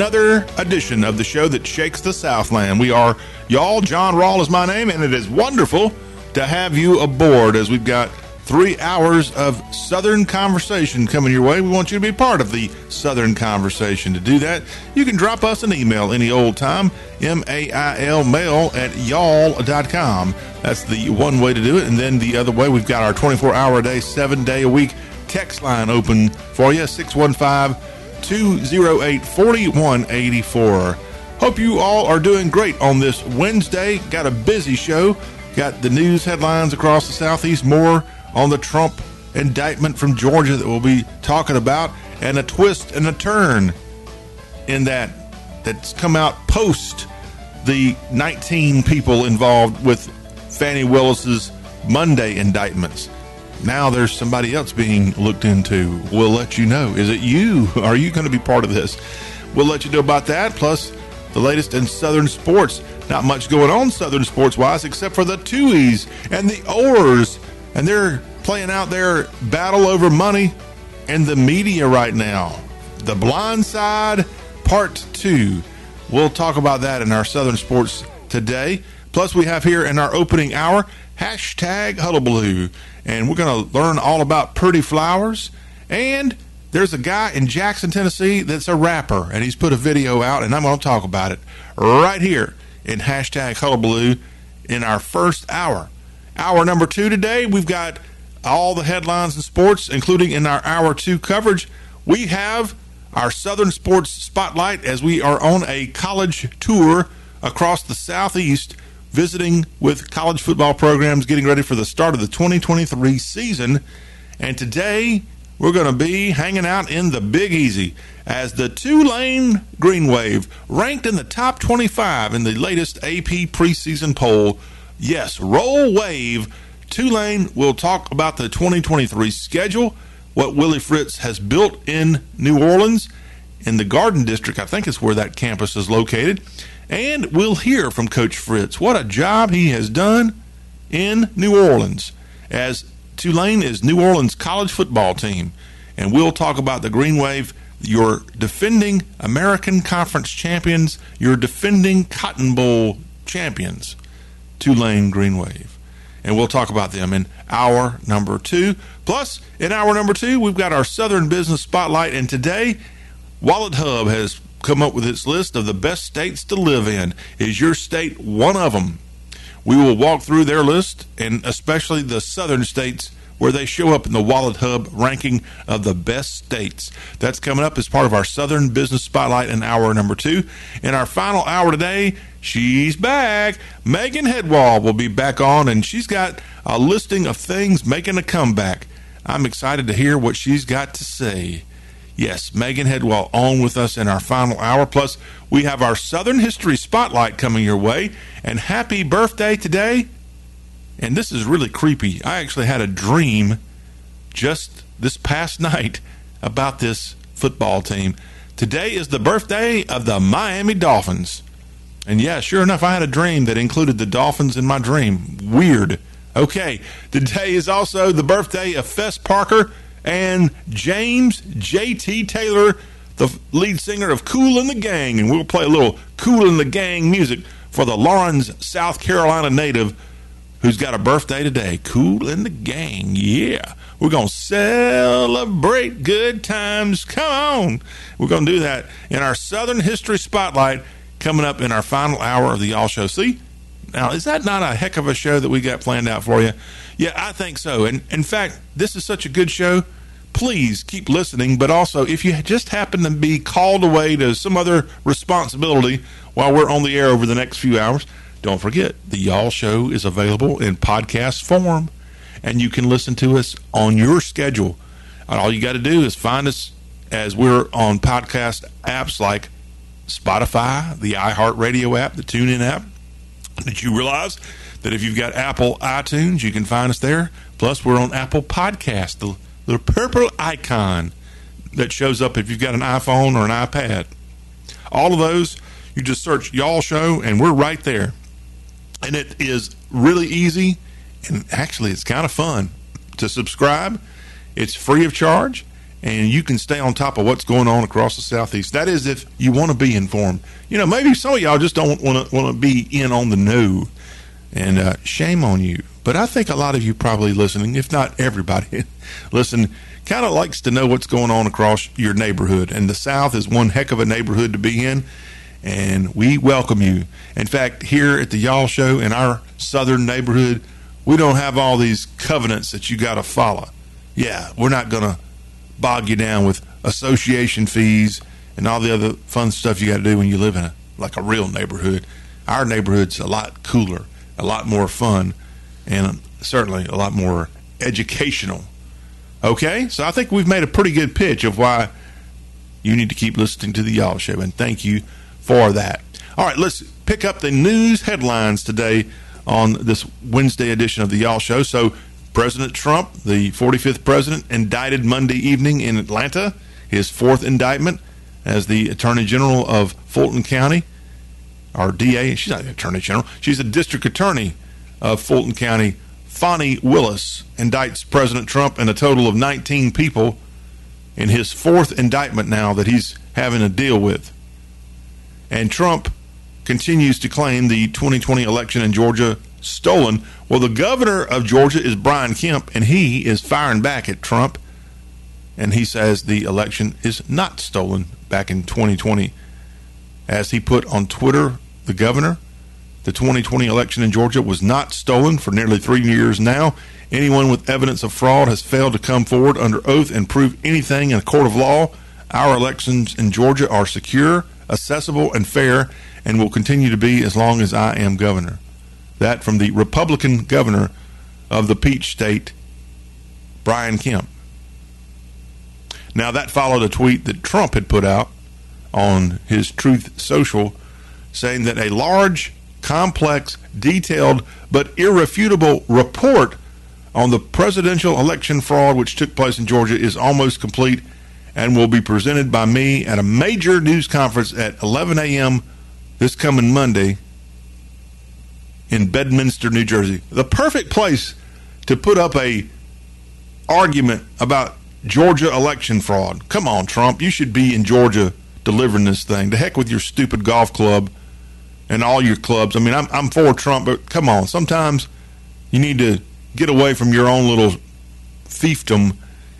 another edition of the show that shakes the Southland. We are y'all. John Rawl is my name, and it is wonderful to have you aboard as we've got three hours of Southern conversation coming your way. We want you to be part of the Southern conversation. To do that, you can drop us an email any old time, M A I L mail at y'all.com. That's the one way to do it. And then the other way, we've got our 24 hour a day, seven day a week text line open for you, 615 208 4184. Hope you all are doing great on this Wednesday. Got a busy show. Got the news headlines across the Southeast, more on the Trump indictment from Georgia that we'll be talking about, and a twist and a turn in that that's come out post the 19 people involved with Fani Willis's Monday indictments. Now there's somebody else being looked into. We'll let you know. Is it you? Are you going to be part of this? We'll let you know about that. Plus, the latest in Southern sports. Not much going on Southern sports wise, except for the Tuohys and the Ohers, and they're playing out their battle over money and the media right now. The Blind Side Part Two. We'll talk about that in our Southern sports today. Plus, we have here in our opening hour hashtag Hullabaloo and we're going to learn all about pretty flowers. And there's a guy in Jackson, Tennessee that's a rapper, and he's put a video out, and I'm going to talk about it right here in hashtag Hullabaloo in our first hour. Hour number two today, we've got all the headlines in sports, including in our hour two coverage. We have our Southern Sports Spotlight as we are on a college tour across the Southeast visiting with college football programs getting ready for the start of the 2023 season. And today we're going to be hanging out in the Big Easy as the Tulane Green Wave ranked in the top 25 in the latest AP preseason poll. Yes, roll wave. Tulane will talk about the 2023 schedule, what Willie Fritz has built in New Orleans, in the Garden District, I think is where that campus is located. And we'll hear from Coach Fritz what a job he has done in New Orleans as Tulane is New Orleans college football team. And we'll talk about the Green Wave, your defending American Conference champions, your defending Cotton Bowl champions, Tulane Green Wave. And we'll talk about them in hour number two. Plus, in hour number two, we've got our Southern Business Spotlight. And today, WalletHub has come up with its list of the best states to live in. Is your state one of them? We will walk through their list, and especially the southern states where they show up in the WalletHub ranking of the best states. That's coming up as part of our Southern Business Spotlight in hour number two. In our final hour today, she's back. Megan Hedwall will be back on, and she's got a listing of things making a comeback. I'm excited to hear what she's got to say. Yes, Megan Hedwall on with us in our final hour. Plus, we have our Southern History Spotlight coming your way. And happy birthday today. And this is really creepy. I actually had a dream just this past night about this football team. Today is the birthday of the Miami Dolphins. And yeah, sure enough, I had a dream that included the Dolphins in my dream. Weird. Okay, today is also the birthday of Fess Parker and James J.T. Taylor, the lead singer of Kool and the Gang. And we'll play a little Kool and the Gang music for the Laurens, South Carolina native who's got a birthday today. Kool and the Gang. Yeah. We're going to celebrate good times. Come on. We're going to do that in our Southern History Spotlight coming up in our final hour of the Y'all Show. See? Now, is that not a heck of a show that we got planned out for you? Yeah, I think so. And in fact, this is such a good show. Please keep listening. But also, if you just happen to be called away to some other responsibility while we're on the air over the next few hours, don't forget the Y'all Show is available in podcast form, and you can listen to us on your schedule. And all you got to do is find us as we're on podcast apps like Spotify, the iHeartRadio app, the TuneIn app. Did you realize that if you've got Apple iTunes, you can find us there. Plus, we're on Apple Podcast, the little purple icon that shows up if you've got an iPhone or an iPad. All of those, you just search Y'all Show, and we're right there. And it is really easy, and actually, it's kind of fun to subscribe. It's free of charge, and you can stay on top of what's going on across the southeast. That is, if you want to be informed. You know, maybe some of y'all just don't want to want to be in on the new, and uh, shame on you. But I think a lot of you probably listening, if not everybody, listen, kind of likes to know what's going on across your neighborhood. And the South is one heck of a neighborhood to be in, and we welcome you. In fact, here at the Y'all Show in our southern neighborhood, we don't have all these covenants that you got to follow. Yeah, we're not going to bog you down with association fees and all the other fun stuff you got to do when you live in a like a real neighborhood. Our neighborhood's a lot cooler, a lot more fun, and certainly a lot more educational. Okay, so I think we've made a pretty good pitch of why you need to keep listening to the Y'all Show, and thank you for that. All right, let's pick up the news headlines today on this Wednesday edition of the Y'all Show. So, President Trump, the 45th president, indicted Monday evening in Atlanta, his fourth indictment as the Attorney General of Fulton County, our DA. She's not the Attorney General, she's the District Attorney of Fulton County. Fani Willis indicts President Trump and a total of 19 people in his fourth indictment now that he's having to deal with. And Trump continues to claim the 2020 election in Georgia stolen. Well, the governor of Georgia is Brian Kemp, and he is firing back at Trump. And he says the election is not stolen back in 2020. As he put on Twitter, the governor, the 2020 election in Georgia was not stolen for nearly three years now. Anyone with evidence of fraud has failed to come forward under oath and prove anything in a court of law. Our elections in Georgia are secure, accessible, and fair, and will continue to be as long as I am governor. That from the Republican governor of the Peach State, Brian Kemp. Now, that followed a tweet that Trump had put out on his Truth Social saying that a large, complex, detailed, but irrefutable report on the presidential election fraud which took place in Georgia is almost complete and will be presented by me at a major news conference at 11 a.m. this coming Monday in Bedminster, New Jersey. The perfect place to put up a argument about Georgia election fraud. Come on, Trump, you should be in Georgia delivering this thing. To heck with your stupid golf club and all your clubs. I mean, I'm I'm for Trump, but come on, sometimes you need to get away from your own little fiefdom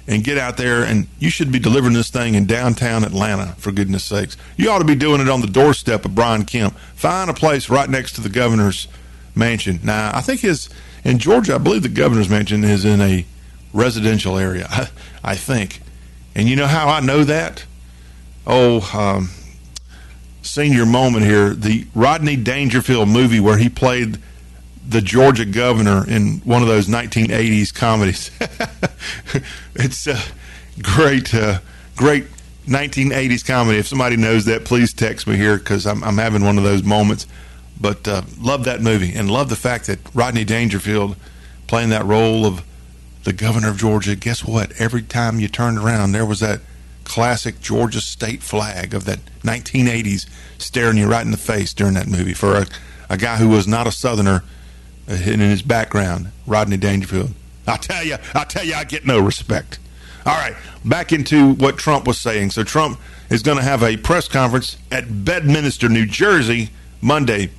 and get out there and you should be delivering this thing in downtown Atlanta for goodness sakes. You ought to be doing it on the doorstep of Brian Kemp. Find a place right next to the governor's mansion. Now, I think his in Georgia, I believe the governor's mansion is in a residential area. I, I think, and you know how I know that? Oh, um, senior moment here: the Rodney Dangerfield movie where he played the Georgia governor in one of those 1980s comedies. it's a great, uh, great 1980s comedy. If somebody knows that, please text me here because I'm, I'm having one of those moments. But uh, love that movie and love the fact that Rodney Dangerfield playing that role of the governor of Georgia. Guess what? Every time you turned around, there was that classic Georgia state flag of that 1980s staring you right in the face during that movie for a, a guy who was not a Southerner uh, in his background, Rodney Dangerfield. I tell you, I tell you, I get no respect. All right, back into what Trump was saying. So Trump is going to have a press conference at Bedminster, New Jersey, Monday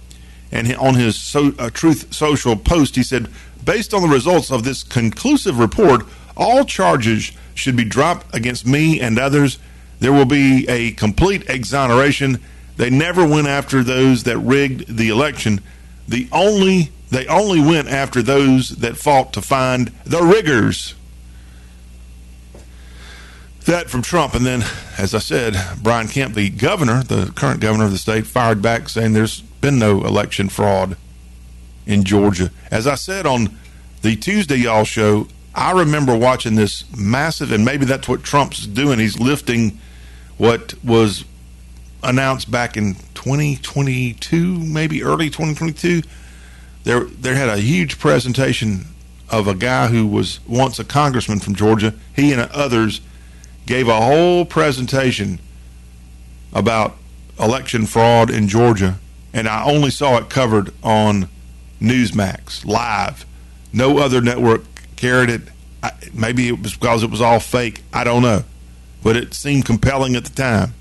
and on his so, uh, Truth Social post, he said, based on the results of this conclusive report, all charges should be dropped against me and others. There will be a complete exoneration. They never went after those that rigged the election. The only they only went after those that fought to find the riggers. That from Trump, and then, as I said, Brian Kemp, the governor, the current governor of the state, fired back saying there's been no election fraud in Georgia. As I said on the Tuesday Y'all show, I remember watching this massive, and maybe that's what Trump's doing. He's lifting what was announced back in 2022, maybe early 2022. There, there had a huge presentation of a guy who was once a congressman from Georgia. He and others gave a whole presentation about election fraud in Georgia and I only saw it covered on Newsmax live. No other network carried it. I, maybe it was because it was all fake. I don't know. but it seemed compelling at the time.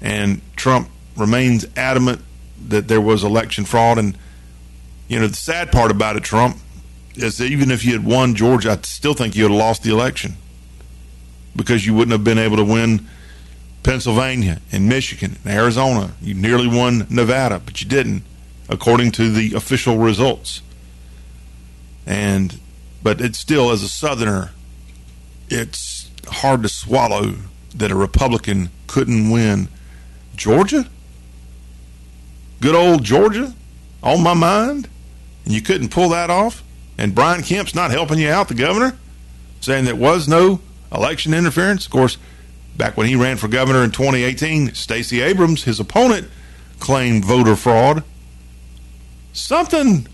And Trump remains adamant that there was election fraud. And, you know, the sad part about it, Trump, is that even if you had won Georgia, I still think you would have lost the election because you wouldn't have been able to win Pennsylvania and Michigan and Arizona. You nearly won Nevada, but you didn't, according to the official results. And, but it's still, as a Southerner, it's hard to swallow that a Republican couldn't win Georgia? Good old Georgia on my mind? And you couldn't pull that off? And Brian Kemp's not helping you out, the governor, saying there was no election interference. Of course, back when he ran for governor in 2018, Stacey Abrams, his opponent, claimed voter fraud. Something,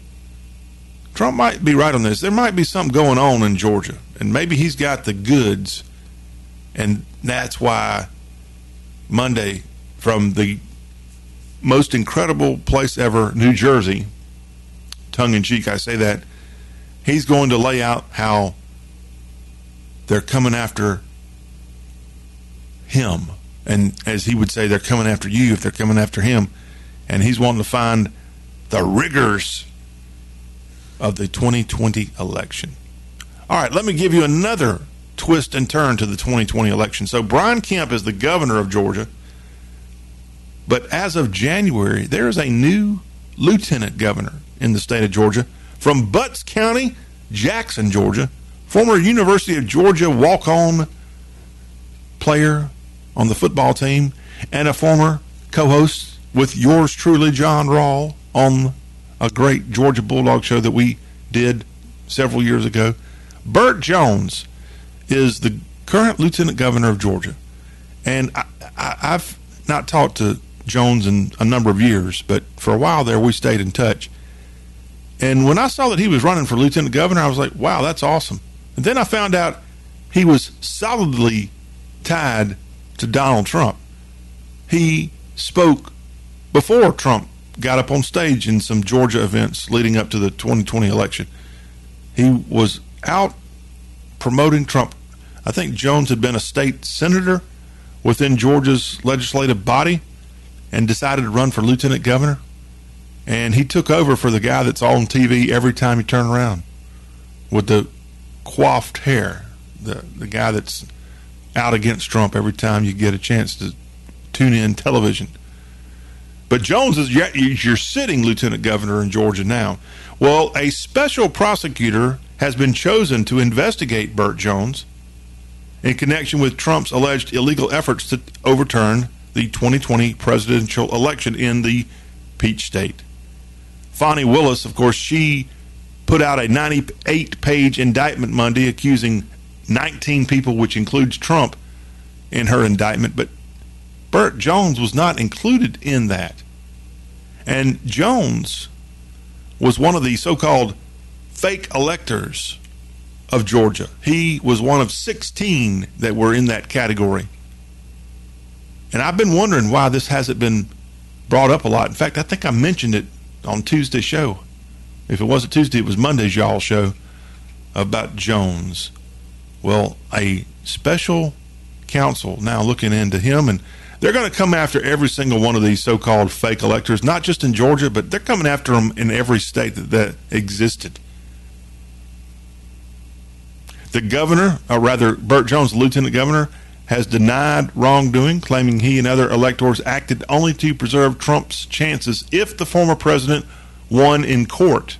Trump might be right on this. There might be something going on in Georgia, and maybe he's got the goods, and that's why Monday from the most incredible place ever, New Jersey, tongue in cheek, I say that, he's going to lay out how they're coming after him. And as he would say, they're coming after you if they're coming after him. And he's wanting to find the rigors of the 2020 election. All right, let me give you another twist and turn to the 2020 election. So, Brian Kemp is the governor of Georgia. But as of January, there is a new lieutenant governor in the state of Georgia from Butts County, Jackson, Georgia. Former University of Georgia walk on player on the football team and a former co host with yours truly, John Rawl, on a great Georgia Bulldog show that we did several years ago. Burt Jones is the current lieutenant governor of Georgia. And I, have not talked to Jones in a number of years, but for a while there we stayed in touch. And when I saw that he was running for lieutenant governor, I was like, wow, that's awesome. And then I found out he was solidly tied to Donald Trump. He spoke before Trump got up on stage in some Georgia events leading up to the 2020 election. He was out promoting Trump. I think Jones had been a state senator within Georgia's legislative body and decided to run for lieutenant governor. And he took over for the guy that's on TV every time you turn around with the coiffed hair, the, the guy that's out against Trump every time you get a chance to tune in television. But Jones is your sitting lieutenant governor in Georgia now. Well, a special prosecutor has been chosen to investigate Burt Jones in connection with Trump's alleged illegal efforts to overturn the 2020 presidential election in the Peach State. Fani Willis, of course, she put out a 98 page indictment Monday accusing 19 people, which includes Trump, in her indictment. But Burt Jones was not included in that. And Jones was one of the so called fake electors of Georgia. He was one of 16 that were in that category. And I've been wondering why this hasn't been brought up a lot. In fact, I think I mentioned it on Tuesday's show. If it wasn't Tuesday, it was Monday's y'all show about Jones. Well, a special counsel now looking into him, and they're going to come after every single one of these so-called fake electors, not just in Georgia, but they're coming after them in every state that, that existed. The governor, or rather, Burt Jones, the lieutenant governor, has denied wrongdoing, claiming he and other electors acted only to preserve Trump's chances if the former president won in court.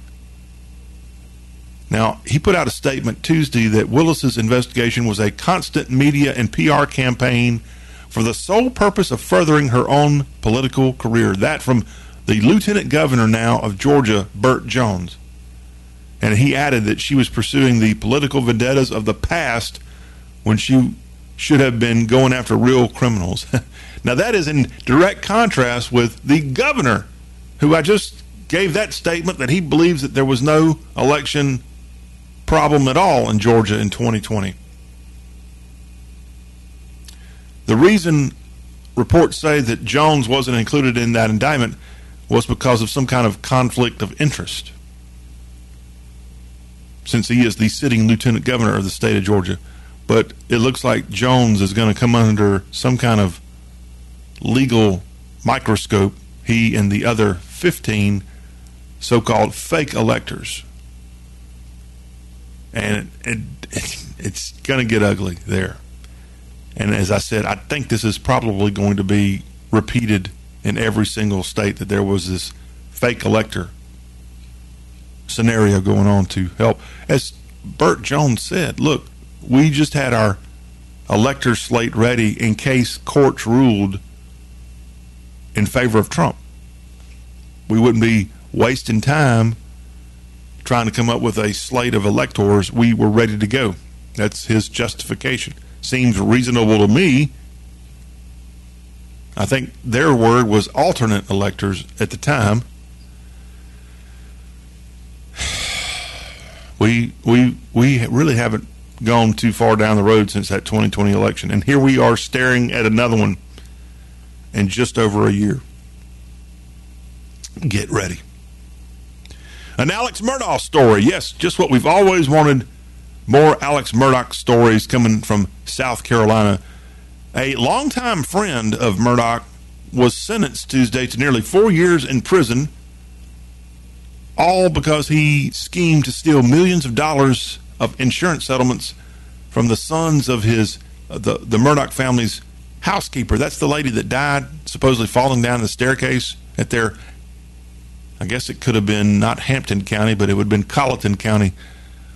Now, he put out a statement Tuesday that Willis's investigation was a constant media and PR campaign for the sole purpose of furthering her own political career. That from the lieutenant governor now of Georgia, Burt Jones. And he added that she was pursuing the political vendettas of the past when she should have been going after real criminals. now, that is in direct contrast with the governor, who I just gave that statement that he believes that there was no election problem at all in Georgia in 2020. The reason reports say that Jones wasn't included in that indictment was because of some kind of conflict of interest, since he is the sitting lieutenant governor of the state of Georgia. but it looks like Jones is going to come under some kind of legal microscope. He and the other 15 so called fake electors. And it, it, it's going to get ugly there. And as I said, I think this is probably going to be repeated in every single state that there was this fake elector scenario going on to help. As Burt Jones said, look, we just had our elector slate ready in case courts ruled in favor of Trump. We wouldn't be wasting time trying to come up with a slate of electors. We were ready to go. That's his justification. Seems reasonable to me. I think their word was alternate electors at the time. We we we really haven't gone too far down the road since that 2020 election, and here we are staring at another one in just over a year. Get ready. An Alex Murdaugh story. Yes, just what we've always wanted. More Alex Murdaugh stories coming from South Carolina. A longtime friend of Murdaugh was sentenced Tuesday to nearly four years in prison, all because he schemed to steal millions of dollars of insurance settlements from the sons of his uh, the the Murdaugh family's housekeeper. That's the lady that died, supposedly falling down the staircase at their I guess it could have been not Hampton County, but it would have been Colleton County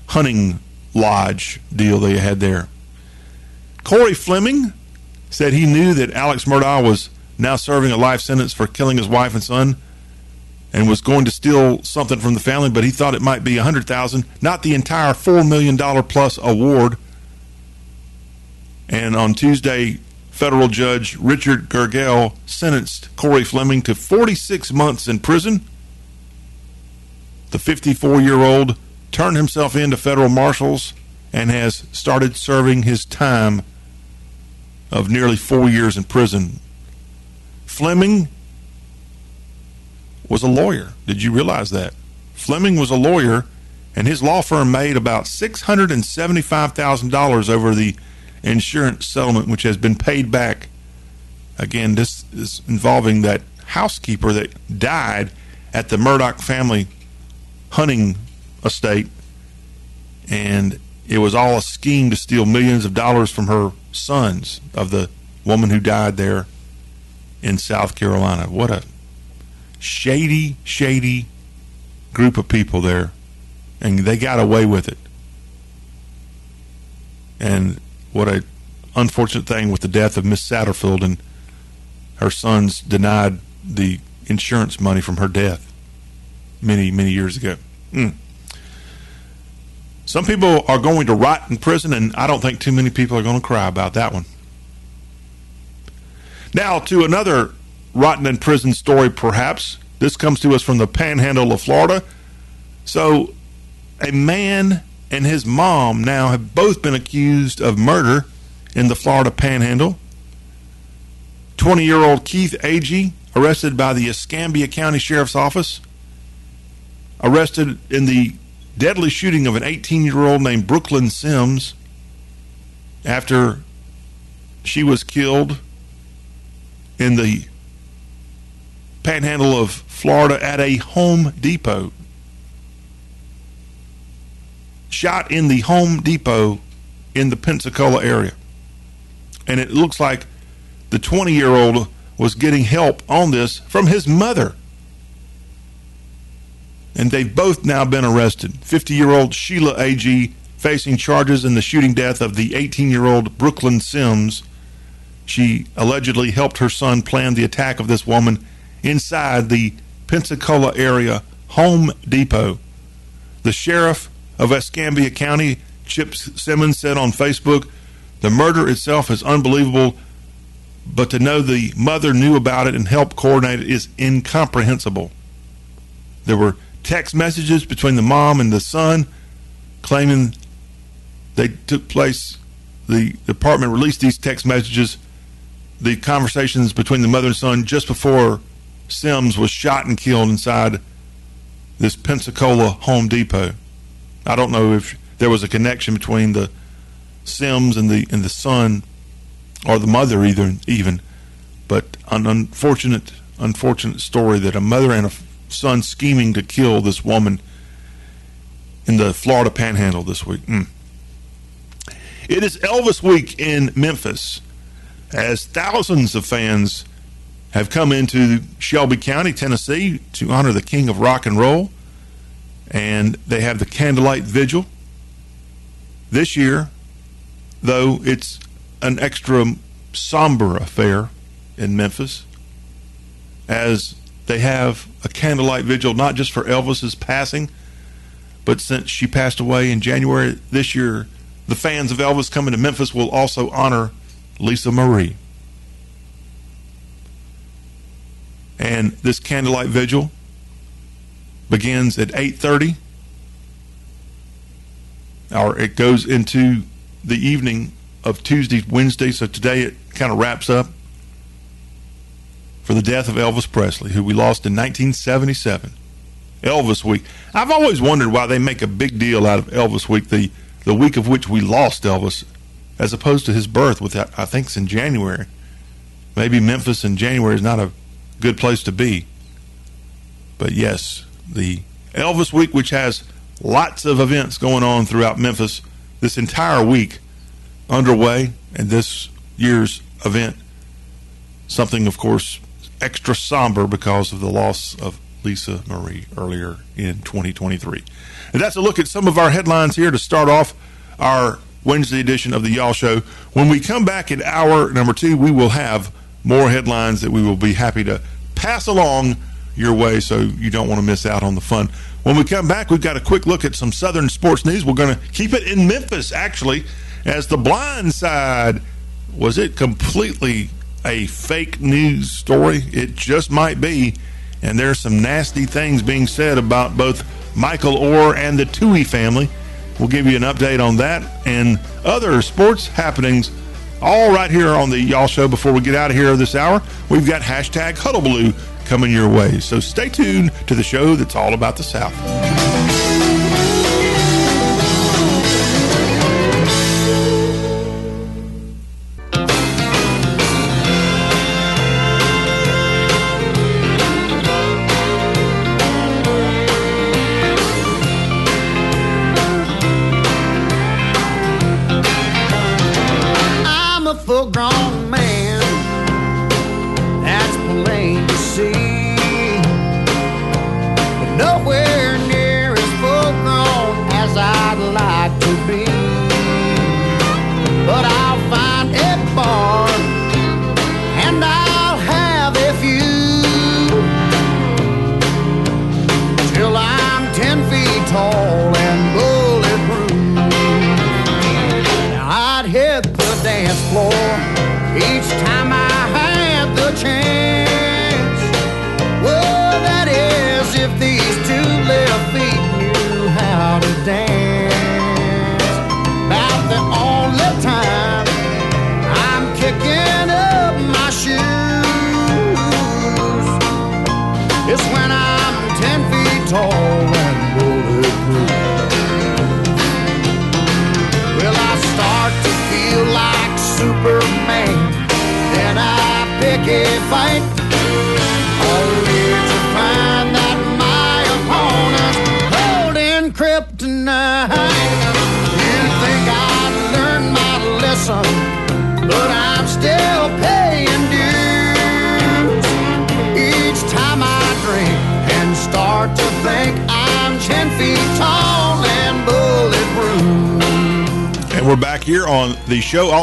hunting lodge deal they had there. Corey Fleming said he knew that Alex Murdaugh was now serving a life sentence for killing his wife and son and was going to steal something from the family, but he thought it might be a hundred thousand, not the entire four million dollar plus award. And on Tuesday, federal judge Richard Gergel sentenced Corey Fleming to 46 months in prison the 54 year old turned himself in to federal marshals and has started serving his time of nearly four years in prison. Fleming was a lawyer. Did you realize that? Fleming was a lawyer, and his law firm made about $675,000 over the insurance settlement, which has been paid back. Again, this is involving that housekeeper that died at the Murdaugh family hunting estate, and it was all a scheme to steal millions of dollars from her sons of the woman who died there in South Carolina. What a shady, shady group of people there, and they got away with it. And what a unfortunate thing with the death of Miss Satterfield and her sons denied the insurance money from her death many, many years ago. Mm. Some people are going to rot in prison, and I don't think too many people are going to cry about that one. Now, to another rotten in prison story, perhaps. This comes to us from the panhandle of Florida. So, a man and his mom now have both been accused of murder in the Florida panhandle. 20 year old Keith Agee arrested by the Escambia County Sheriff's Office arrested in the deadly shooting of an 18 year old named Brooklyn Sims after she was killed in the panhandle of Florida at a Home Depot. Shot in the Home Depot in the Pensacola area. And it looks like the 20 year old was getting help on this from his mother and they've both now been arrested. 50 year old Sheila Agee facing charges in the shooting death of the 18 year old Brooklyn Sims. She allegedly helped her son plan the attack of this woman inside the Pensacola area Home Depot. The sheriff of Escambia County, Chip Simmons, said on Facebook, The murder itself is unbelievable, but to know the mother knew about it and helped coordinate it is incomprehensible. There were text messages between the mom and the son claiming they took place. The department released these text messages, the conversations between the mother and son just before Sims was shot and killed inside this Pensacola Home Depot. I don't know if there was a connection between the Sims and the and the son, or the mother either even, but an unfortunate unfortunate story that a mother and a son scheming to kill this woman in the Florida Panhandle this week. Mm. It is Elvis Week in Memphis, as thousands of fans have come into Shelby County, Tennessee, to honor the King of Rock and Roll, and they have the candlelight vigil. This year, though, it's an extra somber affair in Memphis, as they have a candlelight vigil not just for Elvis's passing, but since she passed away in January this year, the fans of Elvis coming to Memphis will also honor Lisa Marie. And this candlelight vigil begins at 8:30 or it goes into the evening of Tuesday, Wednesday, so today it kind of wraps up for the death of Elvis Presley, who we lost in 1977. Elvis Week. I've always wondered why they make a big deal out of Elvis Week, the, the week of which we lost Elvis, as opposed to his birth, which I think is in January. Maybe Memphis in January is not a good place to be. But yes, the Elvis Week, which has lots of events going on throughout Memphis this entire week underway, and this year's event, something, of course, extra somber because of the loss of Lisa Marie earlier in 2023. And that's a look at some of our headlines here to start off our Wednesday edition of the Y'all Show. When we come back in hour number two, we will have more headlines that we will be happy to pass along your way so you don't want to miss out on the fun. When we come back, we've got a quick look at some Southern sports news. We're going to keep it in Memphis, actually, as the blind side was it completely a fake news story. It just might be. And there's some nasty things being said about both Michael Orr and the Tuohy family. We'll give you an update on that and other sports happenings all right here on the Y'all Show before we get out of here this hour. We've got hashtag Hullabaloo coming your way. So stay tuned to the show that's all about the South.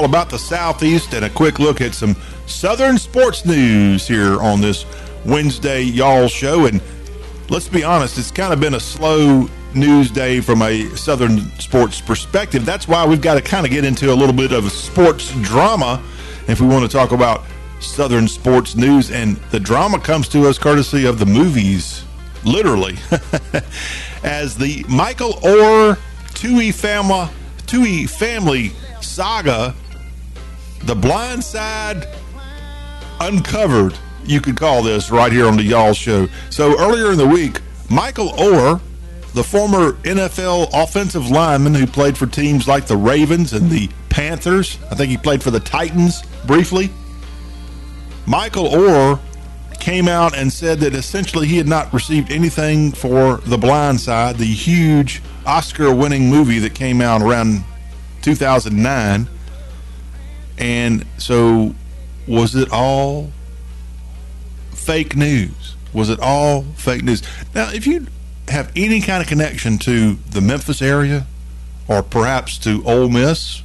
About the Southeast and a quick look at some Southern sports news here on this Wednesday Y'all show. And let's be honest, it's kind of been a slow news day from a Southern sports perspective. That's why we've got to kind of get into a little bit of sports drama if we want to talk about Southern sports news. And the drama comes to us courtesy of the movies, literally, as the Michael Oher Tuohy family Tuohy family saga, The Blind Side Uncovered, you could call this right here on the Y'all Show. So earlier in the week, Michael Oher, the former NFL offensive lineman who played for teams like the Ravens and the Panthers. I think he played for the Titans briefly. Michael Oher came out and said that essentially he had not received anything for The Blind Side, the huge Oscar winning movie that came out around 2009. And so, was it all fake news? Was it all fake news? Now, if you have any kind of connection to the Memphis area or perhaps to Ole Miss,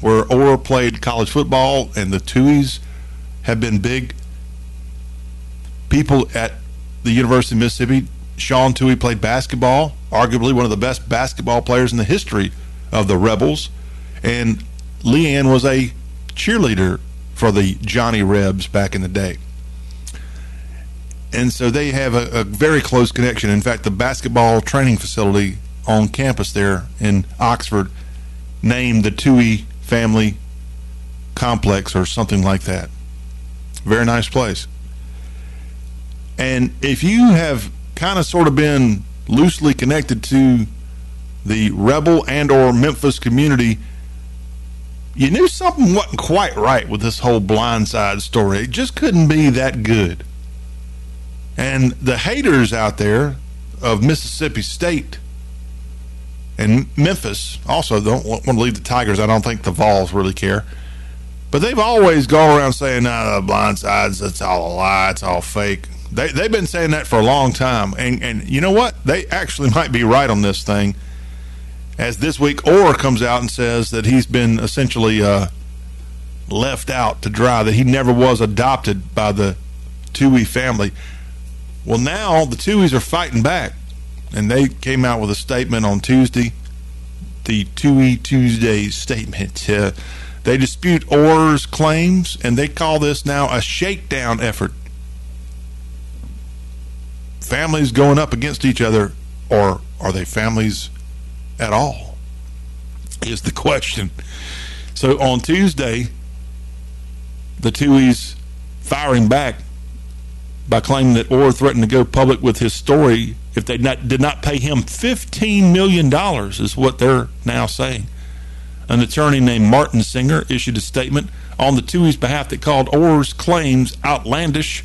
where Oher played college football and the Tuohys have been big people at the University of Mississippi. Sean Tuohy played basketball, arguably one of the best basketball players in the history of the Rebels. And Leigh Anne was a cheerleader for the Johnny Rebs back in the day. And so they have a, a very close connection. In fact, the basketball training facility on campus there in Oxford named the Tuohy family complex or something like that. Very nice place. And if you have kind of sort of been loosely connected to the rebel and or Memphis community, you knew something wasn't quite right with this whole blindside story. It just couldn't be that good. And the haters out there of Mississippi State and Memphis also don't want to leave the Tigers. I don't think the Vols really care. But they've always gone around saying, nah, the blindsides, it's all a lie, it's all fake. They, they've been saying that for a long time. And, and you know what? They actually might be right on this thing. As this week, Oher comes out and says that he's been essentially uh, left out to dry, that he never was adopted by the Tuohy family. Well, now the Tuohys are fighting back. And they came out with a statement on Tuesday, the Tuohy Tuesday statement. Uh, they dispute Oher's claims, and they call this now a shakedown effort families going up against each other, or are they families at all? Is the question. So on Tuesday, the Tuohys firing back by claiming that Oher threatened to go public with his story if they not, did not pay him $15 million, is what they're now saying. An attorney named Martin Singer issued a statement on the Tuohy's behalf that called Oher's claims outlandish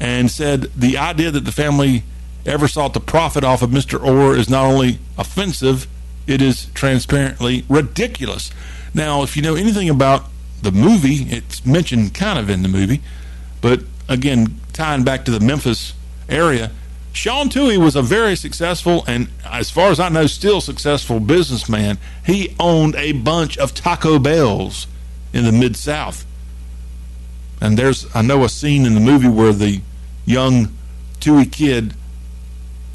and said the idea that the family ever sought to profit off of Mr. Oher is not only offensive, it is transparently ridiculous. Now, if you know anything about the movie, it's mentioned kind of in the movie, but again, tying back to the Memphis area, Sean Tuohy was a very successful and, as far as I know, still successful businessman. He owned a bunch of Taco Bells in the Mid South. And there's, I know, a scene in the movie where the young Tuohy kid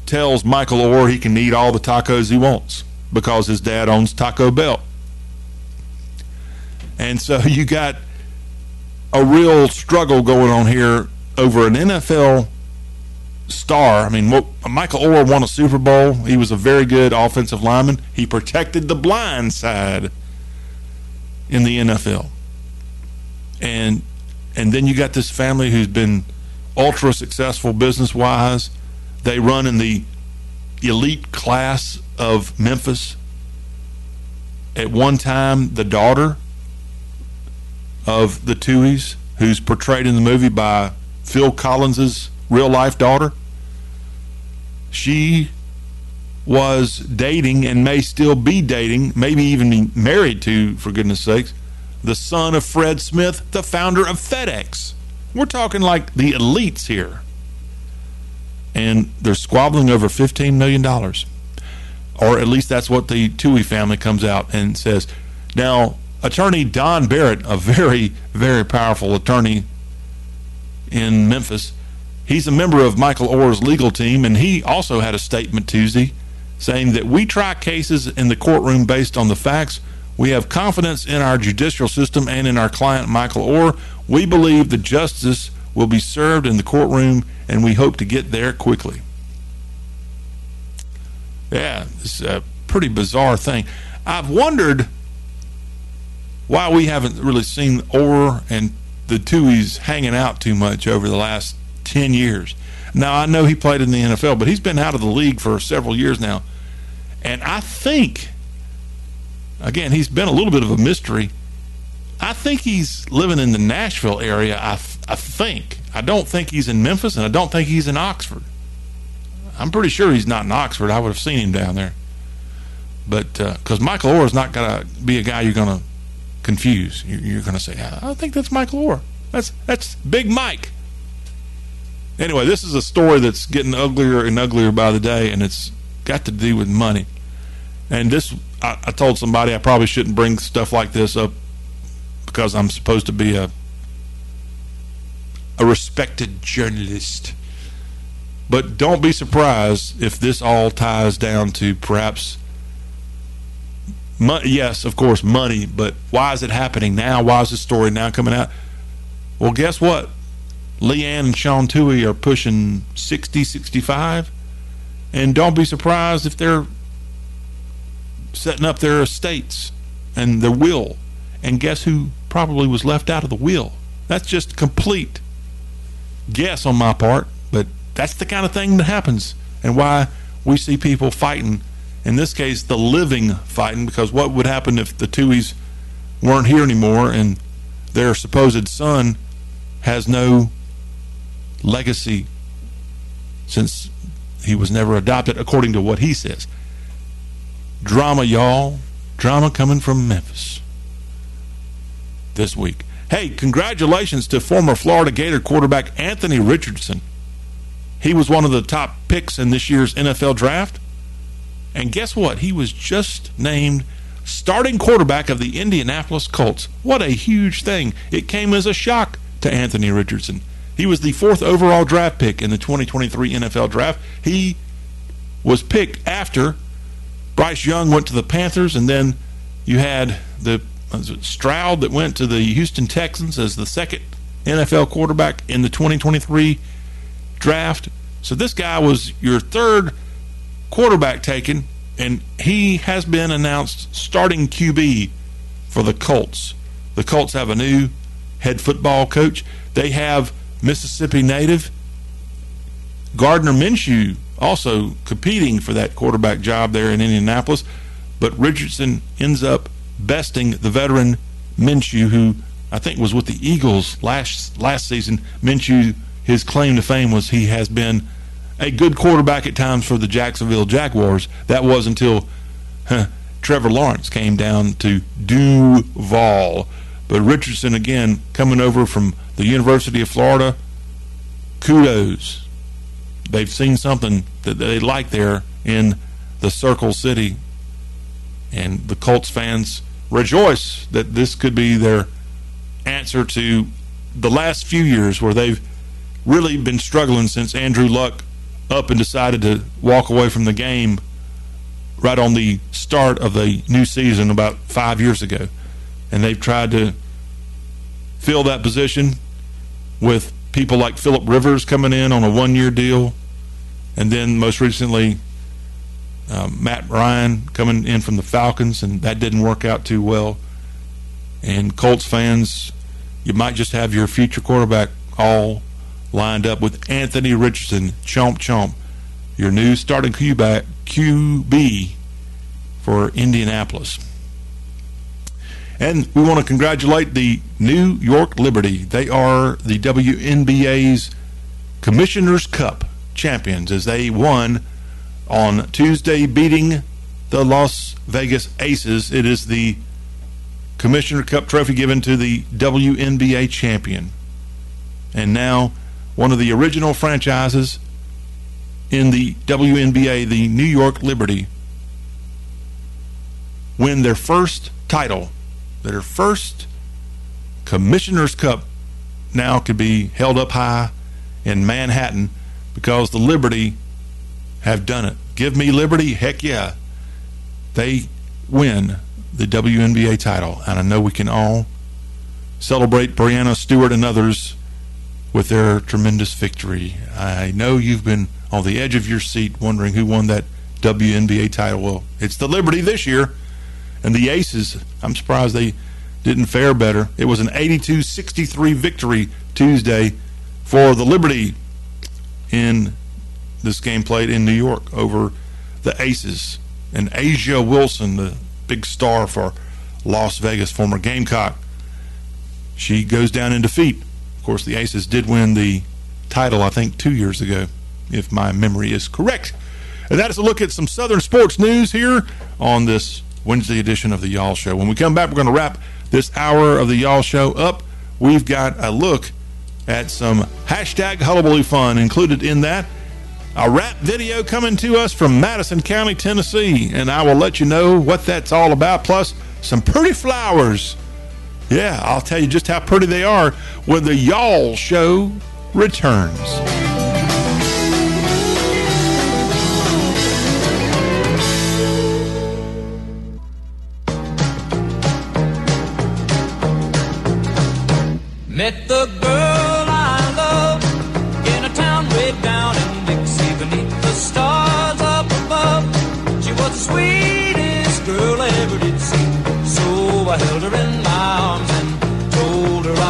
tells Michael Oher he can eat all the tacos he wants because his dad owns Taco Bell. And so you got a real struggle going on here over an NFL star. I mean, Michael Oher won a Super Bowl. He was a very good offensive lineman. He protected the blind side in the NFL. And and then you got this family who's been ultra successful business wise. They run in the elite class of Memphis. At one time, the daughter of the Tuohys, who's portrayed in the movie by Phil Collins's real life daughter, she was dating and may still be dating, maybe even be married to, for goodness sakes, the son of Fred Smith, the founder of FedEx. We're talking like the elites here. And they're squabbling over $15 million. Or at least that's what the Tuohy family comes out and says. Now, attorney Don Barrett, a very, very powerful attorney in Memphis, he's a member of Michael Oher's legal team, and he also had a statement Tuesday saying that we try cases in the courtroom based on the facts. We have confidence in our judicial system and in our client, Michael Oher. We believe the justice will be served in the courtroom, and we hope to get there quickly. Yeah, it's a pretty bizarre thing. I've wondered why we haven't really seen Oher and the Tuohys hanging out too much over the last 10 years. Now, I know he played in the NFL, but he's been out of the league for several years now. And I think again, he's been a little bit of a mystery. I think he's living in the Nashville area. I, I think. I don't think he's in Memphis, and I don't think he's in Oxford. I'm pretty sure he's not in Oxford. I would have seen him down there. But because uh, Michael Oher is not going to be a guy you're going to confuse. You're, you're going to say, I think that's Michael Oher. That's that's Big Mike. Anyway, this is a story that's getting uglier and uglier by the day, and it's got to do with money. And this, I, I told somebody I probably shouldn't bring stuff like this up because I'm supposed to be a a respected journalist. But don't be surprised if this all ties down to perhaps, yes, of course, money, but why is it happening now? Why is this story now coming out? Well, guess what? Leigh Anne and Sean Tuohy are pushing 60, 65. And don't be surprised if they're setting up their estates and their will. And guess who probably was left out of the will? That's just complete guess on my part, but that's the kind of thing that happens and why we see people fighting. In this case, the living fighting, because what would happen if the Tuohys weren't here anymore and their supposed son has no legacy since he was never adopted, according to what he says. Drama, y'all. Drama coming from Memphis this week. Hey, congratulations to former Florida Gator quarterback Anthony Richardson. He was one of the top picks in this year's NFL draft. And guess what? He was just named starting quarterback of the Indianapolis Colts. What a huge thing. It came as a shock to Anthony Richardson. He was the fourth overall draft pick in the 2023 NFL draft. He was picked after Bryce Young went to the Panthers, and then you had the Stroud that went to the Houston Texans as the second NFL quarterback in the 2023 draft. So this guy was your third quarterback taken, and he has been announced starting QB for the Colts. The Colts have a new head football coach. They have Mississippi native Gardner Minshew also competing for that quarterback job there in Indianapolis, but Richardson ends up besting the veteran Minshew, who I think was with the Eagles last last season. Minshew, his claim to fame was he has been a good quarterback at times for the Jacksonville Jaguars. That was until huh, Trevor Lawrence came down to Duval. But Richardson again coming over from the University of Florida. Kudos. They've seen something that they like there in the Circle City. And the Colts fans rejoice that this could be their answer to the last few years where they've really been struggling since Andrew Luck up and decided to walk away from the game right on the start of the new season about five years ago. And they've tried to fill that position with people like Philip Rivers coming in on a one year deal. And then most recently, um, Matt Ryan coming in from the Falcons, and that didn't work out too well. And Colts fans, you might just have your future quarterback all lined up with Anthony Richardson, chomp chomp, your new starting QB, QB for Indianapolis. And we want to congratulate the New York Liberty. They are the WNBA's Commissioner's Cup champions as they won on Tuesday, beating the Las Vegas Aces. It is the Commissioner Cup trophy given to the WNBA champion. And now, one of the original franchises in the WNBA, the New York Liberty, win their first title, their first Commissioner's Cup now could be held up high in Manhattan because the Liberty have done it. Give me liberty, heck yeah. They win the WNBA title, and I know we can all celebrate Breanna Stewart and others with their tremendous victory. I know you've been on the edge of your seat wondering who won that WNBA title. Well, it's the Liberty this year, and the Aces, I'm surprised they didn't fare better. It was an 82 63 victory Tuesday for the Liberty in this game played in New York over the Aces. And A'ja Wilson, the big star for Las Vegas, former Gamecock. She goes down in defeat. Of course, the Aces did win the title, I think, two years ago, if my memory is correct. And that is a look at some Southern sports news here on this Wednesday edition of the Y'all Show. When we come back, we're going to wrap this hour of the Y'all Show up. We've got a look at some hashtag hullabaloo fun included in that. A rap video coming to us from Madison County, Tennessee, and I will let you know what that's all about, plus some pretty flowers. Yeah, I'll tell you just how pretty they are when the Y'all Show returns. Met the girl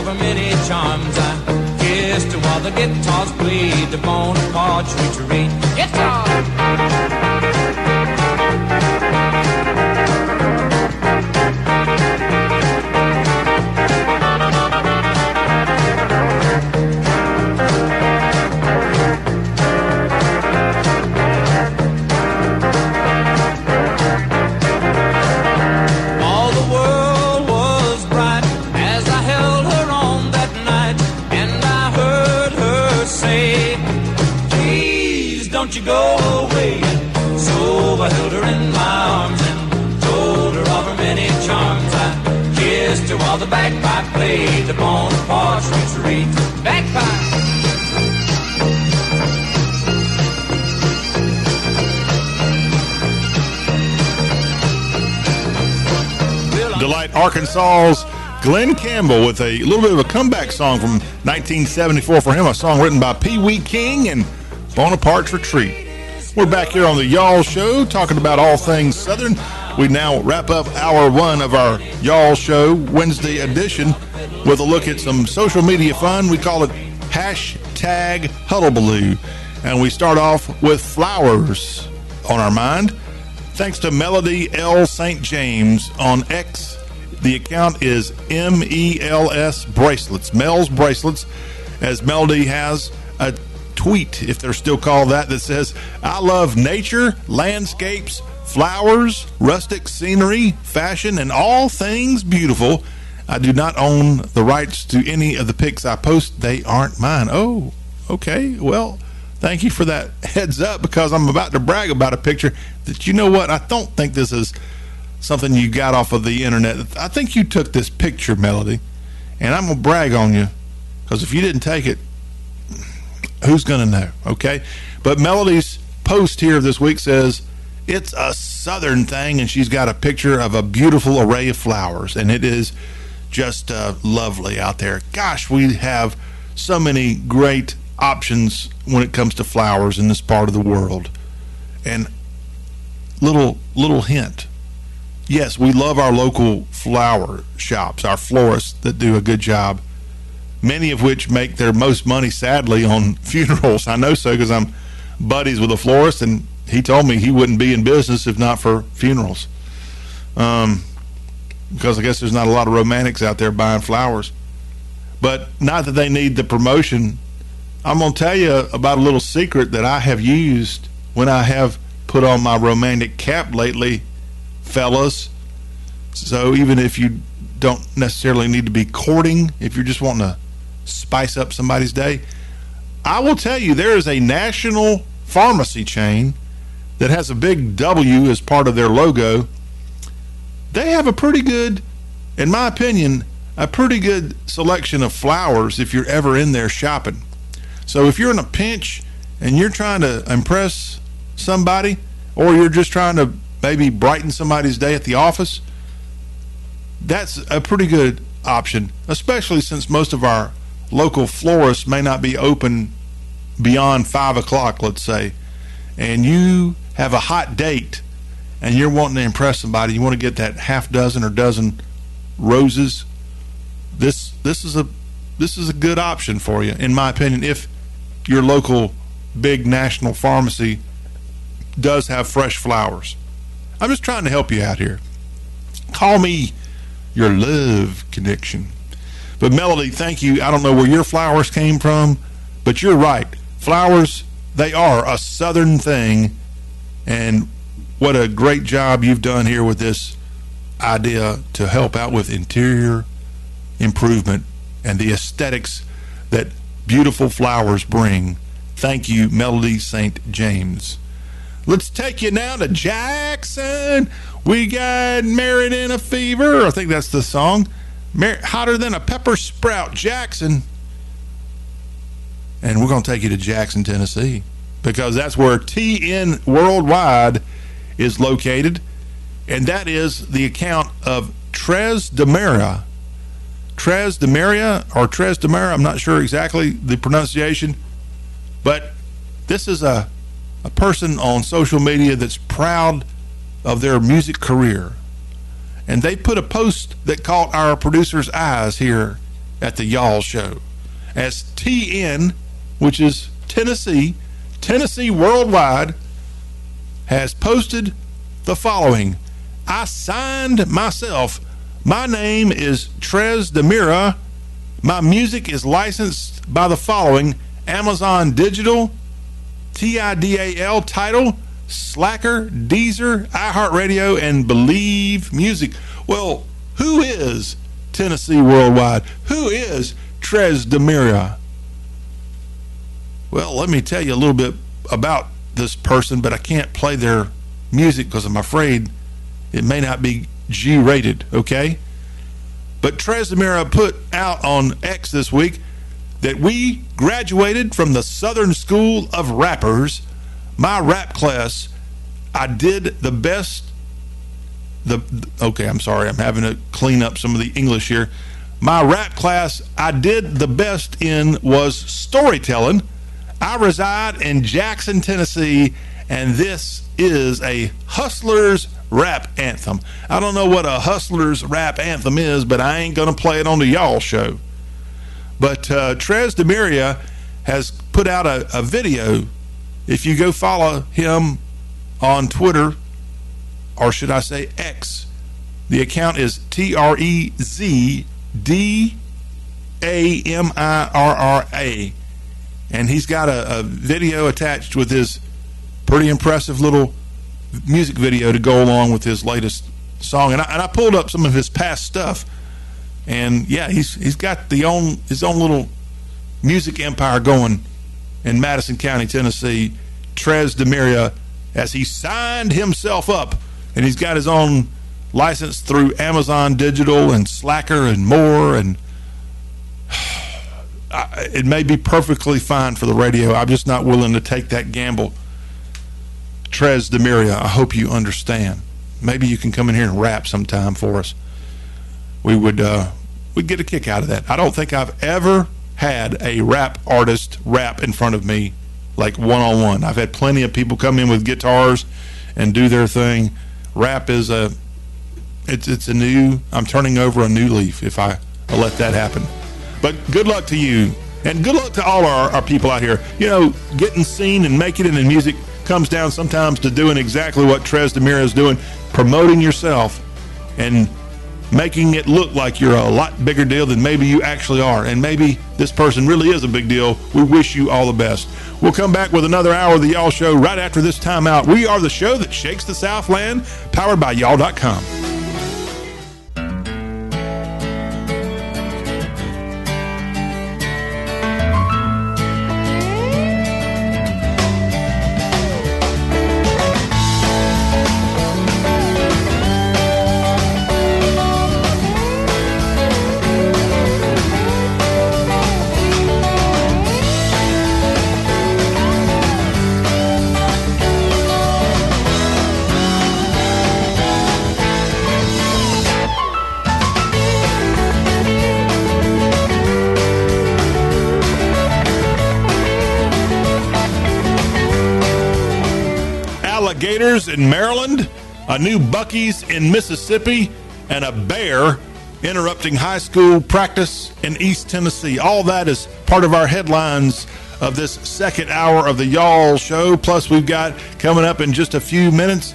her many charms. I kissed her while the guitars played the Bonaparte retreat. Guitar! Go away. So I held her in my arms and told her of her many charms. I kissed her while the bagpipe played the Bonaparte retreat. Bagpipe! Delight Arkansas's Glen Campbell with a little bit of a comeback song from 1974 for him, a song written by Pee Wee King and Bonaparte's Retreat. We're back here on the Y'all Show talking about all things Southern. We now wrap up hour one of our Y'all Show Wednesday edition with a look at some social media fun. We call it hashtag Hullabaloo. And we start off with flowers on our mind. Thanks to Melody L. St. James on X. The account is MELS Bracelets, Mel's Bracelets, as Melody has a tweet, if they're still called that, that says, I love nature, landscapes, flowers, rustic scenery, fashion, and all things beautiful. I do not own the rights to any of the pics I post. They aren't mine. Oh, okay. Well, thank you for that heads up because I'm about to brag about a picture that you know what? I don't think this is something you got off of the internet. I think you took this picture, Melody, and I'm going to brag on you because if you didn't take it, who's going to know? Okay. But Melody's post here this week says, it's a southern thing, and she's got a picture of a beautiful array of flowers, and it is just uh, lovely out there. Gosh, we have so many great options when it comes to flowers in this part of the world. And little little hint. Yes, we love our local flower shops, our florists that do a good job. Many of which make their most money, sadly, on funerals. I know so because I'm buddies with a florist, and he told me he wouldn't be in business if not for funerals. Um, because I guess there's not a lot of romantics out there buying flowers. But not that they need the promotion. I'm going to tell you about a little secret that I have used when I have put on my romantic cap lately, fellas. So even if you don't necessarily need to be courting, if you're just wanting to spice up somebody's day, I will tell you there is a national pharmacy chain that has a big W as part of their logo. They have a pretty good, in my opinion, a pretty good selection of flowers if you're ever in there shopping. So if you're in a pinch and you're trying to impress somebody, or you're just trying to maybe brighten somebody's day at the office, that's a pretty good option, especially since most of our local florists may not be open beyond five o'clock, let's say, and you have a hot date and you're wanting to impress somebody, you want to get that half dozen or dozen roses. This this is a this is a good option for you, in my opinion, if your local big national pharmacy does have fresh flowers. I'm just trying to help you out here. Call me your love connection. But Melody, thank you. I don't know where your flowers came from, but you're right. Flowers, they are a southern thing. And what a great job you've done here with this idea to help out with interior improvement and the aesthetics that beautiful flowers bring. Thank you, Melody St. James. Let's take you now to Jackson. We got Married in a Fever. I think that's the song. Hotter than a pepper sprout, Jackson. And we're going to take you to Jackson, Tennessee, because that's where TN Worldwide is located. And that is the account of Tres Demera. Tres Demaria or Tres Demera, I'm not sure exactly the pronunciation, but this is a, a person on social media that's proud of their music career. And they put a post that caught our producer's eyes here at the Y'all Show as TN, which is Tennessee, Tennessee Worldwide, has posted the following I signed myself. My name is Trez Demira. My music is licensed by the following Amazon Digital, TIDAL Tidal, Slacker, Deezer, iHeartRadio, and Believe Music. Well, who is Tennessee Worldwide? Who is Trez Demira? Well, let me tell you a little bit about this person, but I can't play their music because I'm afraid it may not be G rated, okay? But Trez Demira put out on X this week that we graduated from the Southern School of Rappers. My rap class, I did the best. The okay, I'm sorry, I'm having to clean up some of the English here. My rap class, I did the best in was storytelling. I reside in Jackson, Tennessee, and this is a hustler's rap anthem. I don't know what a hustler's rap anthem is, but I ain't to play it on the y'all show. But uh, Trez Demiria has put out a, a video. If you go follow him on Twitter, or should I say X, the account is T R E Z D A M I R R A. And he's got a, a video attached with his pretty impressive little music video to go along with his latest song. And I, and I pulled up some of his past stuff, and yeah, he's he's got the own his own little music empire going in Madison County, Tennessee. Trez Demiria, as he signed himself up, and he's got his own license through Amazon Digital and Slacker and more, and it may be perfectly fine for the radio. I'm just not willing to take that gamble. Trez Demiria, I hope you understand. Maybe you can come in here and rap sometime for us. We would uh, we'd get a kick out of that. I don't think I've ever had a rap artist rap in front of me like one on one. I've had plenty of people come in with guitars and do their thing. Rap is a it's it's a new I'm turning over a new leaf if I let that happen. But good luck to you and good luck to all our, our people out here. You know, getting seen and making it in music comes down sometimes to doing exactly what Trez Demira is doing, promoting yourself and making it look like you're a lot bigger deal than maybe you actually are. And maybe this person really is a big deal. We wish you all the best. We'll come back with another hour of the Y'all Show right after this timeout. We are the show that shakes the Southland, powered by y'all.com. in Maryland, a new Buc-ee's in Mississippi, and a bear interrupting high school practice in East Tennessee. All that is part of our headlines of this second hour of the Y'all Show. Plus, we've got coming up in just a few minutes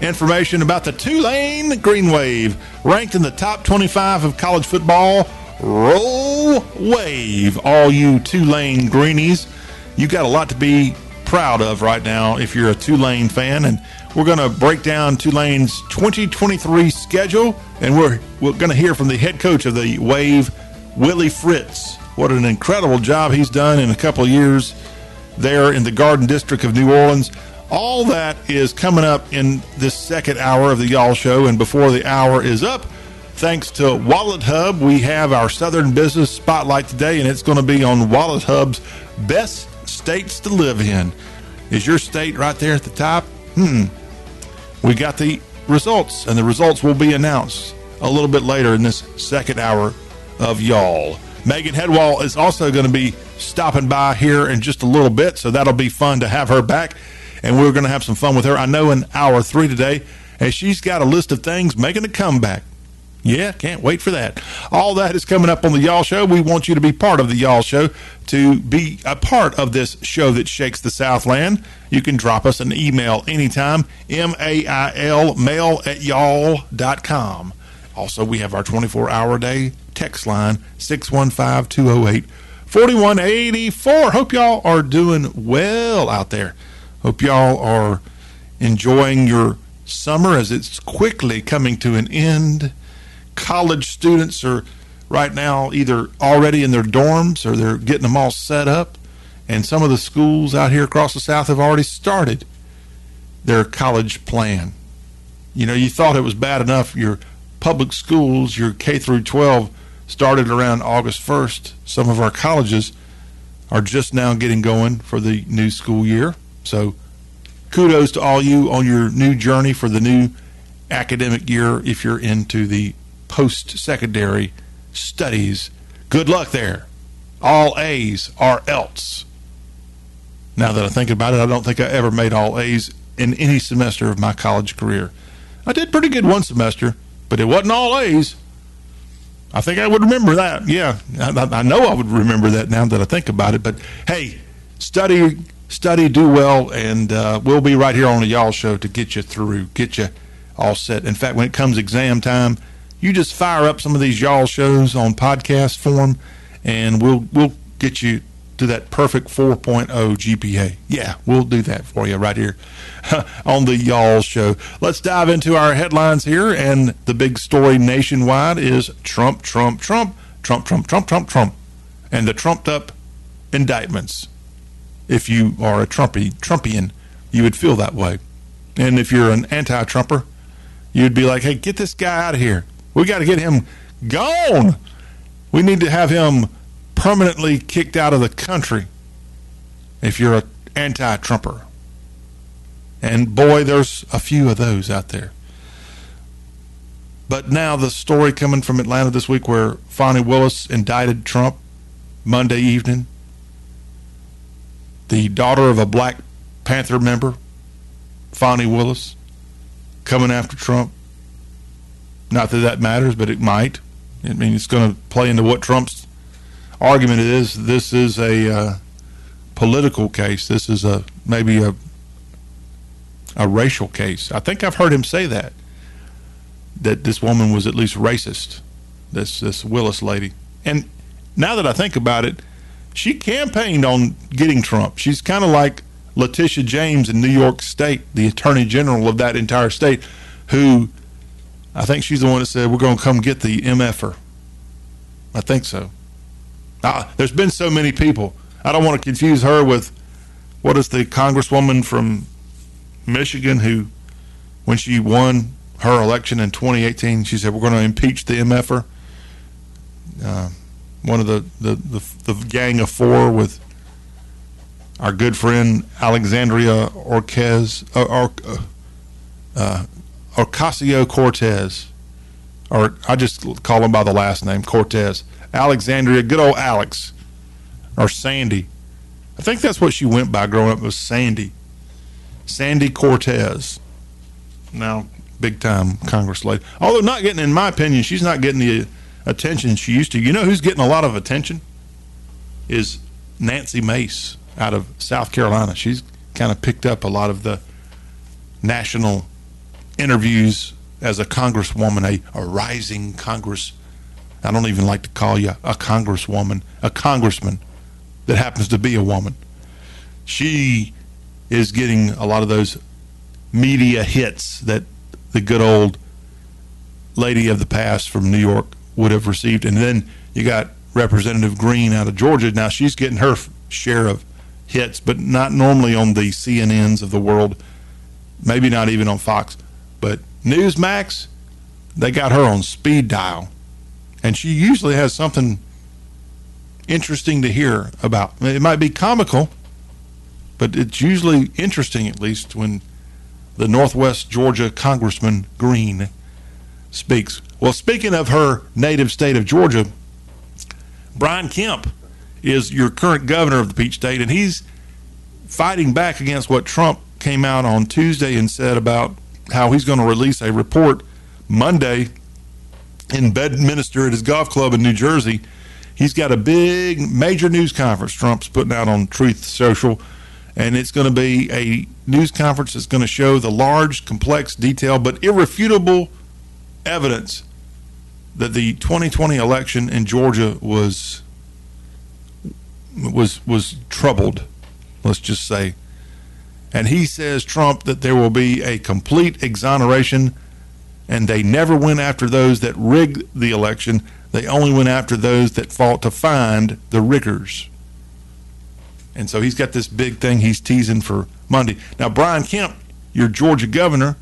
information about the Tulane Green Wave, ranked in the top 25 of college football. Roll Wave, all you Tulane Greenies. You got a lot to be proud of right now if you're a Tulane fan. And we're going to break down Tulane's 2023 schedule, and we're, we're going to hear from the head coach of the Wave, Willie Fritz. What an incredible job he's done in a couple of years there in the Garden District of New Orleans. All that is coming up in this second hour of the Y'all Show. And before the hour is up, thanks to WalletHub, we have our Southern Business Spotlight today, and it's going to be on WalletHub's best states to live in. Is your state right there at the top? Hmm. We got the results, and the results will be announced a little bit later in this second hour of Y'all. Megan Hedwall is also going to be stopping by here in just a little bit, so that'll be fun to have her back. And we're going to have some fun with her. I know in hour three today, and she's got a list of things making a comeback. Yeah, can't wait for that. All that is coming up on the Y'all Show. We want you to be part of the Y'all Show, to be a part of this show that shakes the Southland. You can drop us an email anytime, M-A-I-L, mail at y'all.com. Also, we have our 24-hour day text line, 615-208-4184. Hope y'all are doing well out there. Hope y'all are enjoying your summer as it's quickly coming to an end college students are right now either already in their dorms or they're getting them all set up. And some of the schools out here across the South have already started their college plan. You know, you thought it was bad enough your public schools, your K through 12 started around August 1st. Some of our colleges are just now getting going for the new school year. So kudos to all you on your new journey for the new academic year if you're into the post secondary studies. Good luck there. All A's are else. Now that I think about it, I don't think I ever made all A's in any semester of my college career. I did pretty good one semester, but it wasn't all A's. I think I would remember that. Yeah, I, I know I would remember that now that I think about it. But hey, study, study, do well, and uh, we'll be right here on the Y'all Show to get you through, get you all set. In fact, when it comes exam time, you just fire up some of these y'all shows on podcast form, and we'll we'll get you to that perfect 4.0 GPA. Yeah, we'll do that for you right here on the y'all show. Let's dive into our headlines here, and the big story nationwide is Trump, Trump, Trump, Trump, Trump, Trump, Trump, Trump, and the trumped up indictments. If you are a Trumpy Trumpian, you would feel that way, and if you're an anti-Trumper, you'd be like, "Hey, get this guy out of here." We got to get him gone. We need to have him permanently kicked out of the country if you're an anti Trumper. And boy, there's a few of those out there. But now the story coming from Atlanta this week where Fani Willis indicted Trump Monday evening. The daughter of a Black Panther member, Fani Willis, coming after Trump. Not that that matters, but it might. I mean, it's going to play into what Trump's argument is. This is a uh, political case. This is a maybe a a racial case. I think I've heard him say that that this woman was at least racist. This this Willis lady. And now that I think about it, she campaigned on getting Trump. She's kind of like Letitia James in New York State, the Attorney General of that entire state, who I think she's the one that said, we're going to come get the MFer. I think so. Uh, there's been so many people. I don't want to confuse her with what is the congresswoman from Michigan who, when she won her election in 2018, she said, we're going to impeach the MFer. Uh, one of the, the, the, the gang of four with our good friend Alexandria Orquez, uh, or, uh, Ocasio Cortez, or I just call him by the last name, Cortez. Alexandria, good old Alex, or Sandy. I think that's what she went by growing up was Sandy. Sandy Cortez. Now, big time Congress lady. Although not getting, in my opinion, she's not getting the attention she used to. You know who's getting a lot of attention? Is Nancy Mace out of South Carolina. She's kind of picked up a lot of the national interviews as a congresswoman, a, a rising Congress. I don't even like to call you a congresswoman, a congressman that happens to be a woman. She is getting a lot of those media hits that the good old lady of the past from New York would have received. And then you got Representative Greene out of Georgia. Now she's getting her share of hits, but not normally on the CNNs of the world, maybe not even on Fox. But Newsmax, they got her on speed dial. And she usually has something interesting to hear about. It might be comical, but it's usually interesting, at least, when the Northwest Georgia Congressman Greene speaks. Well, speaking of her native state of Georgia, Brian Kemp is your current governor of the Peach State, and he's fighting back against what Trump came out on Tuesday and said about how he's going to release a report Monday in Bedminster at his golf club in New Jersey. He's got a big, major news conference Trump's putting out on Truth Social, and it's going to be a news conference that's going to show the large, complex, detailed, but irrefutable evidence that the 2020 election in Georgia was was was troubled, let's just say. And he says Trump that there will be a complete exoneration and they never went after those that rigged the election. They only went after those that fought to find the riggers. And so he's got this big thing he's teasing for Monday. Now Brian Kemp, your Georgia governor,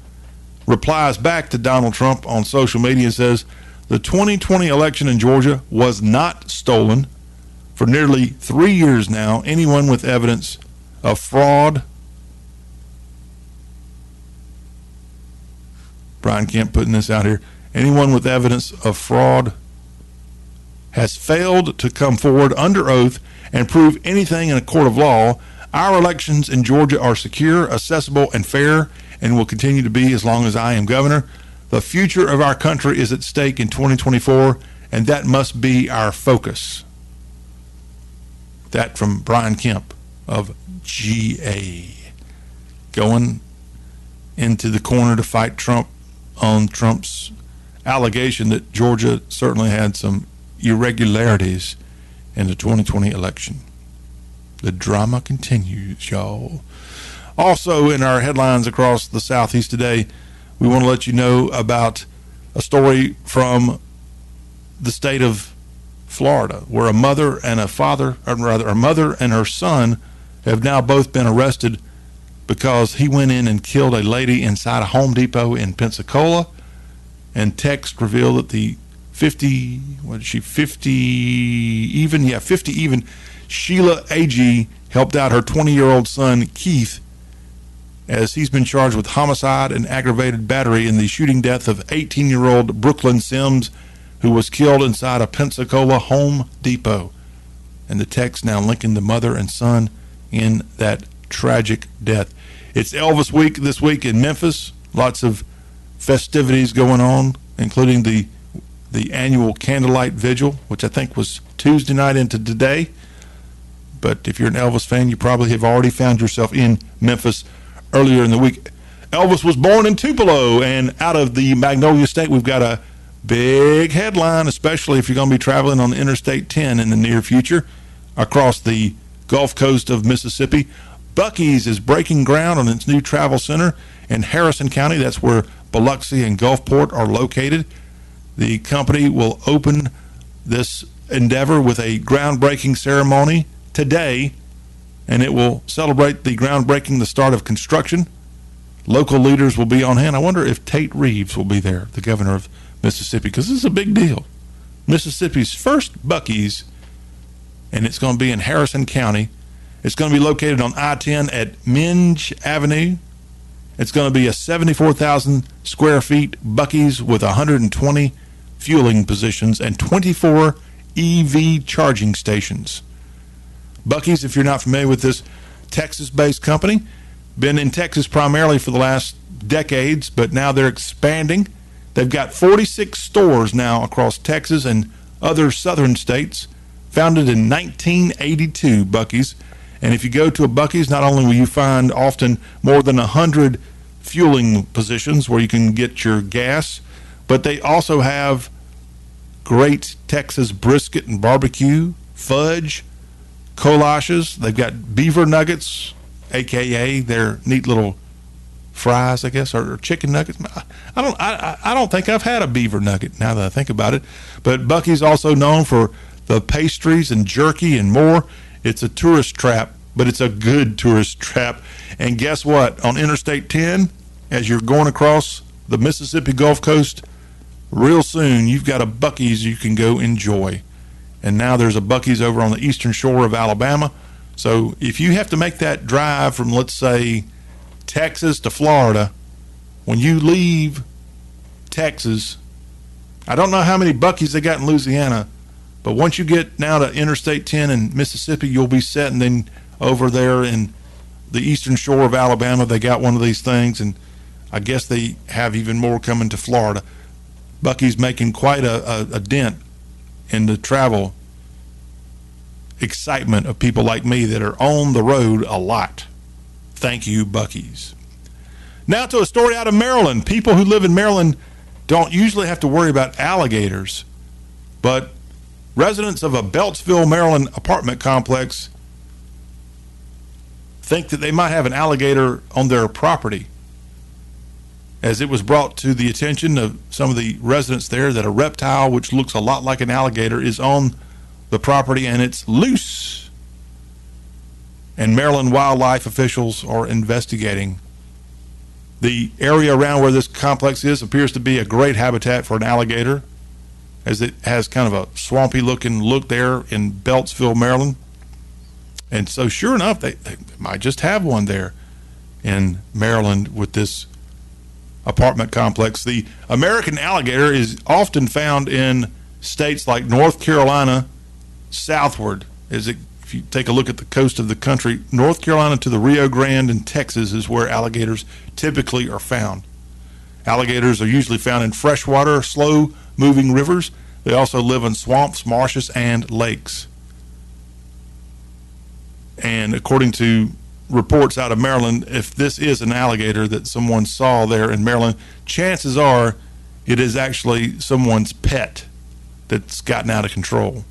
replies back to Donald Trump on social media and says the 2020 election in Georgia was not stolen. For nearly three years now, anyone with evidence of fraud, Brian Kemp putting this out here, anyone with evidence of fraud has failed to come forward under oath and prove anything in a court of law. Our elections in Georgia are secure, accessible, and fair, and will continue to be as long as I am governor. The future of our country is at stake in 2024, and that must be our focus. That from Brian Kemp of GA. Going into the corner to fight Trump on Trump's allegation that Georgia certainly had some irregularities in the 2020 election. The drama continues, y'all. Also, in our headlines across the Southeast today, we want to let you know about a story from the state of Florida, where a mother and a father, or rather, a mother and her son have now both been arrested because he went in and killed a lady inside a Home Depot in Pensacola. And text revealed that the 50, what is she, 50 even? Yeah, 50 even. Sheila Agee helped out her 20 year old son, Keith, as he's been charged with homicide and aggravated battery in the shooting death of 18 year old Brooklyn Sims, who was killed inside a Pensacola Home Depot. And the text now linking the mother and son in that tragic death. It's Elvis Week this week in Memphis. Lots of festivities going on, including the the annual candlelight vigil, which I think was Tuesday night into today. But if you're an Elvis fan, you probably have already found yourself in Memphis earlier in the week. Elvis was born in Tupelo, and out of the Magnolia State, we've got a big headline, especially if you're going to be traveling on Interstate 10 in the near future across the Gulf Coast of Mississippi. Buc-ee's is breaking ground on its new travel center in Harrison County. That's where Biloxi and Gulfport are located. The company will open this endeavor with a groundbreaking ceremony today, and it will celebrate the groundbreaking, the start of construction. Local leaders will be on hand. I wonder if Tate Reeves will be there, the governor of Mississippi, because this is a big deal. Mississippi's first Buc-ee's, and it's going to be in Harrison County. It's going to be located on I 10 at Menge Avenue. It's going to be a 74,000 square feet Buc-ee's with 120 fueling positions and 24 EV charging stations. Buc-ee's, if you're not familiar with this Texas based company, been in Texas primarily for the last decades, but now they're expanding. They've got 46 stores now across Texas and other southern states, founded in 1982, Buc-ee's. And if you go to a Buc-ee's, not only will you find often more than 100 fueling positions where you can get your gas, but they also have great Texas brisket and barbecue, fudge, kolaches. They've got beaver nuggets, aka their neat little fries, I guess, or chicken nuggets. I don't, I, I don't think I've had a beaver nugget now that I think about it. But Buc-ee's also known for the pastries and jerky and more. It's a tourist trap, but it's a good tourist trap. And guess what? On Interstate 10, as you're going across the Mississippi Gulf Coast, real soon you've got a Buc-ee's you can go enjoy. And now there's a Buc-ee's over on the eastern shore of Alabama. So if you have to make that drive from, let's say, Texas to Florida, when you leave Texas, I don't know how many Buc-ee's they got in Louisiana, but once you get now to Interstate 10 in Mississippi, you'll be set. And then over there in the eastern shore of Alabama, they got one of these things. And I guess they have even more coming to Florida. Buc-ee's making quite a, a, a dent in the travel excitement of people like me that are on the road a lot. Thank you, Buc-ee's. Now to a story out of Maryland. People who live in Maryland don't usually have to worry about alligators, but Residents of a Beltsville, Maryland apartment complex think that they might have an alligator on their property. As it was brought to the attention of some of the residents there that a reptile, which looks a lot like an alligator, is on the property and it's loose. And Maryland wildlife officials are investigating. The area around where this complex is appears to be a great habitat for an alligator as it has kind of a swampy looking look there in Beltsville, Maryland. And so, sure enough, they, they might just have one there in Maryland with this apartment complex. The American alligator is often found in states like North Carolina southward. As it, if you take a look at the coast of the country, North Carolina to the Rio Grande and Texas is where alligators typically are found. Alligators are usually found in freshwater, slow moving rivers. They also live in swamps, marshes, and lakes. And according to reports out of Maryland, if this is an alligator that someone saw there in Maryland, chances are it is actually someone's pet that's gotten out of control.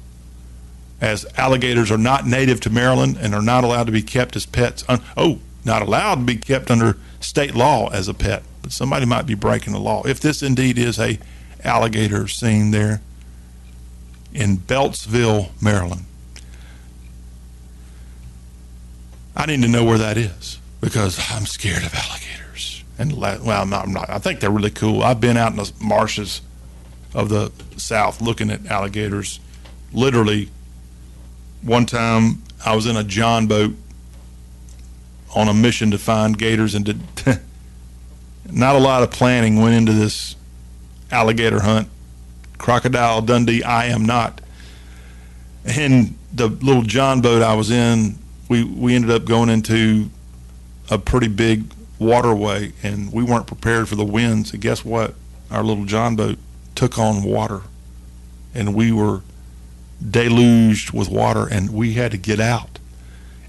As alligators are not native to Maryland and are not allowed to be kept as pets. oh, not allowed to be kept under state law as a pet. But somebody might be breaking the law. If this indeed is a alligator seen there in Beltsville, Maryland. I need to know where that is because I'm scared of alligators. And well, I'm not, I'm not. I think they're really cool. I've been out in the marshes of the South looking at alligators. Literally, one time I was in a John boat on a mission to find gators, and not a lot of planning went into this alligator hunt. Crocodile Dundee, I am not. And the little John boat I was in, we, we ended up going into a pretty big waterway and we weren't prepared for the winds. And guess what? Our little John boat took on water and we were deluged with water and we had to get out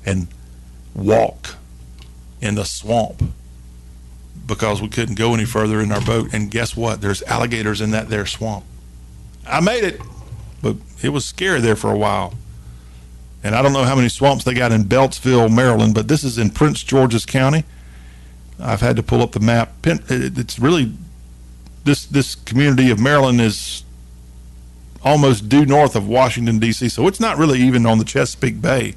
and walk in the swamp because we couldn't go any further in our boat. And guess what? There's alligators in that there swamp. I made it, but it was scary there for a while. And I don't know how many swamps they got in Beltsville, Maryland, but this is in Prince George's County. I've had to pull up the map. It's really this this community of Maryland is almost due north of Washington D.C., so it's not really even on the Chesapeake Bay.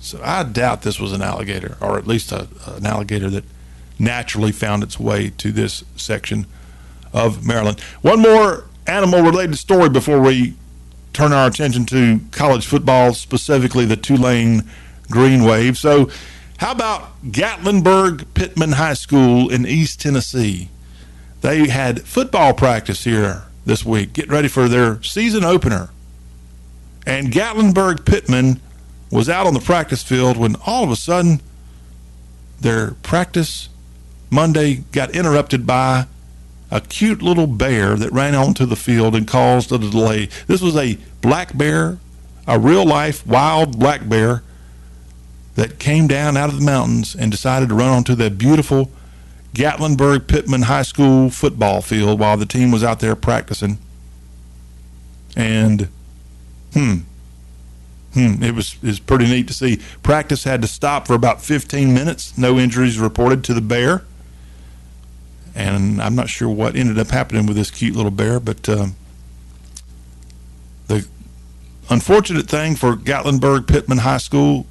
So I doubt this was an alligator, or at least a, an alligator that naturally found its way to this section of Maryland. One more animal related story before we turn our attention to college football, specifically the Tulane Green Wave. So, how about Gatlinburg Pittman High School in East Tennessee? They had football practice here this week, getting ready for their season opener. And Gatlinburg Pittman was out on the practice field when all of a sudden their practice Monday got interrupted by a cute little bear that ran onto the field and caused a delay. This was a black bear, a real life wild black bear that came down out of the mountains and decided to run onto that beautiful Gatlinburg Pittman High School football field while the team was out there practicing. And, hmm, hmm, it was, it was pretty neat to see. Practice had to stop for about 15 minutes. No injuries reported to the bear. And I'm not sure what ended up happening with this cute little bear, but um, the unfortunate thing for Gatlinburg Pittman High School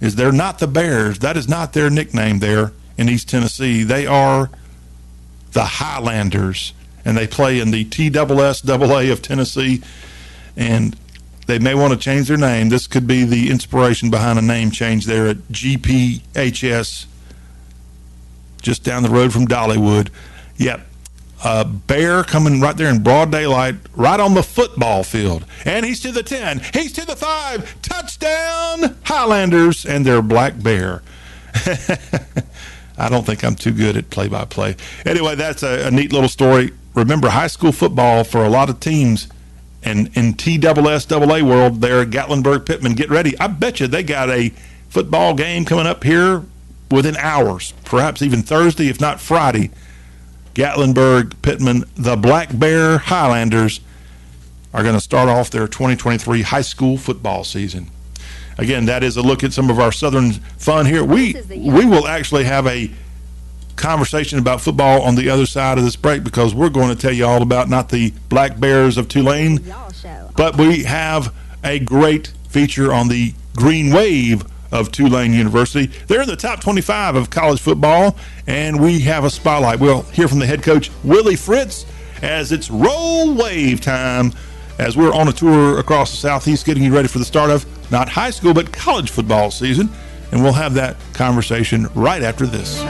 is they're not the Bears. That is not their nickname there in East Tennessee. They are the Highlanders, and they play in the TSSAA of Tennessee. And they may want to change their name. This could be the inspiration behind a name change there at GPHS just down the road from Dollywood. Yep. A bear coming right there in broad daylight, right on the football field. And he's to the 10. He's to the 5. Touchdown, Highlanders and their black bear. I don't think I'm too good at play by play. Anyway, that's a, a, neat little story. Remember, high school football for a lot of teams and in TSSAA world there, Gatlinburg Pittman, get ready. I bet you they got a football game coming up here within hours, perhaps even Thursday, if not Friday. Gatlinburg, Pittman, the Black Bear Highlanders are going to start off their 2023 high school football season. Again, that is a look at some of our Southern fun here. We we will actually have a conversation about football on the other side of this break because we're going to tell you all about not the Black Bears of Tulane, but we have a great feature on the Green Wave of Tulane University. They're in the top 25 of college football, and we have a spotlight. We'll hear from the head coach, Willie Fritz, as it's roll wave time as we're on a tour across the Southeast getting you ready for the start of not high school, but college football season. And we'll have that conversation right after this.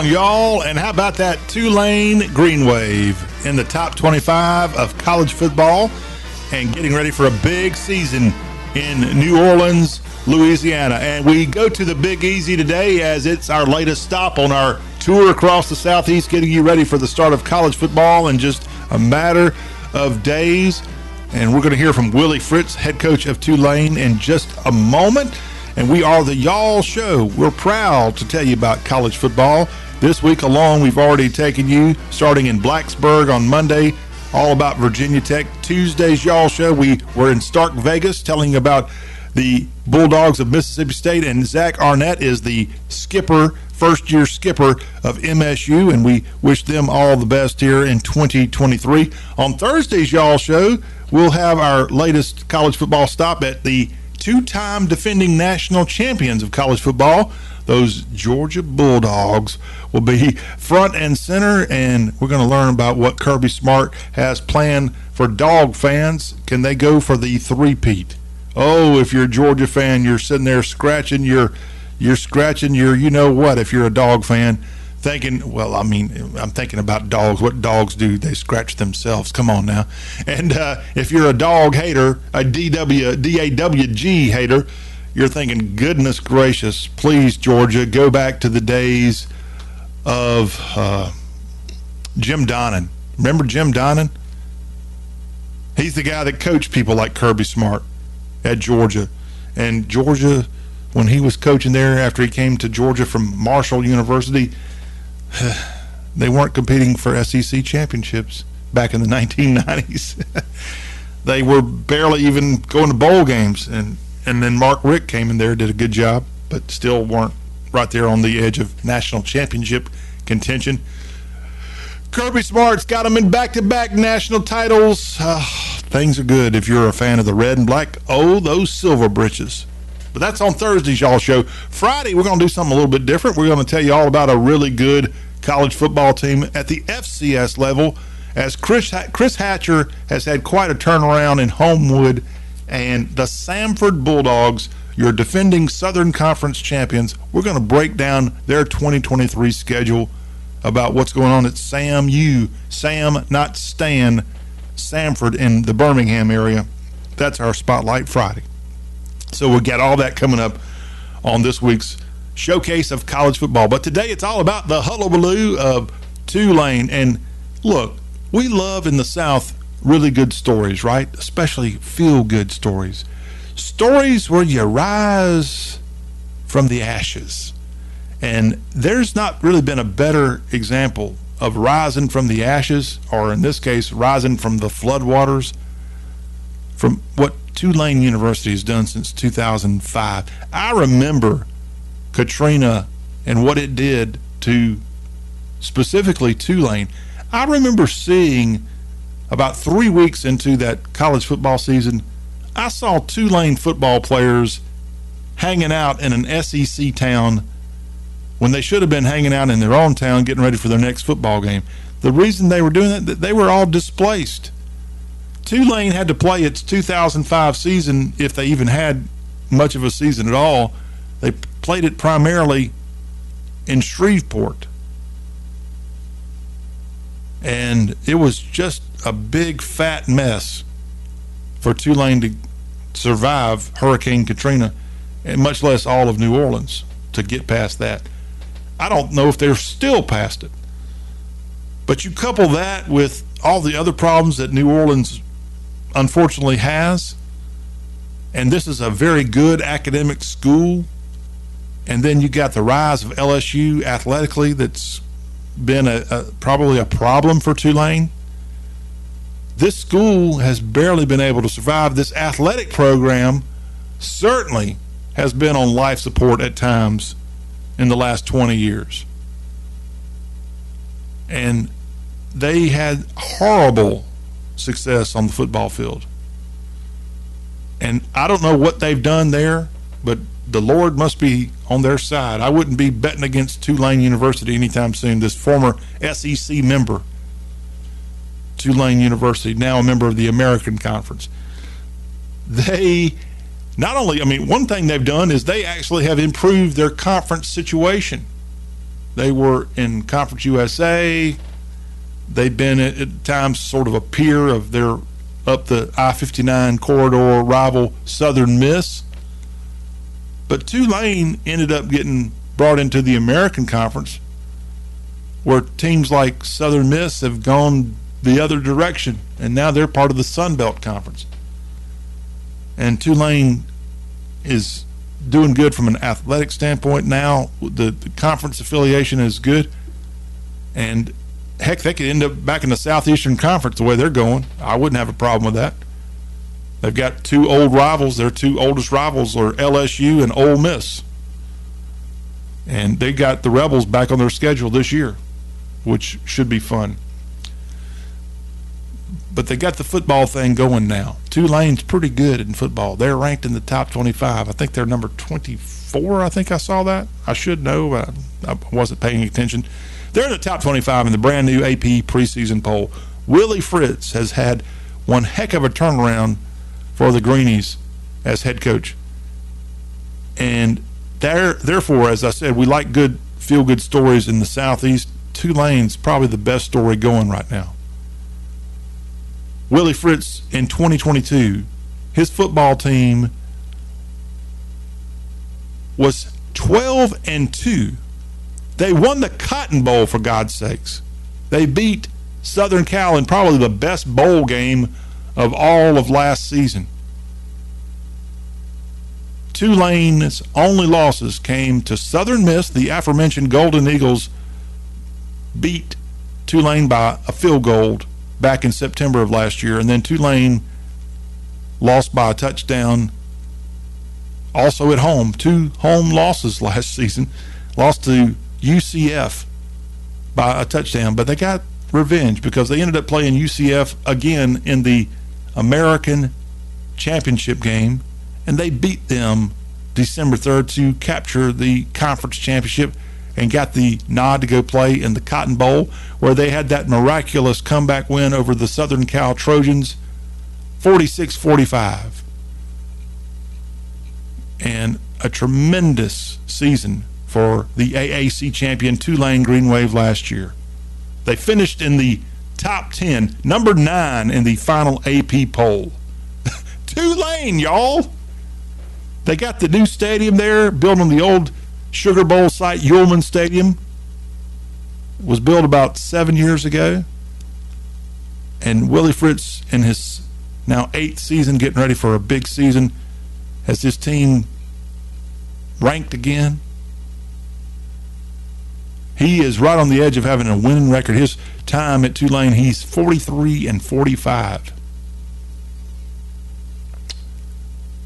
On y'all. And how about that Tulane Green Wave in the top 25 of college football and getting ready for a big season in New Orleans, Louisiana. And we go to the Big Easy today as it's our latest stop on our tour across the Southeast, getting you ready for the start of college football in just a matter of days. And we're going to hear from Willie Fritz, head coach of Tulane, in just a moment and we are the Y'all Show. We're proud to tell you about college football. This week alone, we've already taken you starting in Blacksburg on Monday, all about Virginia Tech. Tuesday's Y'all Show, we were in Stark Vegas telling about the Bulldogs of Mississippi State, and Zach Arnett is the skipper, first year skipper of MSU, and we wish them all the best here in 2023. On Thursday's Y'all Show, we'll have our latest college football stop at the two time defending national champions of college football. Those Georgia Bulldogs will be front and center, and we're going to learn about what Kirby Smart has planned for dog fans. Can they go for the three-peat? Oh, if you're a Georgia fan, you're sitting there scratching your, you're scratching your, you know what? If you're a dog fan, thinking, well, I mean, I'm thinking about dogs. What dogs do? They scratch themselves. Come on now. And uh, if you're a dog hater, a DW, DAWG hater, you're thinking, goodness gracious, please, Georgia, go back to the days of uh, Jim Donnan. Remember Jim Donnan? He's the guy that coached people like Kirby Smart at Georgia. And Georgia, when he was coaching there after he came to Georgia from Marshall University, they weren't competing for SEC championships back in the 1990s. they were barely even going to bowl games, and and then Mark Richt came in there, did a good job, but still weren't right there on the edge of national championship contention. Kirby Smart's got them in back-to-back national titles. Uh, things are good if you're a fan of the red and black. Oh, those silver britches. But that's on Thursday's y'all show. Friday, we're going to do something a little bit different. We're going to tell you all about a really good college football team at the FCS level as Chris, Chris Hatcher has had quite a turnaround in Homewood and the Samford Bulldogs, your defending Southern Conference champions. We're going to break down their 2023 schedule about what's going on at Sam U, Sam, not Stan, Samford in the Birmingham area. That's our Spotlight Friday. So we'll get all that coming up on this week's showcase of college football. But today it's all about the hullabaloo of Tulane. And look, we love in the South really good stories, right? Especially feel good stories. Stories where you rise from the ashes. And there's not really been a better example of rising from the ashes, or in this case, rising from the floodwaters, from what Tulane University has done since 2005. I remember Katrina and what it did to specifically Tulane. I remember seeing about three weeks into that college football season, I saw Tulane football players hanging out in an SEC town when they should have been hanging out in their own town getting ready for their next football game. The reason they were doing that, they were all displaced. Tulane had to play its 2005 season, if they even had much of a season at all. They played it primarily in Shreveport and it was just a big fat mess for Tulane to survive Hurricane Katrina, and much less all of New Orleans to get past that. I don't know if they're still past it. But you couple that with all the other problems that New Orleans unfortunately has, and this is a very good academic school, and then you got the rise of LSU athletically that's been a, a, probably a problem for Tulane. This school has barely been able to survive. This athletic program certainly has been on life support at times in the last 20 years. And they had horrible success on the football field. And I don't know what they've done there, but the Lord must be on their side. I wouldn't be betting against Tulane University anytime soon. This former SEC member, Tulane University, now a member of the American Conference. They not only, I mean, one thing they've done is they actually have improved their conference situation. They were in Conference USA. They've been at, at times sort of a peer of their up the I 59 corridor rival Southern Miss but Tulane ended up getting brought into the American Conference, where teams like Southern Miss have gone the other direction, and now they're part of the Sun Belt Conference. And Tulane is doing good from an athletic standpoint now. The, the conference affiliation is good, and heck, they could end up back in the Southeastern Conference the way they're going. I wouldn't have a problem with that. They've got two old rivals. Their two oldest rivals are LSU and Ole Miss. And they got the Rebels back on their schedule this year, which should be fun. But they got the football thing going now. Tulane's pretty good in football. They're ranked in the top 25. I think they're number 24. I think I saw that. I should know. I, I wasn't paying attention. They're in the top 25 in the brand new AP preseason poll. Willie Fritz has had one heck of a turnaround for the Greenies as head coach. And there, therefore, as I said, we like good feel good stories in the Southeast. Tulane's probably the best story going right now. Willie Fritz in 2022, his football team was 12 and 2. They won the Cotton Bowl for God's sakes. They beat Southern Cal in probably the best bowl game of all of last season. Tulane's only losses came to Southern Miss. The aforementioned Golden Eagles beat Tulane by a field goal back in September of last year, and then Tulane lost by a touchdown. Also at home, two home losses last season. Lost to UCF by a touchdown, but they got revenge because they ended up playing UCF again in the American Championship game, and they beat them December 3rd to capture the conference championship and got the nod to go play in the Cotton Bowl, where they had that miraculous comeback win over the Southern Cal Trojans, 46 45. And a tremendous season for the AAC champion Tulane Green Wave last year. They finished in the top 10, number nine in the final AP poll. Tulane, y'all. They got the new stadium there, built on the old Sugar Bowl site, Yulman Stadium. Was built about seven years ago. And Willie Fritz, in his now eighth season, getting ready for a big season, has his team ranked again. He is right on the edge of having a winning record. His time at Tulane, he's 43 and 45.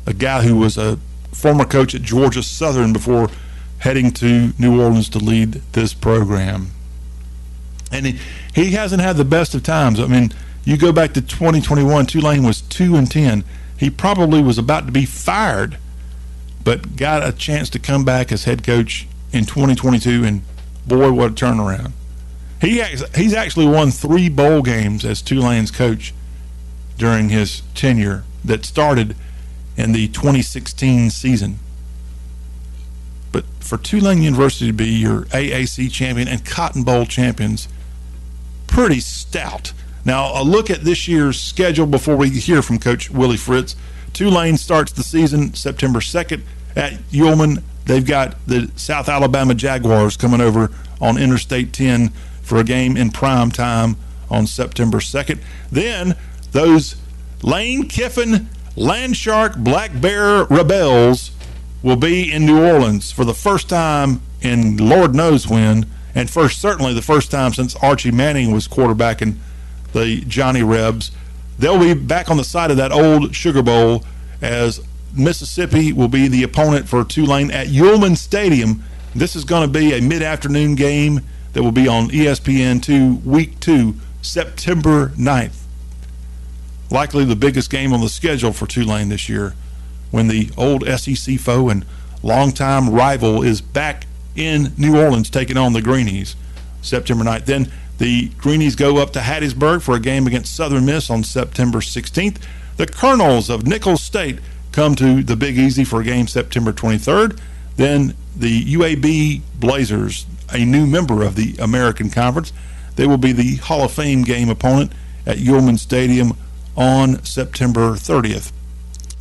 A guy who was a former coach at Georgia Southern before heading to New Orleans to lead this program. And he, he hasn't had the best of times. I mean, you go back to 2021, Tulane was 2 and 10. He probably was about to be fired, but got a chance to come back as head coach in 2022 and boy, what a turnaround. He he's actually won three bowl games as Tulane's coach during his tenure that started in the 2016 season. But for Tulane University to be your AAC champion and Cotton Bowl champions, pretty stout. Now, a look at this year's schedule before we hear from Coach Willie Fritz. Tulane starts the season September 2nd at Yulman They've got the South Alabama Jaguars coming over on Interstate 10 for a game in prime time on September 2nd. Then those Lane Kiffin Landshark Black Bear Rebels will be in New Orleans for the first time in Lord knows when, and first certainly the first time since Archie Manning was quarterbacking the Johnny Rebs. They'll be back on the side of that old Sugar Bowl as Mississippi will be the opponent for Tulane at Yulman Stadium. This is going to be a mid afternoon game that will be on ESPN2 week two, September 9th. Likely the biggest game on the schedule for Tulane this year when the old SEC foe and longtime rival is back in New Orleans taking on the Greenies September 9th. Then the Greenies go up to Hattiesburg for a game against Southern Miss on September 16th. The Colonels of Nicholls State come to the Big Easy for a game September 23rd. Then the UAB Blazers, a new member of the American Conference, they will be the Hall of Fame game opponent at Yulman Stadium on September 30th.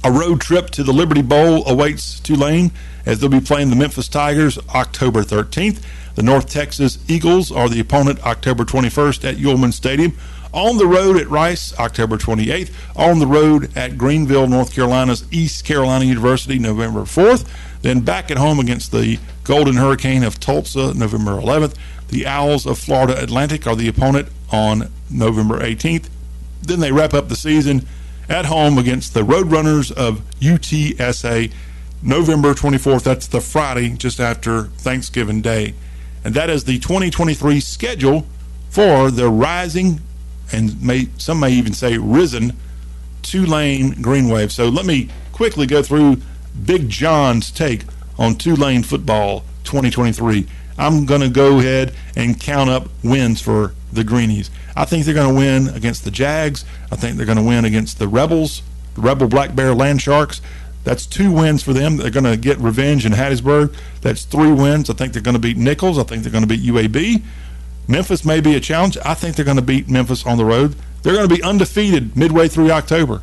A road trip to the Liberty Bowl awaits Tulane as they'll be playing the Memphis Tigers October 13th. The North Texas Eagles are the opponent October 21st at Yulman Stadium on the road at Rice, October 28th, on the road at Greenville, North Carolina's East Carolina University, November 4th, then back at home against the Golden Hurricane of Tulsa, November 11th. The Owls of Florida Atlantic are the opponent on November 18th. Then they wrap up the season at home against the Roadrunners of UTSA, November 24th. That's the Friday just after Thanksgiving Day. And that is the 2023 schedule for the Rising and may some may even say risen Tulane Green Wave. So let me quickly go through Big John's take on Tulane football 2023. I'm going to go ahead and count up wins for the Greenies. I think they're going to win against the Jags. I think they're going to win against the Rebels, the Rebel Black Bear Land Sharks. That's two wins for them. They're going to get revenge in Hattiesburg. That's three wins. I think they're going to beat Nicholls. I think they're going to beat UAB. Memphis may be a challenge. I think they're going to beat Memphis on the road. They're going to be undefeated midway through October.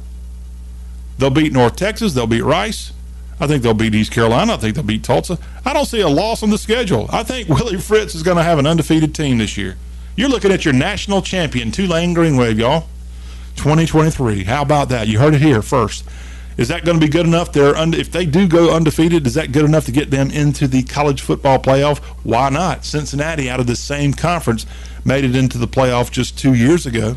They'll beat North Texas. They'll beat Rice. I think they'll beat East Carolina. I think they'll beat Tulsa. I don't see a loss on the schedule. I think Willie Fritz is going to have an undefeated team this year. You're looking at your national champion, Tulane Green Wave, y'all. 2023. How about that? You heard it here first. Is that going to be good enough? They're if they do go undefeated, is that good enough to get them into the college football playoff? Why not? Cincinnati, out of the same conference, made it into the playoff just two years ago.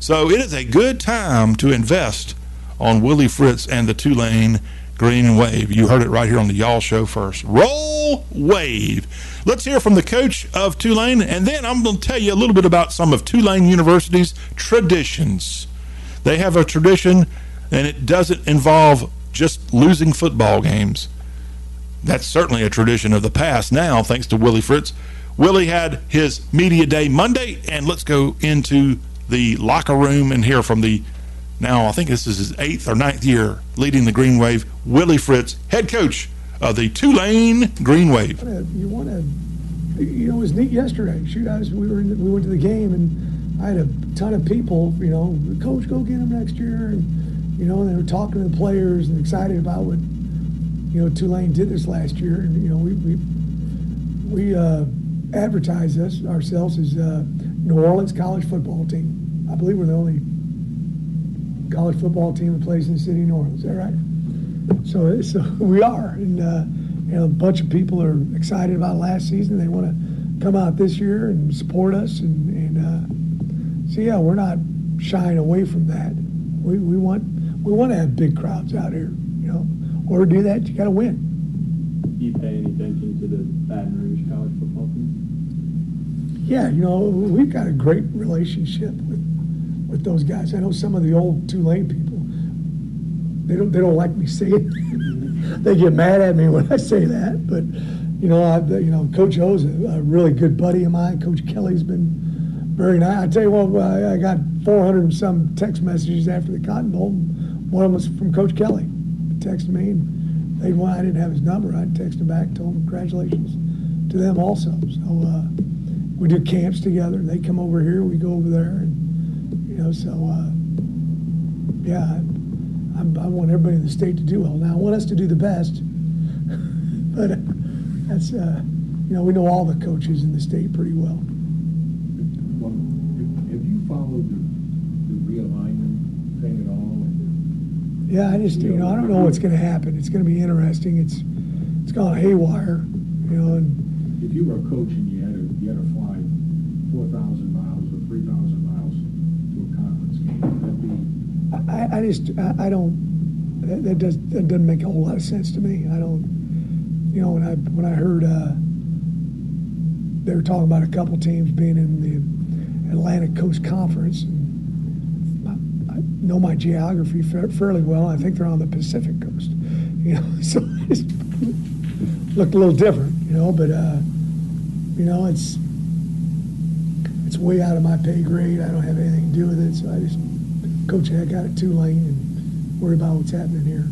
So it is a good time to invest on Willie Fritz and the Tulane Green Wave. You heard it right here on the Y'all Show first. Roll Wave. Let's hear from the coach of Tulane, and then I'm going to tell you a little bit about some of Tulane University's traditions. They have a tradition, and it doesn't involve just losing football games. That's certainly a tradition of the past now, thanks to Willie Fritz. Willie had his media day Monday, and let's go into the locker room and hear from the now I think this is his eighth or ninth year leading the Green Wave, Willie Fritz, head coach of the Tulane Green Wave. You want to, you know, it was neat yesterday. Shoot, I was, we were the, we went to the game and I had a ton of people. You know, coach, go get him next year, and you know, they were talking to the players and excited about what you know Tulane did this last year, and you know, we we we uh, advertise us ourselves as uh, New Orleans college football team. I believe we're the only college football team that plays in the city of New Orleans. Is that right? So, so we are, and uh, you know, a bunch of people are excited about last season. They want to come out this year and support us, and, and uh, so yeah, we're not shying away from that. We, we want we want to have big crowds out here, you know. Or to do that, you got to win. Do you pay any attention to the Baton Rouge college football team? Yeah, you know, we've got a great relationship with with those guys. I know some of the old Tulane people. They don't they don't like me saying. they get mad at me when I say that. But you know, I, you know, Coach O's a, really good buddy of mine. Coach Kelly's been very nice. I tell you what, I got 400 and some text messages after the Cotton Bowl. One of them was from Coach Kelly. He texted me, and they I didn't have his number. I texted him back, told him congratulations to them also. So uh, we do camps together. They come over here, we go over there, and you know, so uh, yeah, I, I, want everybody in the state to do well. Now, I want us to do the best, but uh, that's uh, you know, we know all the coaches in the state pretty well. well have you followed the, the realignment thing at all? Yeah, I just you know I don't know what's going to happen. It's going to be interesting. It's it's gone haywire, you know. And if you were a I, I just I, I don't that, that, does that doesn't make a whole lot of sense to me. I don't you know when I when I heard uh, they were talking about a couple teams being in the Atlantic Coast Conference. I, know my geography fairly well. I think they're on the Pacific Coast. You know, so it looked a little different. You know, but uh, you know it's it's way out of my pay grade. I don't have anything to do with it, so I just coach I got at Tulane and worry about what's happening here.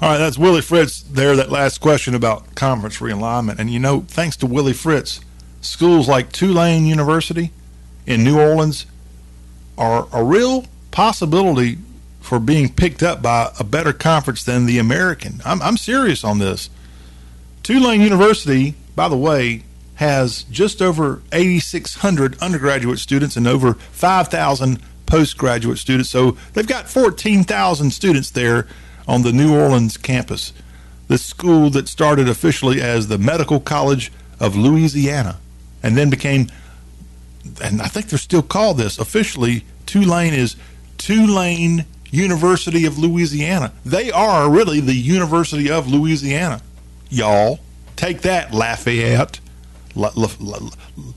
All right, that's Willie Fritz there. That last question about conference realignment, and you know, thanks to Willie Fritz, schools like Tulane University in New Orleans are a real possibility for being picked up by a better conference than the American. I'm, I'm serious on this. Tulane University, by the way, has just over 8,600 undergraduate students and over 5,000 postgraduate students. So they've got 14,000 students there on the New Orleans campus. This school that started officially as the Medical College of Louisiana and then became, and I think they're still called this officially, Tulane is Tulane University of Louisiana. They are really the University of Louisiana. Y'all, take that, Lafayette. La, La, La,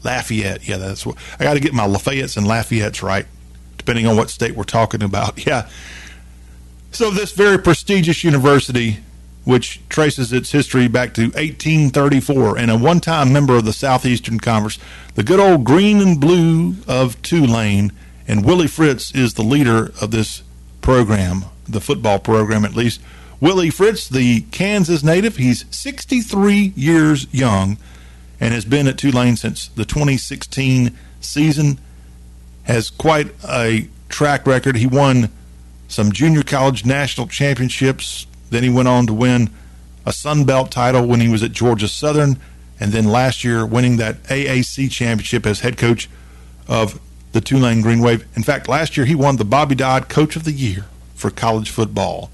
Lafayette. Yeah, that's what I got to get my Lafayettes and Lafayettes right depending on what state we're talking about. Yeah. So, this very prestigious university, which traces its history back to 1834 and a one time member of the Southeastern Conference, the good old green and blue of Tulane, and Willie Fritz is the leader of this program, the football program at least. Willie Fritz, the Kansas native, he's 63 years young and has been at Tulane since the 2016 season has quite a track record. He won some junior college national championships. Then he went on to win a Sun Belt title when he was at Georgia Southern, and then last year winning that AAC championship as head coach of the Tulane Green Wave. In fact, last year he won the Bobby Dodd Coach of the Year for college football.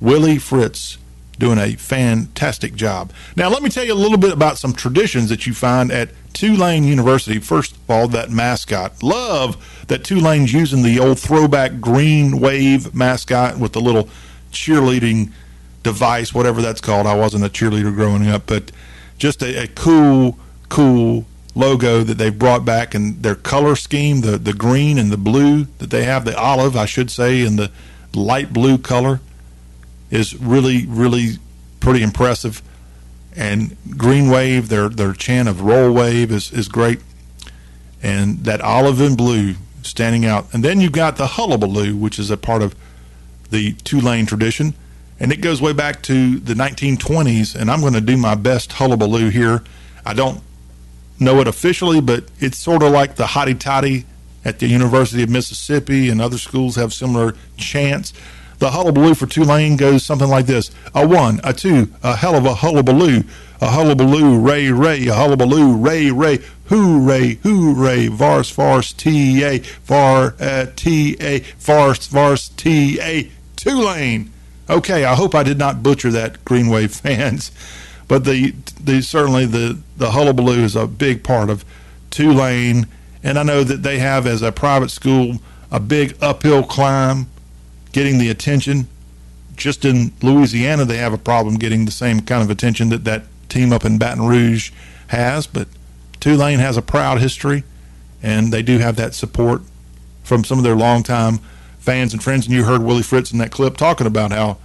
Willie Fritz doing a fantastic job. Now, let me tell you a little bit about some traditions that you find at Tulane University. First of all, that mascot. Love that Tulane's using the old throwback green wave mascot with the little cheerleading device, whatever that's called. I wasn't a cheerleader growing up, but just a, a cool, cool logo that they've brought back and their color scheme, the, the green and the blue that they have, the olive, I should say, and the light blue color is really, really pretty impressive. And Green Wave, their their chant of Roll Wave is, is great. And that olive and blue standing out. And then you've got the Hullabaloo, which is a part of the Tulane tradition. And it goes way back to the 1920s. And I'm going to do my best Hullabaloo here. I don't know it officially, but it's sort of like the Hotty Toddy at the University of Mississippi, and other schools have similar chants. The hullabaloo for Tulane goes something like this: a one, a two, a hell of a hullabaloo, a hullabaloo, ray ray, a hullabaloo, ray ray, hooray, hooray, vars vars t a, var uh, t a, vars vars t a, Tulane. Okay, I hope I did not butcher that, Green Wave fans, but the the certainly the the hullabaloo is a big part of Tulane, and I know that they have as a private school a big uphill climb getting the attention. Just in Louisiana, they have a problem getting the same kind of attention that that team up in Baton Rouge has. But Tulane has a proud history, and they do have that support from some of their longtime fans and friends. And you heard Willie Fritz in that clip talking about how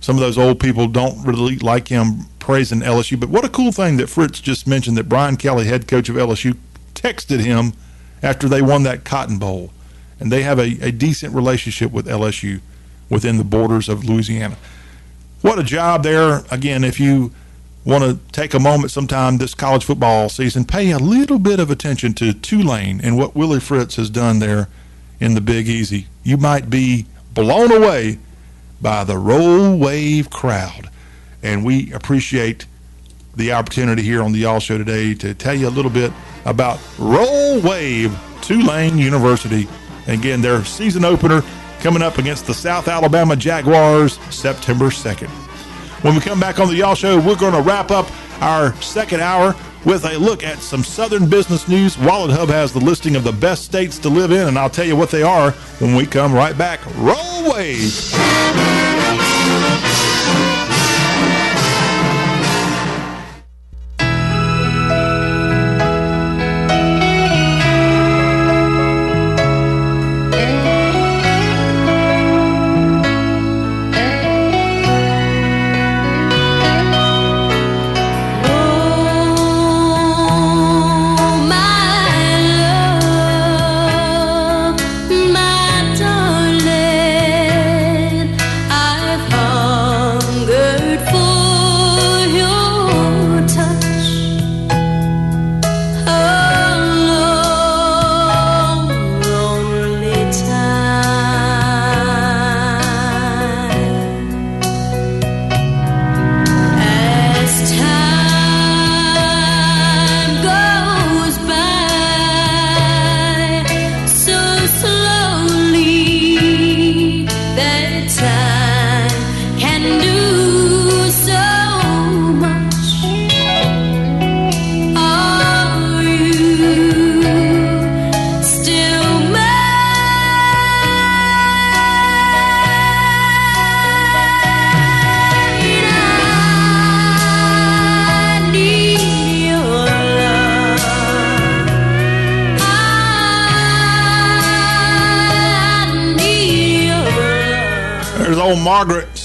some of those old people don't really like him praising LSU. But what a cool thing that Fritz just mentioned that Brian Kelly, head coach of LSU, texted him after they won that Cotton Bowl and they have a, a decent relationship with LSU within the borders of Louisiana. What a job there. Again, if you want to take a moment sometime this college football season, pay a little bit of attention to Tulane and what Willie Fritz has done there in the Big Easy. You might be blown away by the roll wave crowd. And we appreciate the opportunity here on the Y'all Show today to tell you a little bit about Roll Wave Tulane University again, their season opener coming up against the South Alabama Jaguars September 2nd. When we come back on the Y'all Show, we're going to wrap up our second hour with a look at some Southern business news. WalletHub has the listing of the best states to live in, and I'll tell you what they are when we come right back. Roll wave.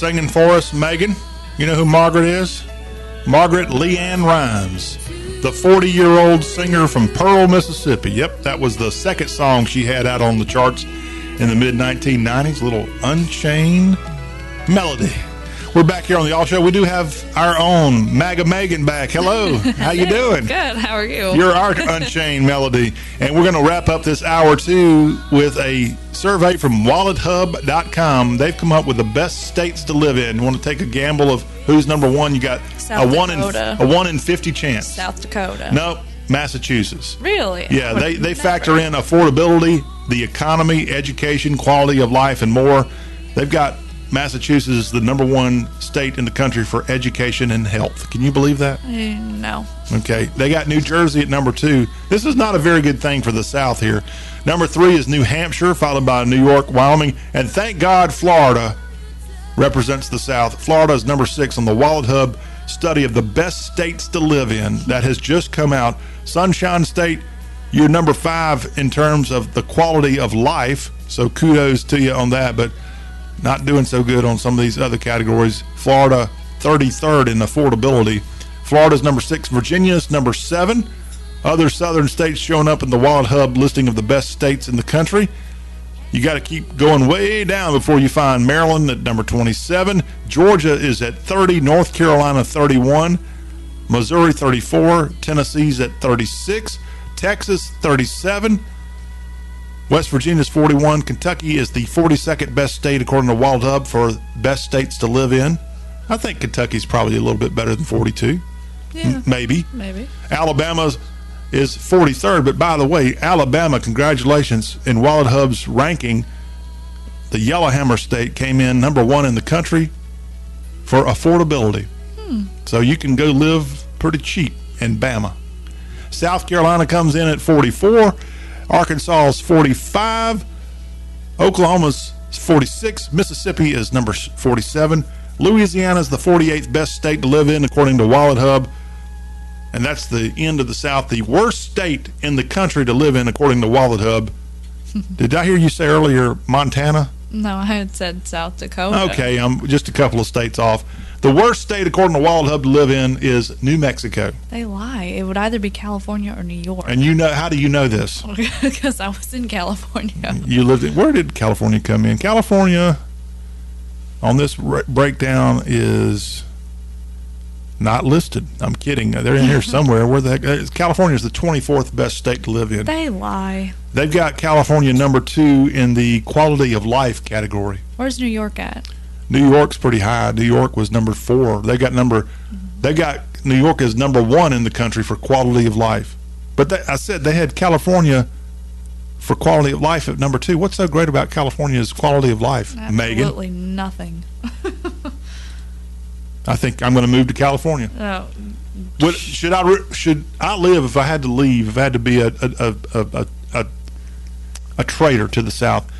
Singing for us, Megan. You know who Margaret is? Margaret LeAnn Rimes, the 40 year old singer from Pearl, Mississippi. Yep, that was the second song she had out on the charts in the mid 1990s. Little Unchained Melody. We're back here on the All Show. We do have our own MAGA Megan back. Hello, how you doing? Good. How are you? You're our Unchained Melody. And we're going to wrap up this hour too with a survey from wallethub.com. They've come up with the best states to live in. You want to take a gamble of who's number one? You got South a one in a one in fifty chance. South Dakota. No, Massachusetts. Really? Yeah, they, they never. factor in affordability, the economy, education, quality of life, and more. They've got Massachusetts is the number one state in the country for education and health. Can you believe that? Eh, no. Okay. They got New Jersey at number two. This is not a very good thing for the South here. Number three is New Hampshire, followed by New York, Wyoming, and thank God Florida represents the South. Florida is number six on the WalletHub study of the best states to live in that has just come out. Sunshine State, you're number five in terms of the quality of life. So kudos to you on that, but not doing so good on some of these other categories. Florida, 33rd in affordability. Florida's number six. Virginia's number seven. Other southern states showing up in the WalletHub listing of the best states in the country. You got to keep going way down before you find Maryland at number 27. Georgia is at 30. North Carolina 31. Missouri 34. Tennessee's at 36. Texas 37. West Virginia's 41. Kentucky is the 42nd best state according to WalletHub for best states to live in. I think Kentucky's probably a little bit better than 42. Yeah, Maybe. maybe. Alabama's is 43rd. But by the way, Alabama, congratulations. In WalletHub's ranking, the Yellowhammer State came in number one in the country for affordability. Hmm. So you can go live pretty cheap in Bama. South Carolina comes in at 44. Arkansas is 45. Oklahoma's 46. Mississippi is number 47. Louisiana is the 48th best state to live in, according to WalletHub. And that's the end of the South, the worst state in the country to live in, according to WalletHub. Did I hear you say earlier Montana? No, I had said South Dakota. Okay, I'm just a couple of states off. The worst state, according to WalletHub, to live in is New Mexico. They lie. It would either be California or New York. And you know, how do you know this? Because I was in California. You lived in, where did California come in? California, on this r- breakdown, is not listed. I'm kidding. They're in here somewhere. Where the heck? uh, California is the 24th best state to live in. They lie. They've got California number two in the quality of life category. Where's New York at? New York's pretty high. New York was number four. They got number, they got New York is number one in the country for quality of life. But they, I said they had California for quality of life at number two. What's so great about California's quality of life, Megan? Absolutely nothing. I think I'm going to move to California. Oh, Would, should I should I live if I had to leave? If I had to be a a a a, a, a, a traitor to the South?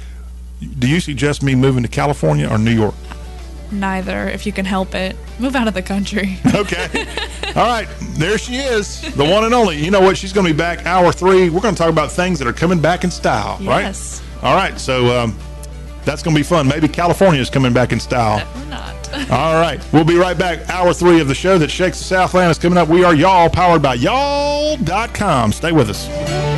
Do you suggest me moving to California or New York? Neither, if you can help it. Move out of the country. Okay. All right. There she is, the one and only. You know what? She's going to be back hour three. We're going to talk about things that are coming back in style, right? Yes. All right. So um, that's going to be fun. Maybe California is coming back in style. Or not. All right. We'll be right back. Hour three of the show that shakes the Southland is coming up. We are y'all, powered by y'all.com. Stay with us.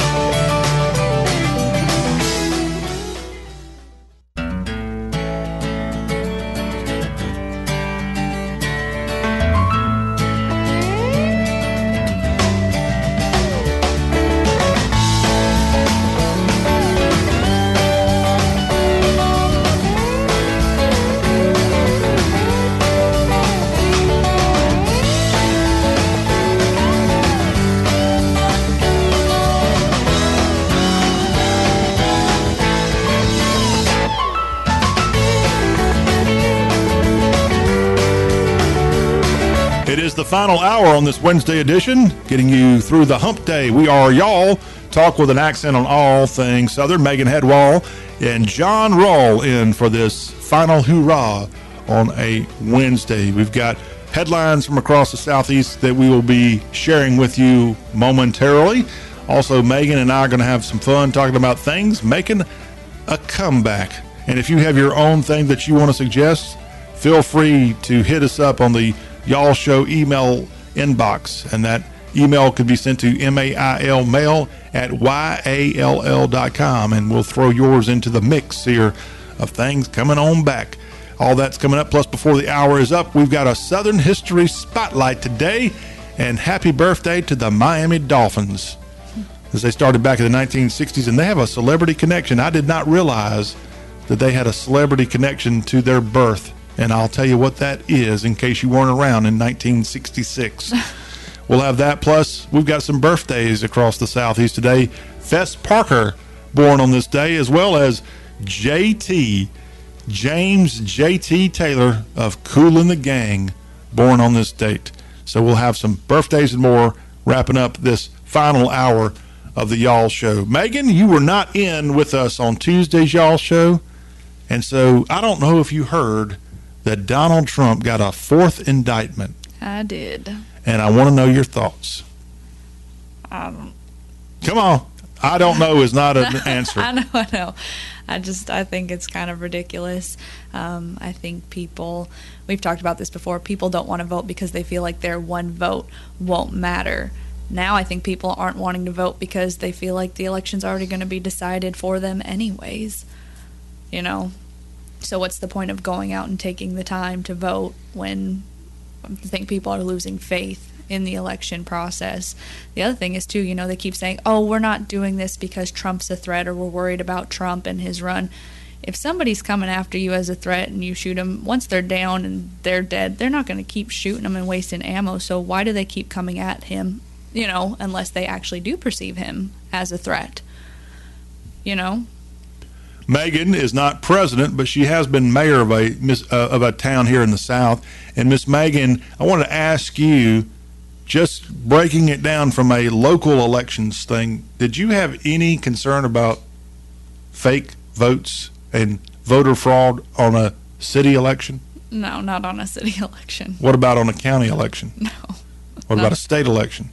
Final hour on this Wednesday edition, getting you through the hump day. We are y'all. Talk with an accent on all things Southern. Megan Hedwall and John Rawl in for this final hoorah on a Wednesday. We've got headlines from across the Southeast that we will be sharing with you momentarily. Also, Megan and I are going to have some fun talking about things making a comeback. And if you have your own thing that you want to suggest, feel free to hit us up on the Y'all Show email inbox. And that email could be sent to M-A-I-L mail at Y-A-L-L dot com. And we'll throw yours into the mix here of things coming on back. All that's coming up. Plus, before the hour is up, we've got a Southern History Spotlight today. And happy birthday to the Miami Dolphins as they started back in the 1960s, and they have a celebrity connection. I did not realize that they had a celebrity connection to their birth, and I'll tell you what that is in case you weren't around in 1966. we'll have that. Plus, we've got some birthdays across the southeast today. Fess Parker, born on this day, as well as JT. James J.T. Taylor of Kool & the Gang, born on this date. So we'll have some birthdays and more wrapping up this final hour of the Y'all Show. Megan, you were not in with us on Tuesday's Y'all Show. And so I don't know if you heard that Donald Trump got a fourth indictment. I did. And I want to know your thoughts. I don't. Come on. I don't know is not an answer. I know. I know. I just I think it's kind of ridiculous. Um, I think people we've talked about this before. People don't want to vote because they feel like their one vote won't matter. Now I think people aren't wanting to vote because they feel like the election's already going to be decided for them anyways. You know. So what's the point of going out and taking the time to vote when I think people are losing faith in the election process. The other thing is too, you know, they keep saying, "Oh, we're not doing this because Trump's a threat or we're worried about Trump and his run." If somebody's coming after you as a threat and you shoot them, once they're down and they're dead, they're not going to keep shooting them and wasting ammo. So why do they keep coming at him? You know, unless they actually do perceive him as a threat. You know, Megan is not president, but she has been mayor of a uh, of a town here in the South. And Miss Megan, I want to ask you, just breaking it down from a local elections thing, did you have any concern about fake votes and voter fraud on a city election? no, not on a city election. What about on a county election? No. What about a state election?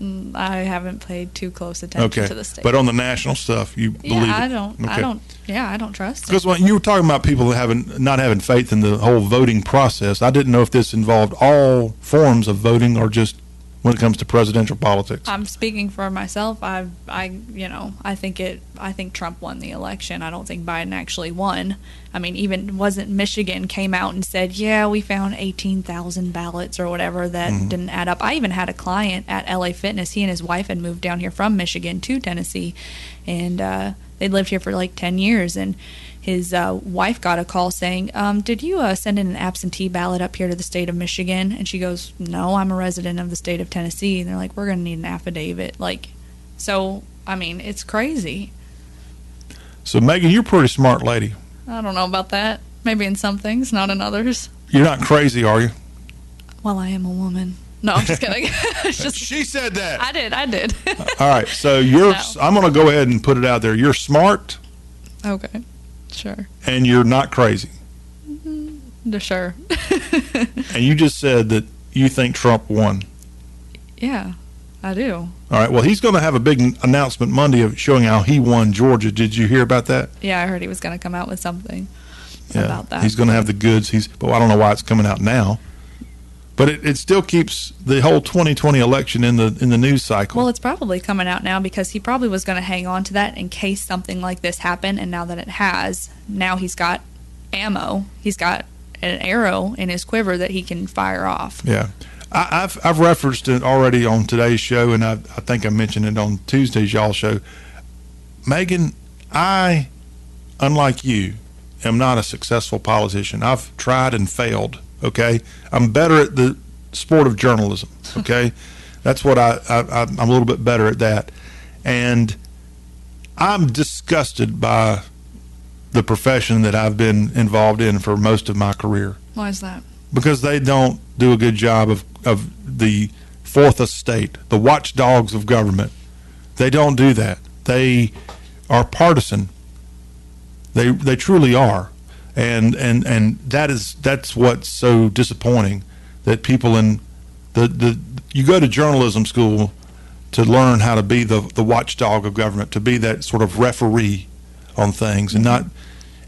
Mm, I haven't paid too close attention Okay, to the state. but on the national stuff, you believe yeah, I don't. Okay. I don't. Yeah, I don't trust. Because when you were talking about people having not having faith in the whole voting process, I didn't know if this involved all forms of voting or just when it comes to presidential politics. I'm speaking for myself. I, I, you know, I think it. I think Trump won the election. I don't think Biden actually won. I mean, even wasn't Michigan came out and said, "Yeah, we found 18,000 ballots or whatever that Mm-hmm. didn't add up." I even had a client at LA Fitness. He and his wife had moved down here from Michigan to Tennessee, and uh, they'd lived here for like 10 years. And his uh, wife got a call saying, um, "Did you uh, send in an absentee ballot up here to the state of Michigan?" And she goes, "No, I'm a resident of the state of Tennessee." And they're like, "We're going to need an affidavit." Like, so I mean, it's crazy. So, Megan, you're a pretty smart lady. I don't know about that. Maybe in some things, not in others. You're not crazy, are you? Well, I am a woman. No, I'm just kidding. Just She said that. I did. I did. All right. So you're. No. I'm going to go ahead and put it out there. You're smart okay, sure, and you're not crazy. Mm-hmm. sure. And you just said that you think Trump won. yeah, I do. All right. Well, he's going to have a big announcement Monday of showing how he won Georgia. Did you hear about that? Yeah, I heard he was going to come out with something about that. He's going to have the goods. He's, but I don't know why it's coming out now. But it, it still keeps the whole 2020 election in the in the news cycle. Well, it's probably coming out now because he probably was going to hang on to that in case something like this happened. And now that it has, now he's got ammo. He's got an arrow in his quiver that he can fire off. yeah, I, I've I've referenced it already on today's show, and I, I think I mentioned it on Tuesday's y'all show. Megan, I, unlike you, am not a successful politician. I've tried and failed. Okay, I'm better at the sport of journalism. Okay, that's what I, I I'm a little bit better at that, and I'm disgusted by the profession that I've been involved in for most of my career Why is that? because they don't do a good job of, of the fourth estate, the watchdogs of government. They don't do that. They are partisan. They they truly are, and and and that is that's what's so disappointing that people in the the you go to journalism school to learn how to be the the watchdog of government, to be that sort of referee on things, and not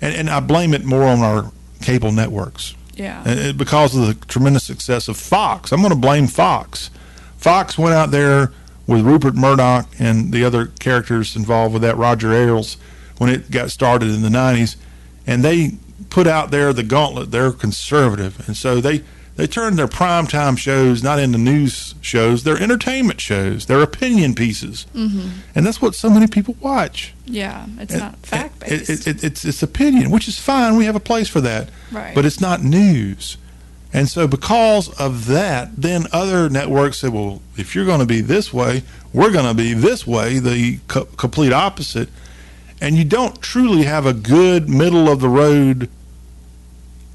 and, and I blame it more on our cable networks Yeah. and because of the tremendous success of Fox. I'm going to blame Fox. Fox went out there with Rupert Murdoch and the other characters involved with that, Roger Ailes, when it got started in the 90s, and they put out there the gauntlet. They're conservative, and so they they turn their primetime shows not into news shows. They're entertainment shows. They're opinion pieces, mm-hmm. and that's what so many people watch. Yeah. It's And- not fact it- based. It, it, it's it's opinion, which is fine. We have a place for that, Right. but it's not news. And so, because of that, then other networks say, "Well, if you're going to be this way, we're going to be this way, the co- complete opposite." And you don't truly have a good middle of the road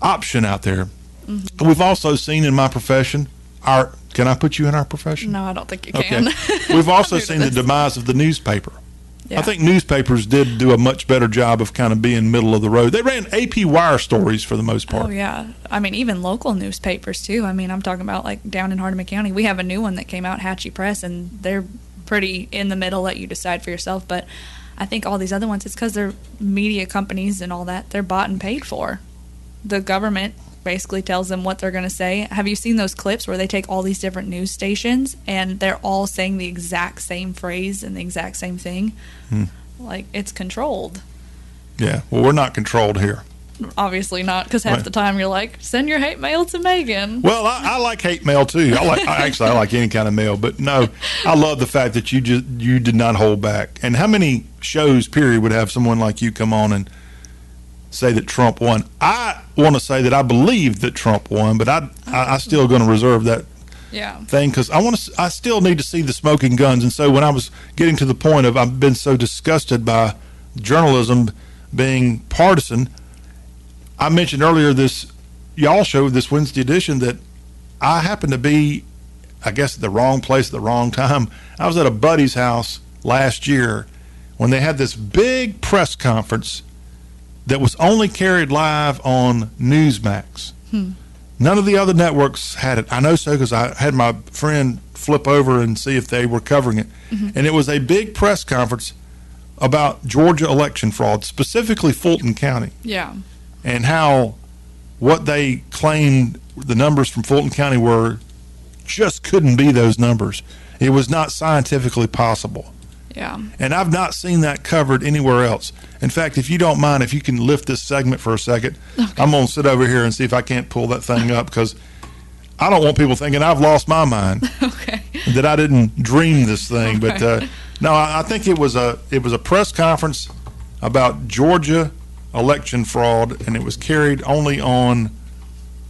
option out there. Mm-hmm. We've also seen in my profession, our can I put you in our profession? No, I don't think you Okay. can. We've also I'm new to seen the demise of the newspaper. Yeah. I think newspapers did do a much better job of kind of being middle of the road. They ran AP wire stories for the most part. Oh yeah, I mean even local newspapers too. I mean I'm talking about like down in Hardeman County. We have a new one that came out, Hatchie Press, and they're pretty in the middle. Let you decide for yourself. But I think all these other ones, it's because they're media companies and all that. They're bought and paid for. The government basically tells them what they're going to say. Have you seen those clips where they take all these different news stations and they're all saying the exact same phrase and the exact same thing? Hmm. Like it's controlled. Yeah. Well, we're not controlled here. Obviously not, because half Right. the time you're like, send your hate mail to Megan. Well, I, I like hate mail too. I like I, actually I like any kind of mail, but no, I love the fact that you just you did not hold back. And how many shows period would have someone like you come on and say that Trump won? I want to say that I believe that Trump won, but I I, I still going to reserve that Yeah. thing because I want to. I still need to see the smoking guns. And so when I was getting to the point of I've been so disgusted by journalism being partisan, I mentioned earlier this y'all show this Wednesday edition that I happened to be, I guess, at the wrong place at the wrong time. I was at a buddy's house last year when they had this big press conference that was only carried live on Newsmax. Hmm. None of the other networks had it. I know so because I had my friend flip over and see if they were covering it. Mm-hmm. And it was a big press conference about Georgia election fraud, specifically Fulton County, Yeah. And how what they claimed the numbers from Fulton County were just couldn't be those numbers. It was not scientifically possible. Yeah. And I've not seen that covered anywhere else. In fact, if you don't mind, if you can lift this segment for a second, I'm going to sit over here and see if I can't pull that thing up because I don't want people thinking I've lost my mind Okay. that I didn't dream this thing. But uh, no, I, I think it was a it was a press conference about Georgia election fraud, and it was carried only on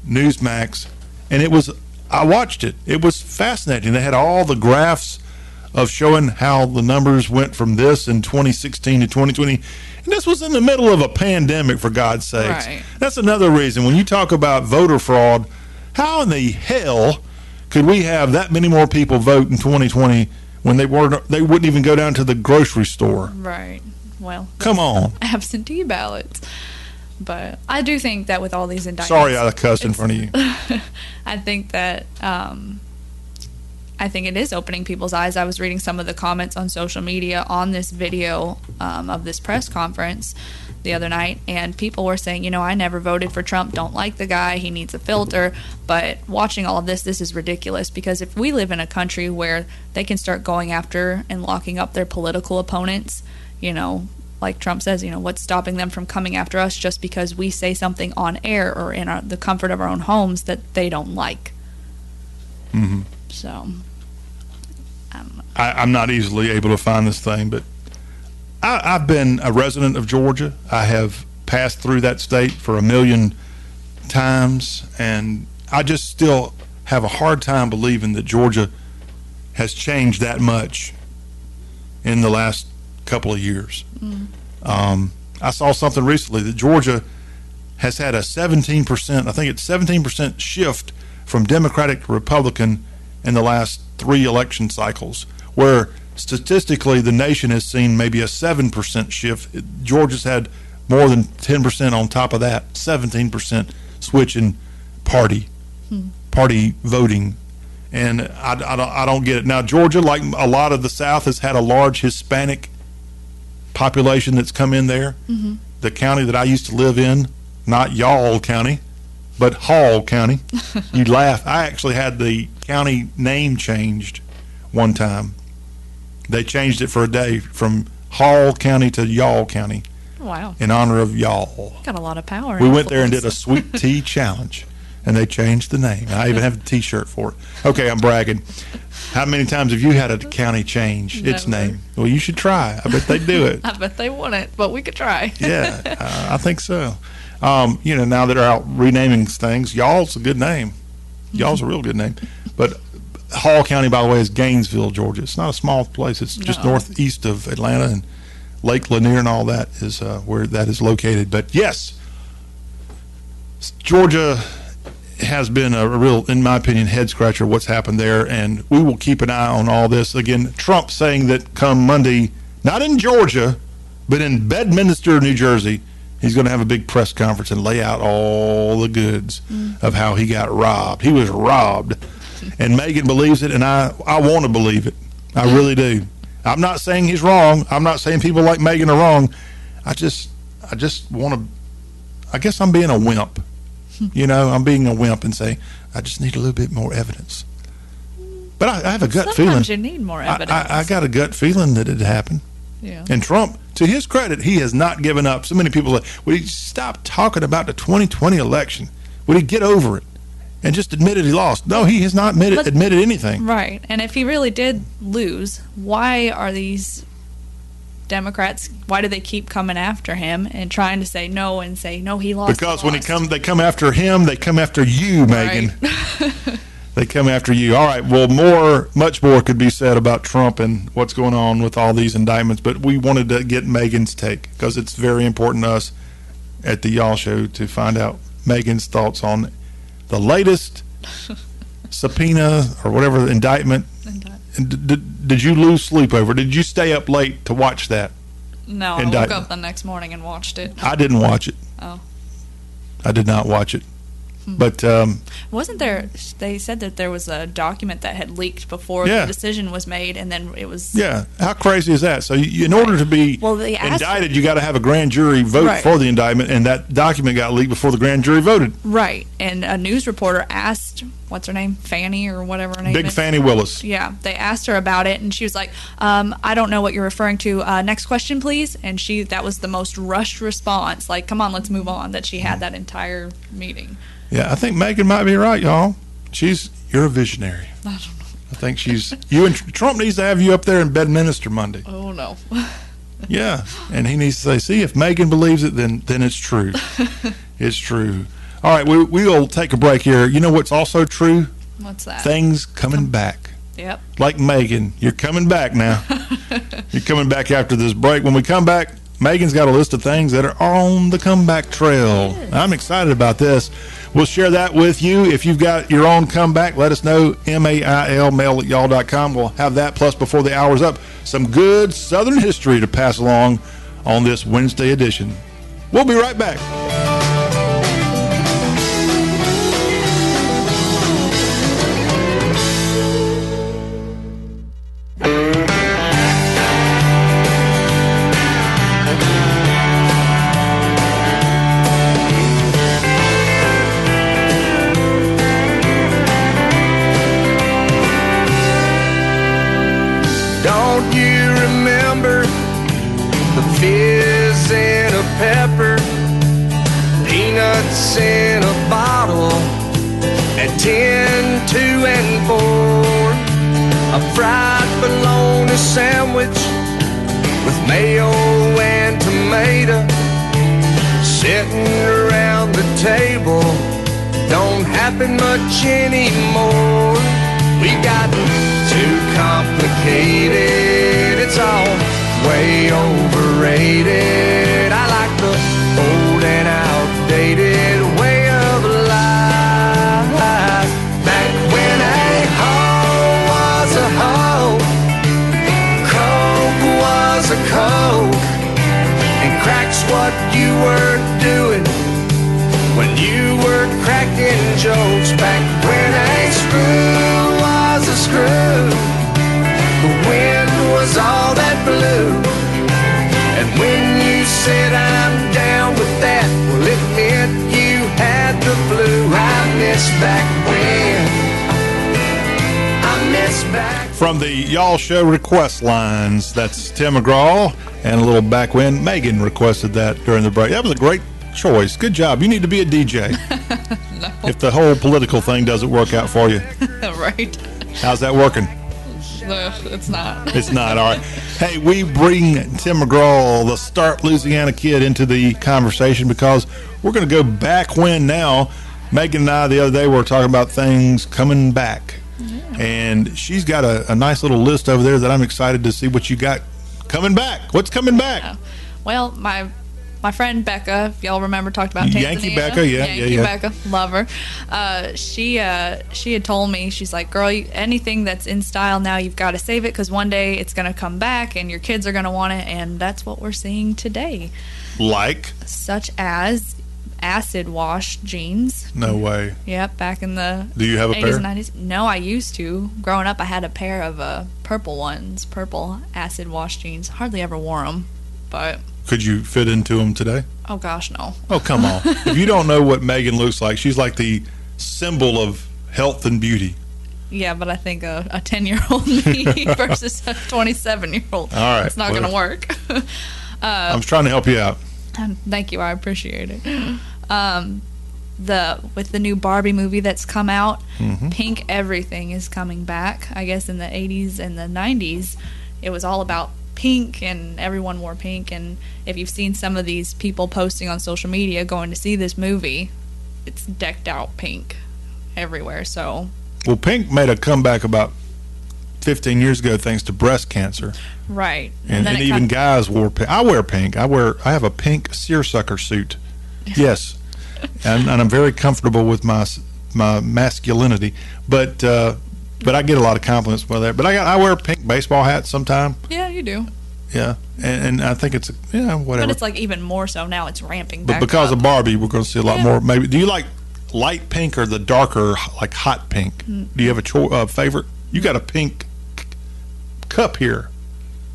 Newsmax, and it was I watched it. It was fascinating. They had all the graphs of showing how the numbers went from this in 2016 to 2020. And this was in the middle of a pandemic, for God's sakes. Right. That's another reason. When you talk about voter fraud, how in the hell could we have that many more people vote in 2020 when they weren't? They wouldn't even go down to the grocery store. Right. Well, Come on. absentee ballots. But I do think that with all these indictments, Sorry, I cussed in front of you. I think that um, I think it is opening people's eyes. I was reading some of the comments on social media on this video um, of this press conference the other night, and people were saying, you know, I never voted for Trump. Don't like the guy. He needs a filter. But watching all of this, this is ridiculous because if we live in a country where they can start going after and locking up their political opponents, you know, like Trump says, you know, what's stopping them from coming after us just because we say something on air or in our, the comfort of our own homes that they don't like? hmm So, um, I, I'm not easily able to find this thing, but I, I've been a resident of Georgia. I have passed through that state for a million times, and I just still have a hard time believing that Georgia has changed that much in the last couple of years. Um, I saw something recently that Georgia has had a 17%, I think it's 17% shift from Democratic to Republican in the last three election cycles, where statistically the nation has seen maybe a 7% shift. Georgia's had more than 10% on top of that, 17% switch in party, party voting. And I, I, don't, I don't get it. Now, Georgia, like a lot of the South, has had a large Hispanic population that's come in there. Mm-hmm. The county that I used to live in, not Y'all County, but Hall County. You'd laugh. I actually had the county name changed one time. They changed it for a day from Hall County to Y'all County Wow, in honor of y'all. got a lot of power. We went there and did a sweet tea challenge, and they changed the name. I even have a T-shirt for it. Okay, I'm bragging. How many times have you had a county change its name? Well, you should try. I bet they do it. I bet they wouldn't, but we could try. yeah, uh, I think so. Um, you know, now that they're out renaming things, y'all's a good name. Y'all's a real good name. But Hall County, by the way, is Gainesville, Georgia. It's not a small place. It's just No. northeast of Atlanta and Lake Lanier and all that is uh, where that is located. But yes, Georgia has been a real, in my opinion, head scratcher what's happened there, and we will keep an eye on all this. Again, Trump saying that come Monday, not in Georgia, but in Bedminster, New Jersey, he's going to have a big press conference and lay out all the goods mm. of how he got robbed. He was robbed, and Megan believes it, and I I want to believe it. I really do. I'm not saying he's wrong. I'm not saying people like Megan are wrong. I just I just want to. I guess I'm being a wimp. You know, I'm being a wimp and say I just need a little bit more evidence. But I, I have a gut feeling. Sometimes you need more evidence. I, I got a gut feeling that it happened. yeah. And Trump, to his credit, he has not given up. So many people say, would he stop talking about the 2020 election? Would he get over it and just admitted he lost? No, he has not admitted, admitted anything. Right. And if he really did lose, why are these Democrats, why do they keep coming after him and trying to say no and say, no, he lost? Because when he lost." come, they come after him. They come after you, Megan. Right. They come after you. All right. Well, more, much more could be said about Trump and what's going on with all these indictments. But we wanted to get Megan's take because it's very important to us at the Y'all Show to find out Megan's thoughts on the latest subpoena or whatever indictment. And, uh, And d- d- did you lose sleep over? Did you stay up late to watch that? no, I woke Indictment. up the next morning and watched it. I didn't watch it. Oh. I did not watch it. Hmm. But um, Wasn't there, they said that there was a document that had leaked before Yeah. the decision was made and then it was. Yeah, how crazy is that? So, you, in order to be Well, indicted, you got to have a grand jury vote Right. for the indictment, and that document got leaked before the grand jury voted. Right. And a news reporter asked, what's her name? Fanny or whatever her name Big is. Fani Willis. Yeah, they asked her about it, and she was like, um, "I don't know what you're referring to. Uh, next question, please." And she that was the most rushed response. Like, "Come on, let's move on." That she had that entire meeting. Yeah, I think Megan might be right, y'all. She's you're a visionary. I don't know. I think she's you and Trump needs to have you up there in Bedminster Monday. Oh no. Yeah, and he needs to say, "See, if Megan believes it, then then it's true. it's true." All right, we we'll take a break here. You know what's also true? What's that? Things coming back. Yep. like Megan. You're coming back now. You're coming back after this break. When we come back, Megan's got a list of things that are on the comeback trail. I'm excited about this. We'll share that with you. If you've got your own comeback, let us know. M-A-I-L, mail at y'all.com. We'll have that. Plus, before the hour's up, some good Southern history to pass along on this Wednesday edition. We'll be right back. Fried bologna sandwich with mayo and tomato, sitting around the table. Don't happen much anymore. We got too complicated. It's all way overrated. What you were doing when you were cracking jokes back when a screw was a screw. The wind was all that blew. And when you said I'm down with that, well, it meant you had the flu. I miss back when. From the Y'all Show request lines, that's Tim McGraw and a little back when Megan requested that during the break. That was a great choice. Good job. You need to be a DJ. If the whole political thing doesn't work out for you, right. how's that working? No, it's not. It's not. All right. Hey, we bring Tim McGraw, the Start Louisiana kid, into the conversation because we're going to go back when now. Megan and I the other day were talking about things coming back. And she's got a, a nice little list over there that I'm excited to see what you got coming back. What's coming back? Yeah. Well, my my friend Becca, if y'all remember, talked about Tanzania. Yankee Becca, yeah, Yankee yeah, yeah. Becca, love her. Uh, she uh, she had told me she's like, girl, you, anything that's in style now, you've got to save it because one day it's gonna come back and your kids are gonna want it, and that's what we're seeing today, Like? such as acid wash jeans. No way. Yep, back in the Do you have a 80s pair? and 90s. No, I used to. Growing up, I had a pair of uh, purple ones, purple acid wash jeans. Hardly ever wore them, but Could you fit into them today? oh gosh, no. Oh, come on. if you don't know what Megan looks like, she's like the symbol of health and beauty. Yeah, but I think a, a 10 year old me versus a 27 year old. All right, It's not well- going to work. I'm trying to help you out. Um, Thank you. I appreciate it. Um, the with the new Barbie movie that's come out, Mm-hmm. pink everything is coming back. I guess in the 80s and the 90s, it was all about pink and everyone wore pink. And if you've seen some of these people posting on social media going to see this movie, it's decked out pink everywhere. So Well, pink made a comeback about 15 years ago thanks to breast cancer. right, And, then and even come- guys wore pink. I wear pink. I wear. I have a pink seersucker suit. Yes, and, and I'm very comfortable with my my masculinity. But uh, but I get a lot of compliments by that. But I got I wear a pink baseball hat sometime. yeah, you do. Yeah, and, and I think it's yeah whatever. But it's like even more so now. It's ramping But because up. of Barbie, we're going to see a lot Yeah. more. Maybe do you like light pink or the darker like hot pink? Mm. Do you have a cho- uh, favorite? You got a pink c- cup here,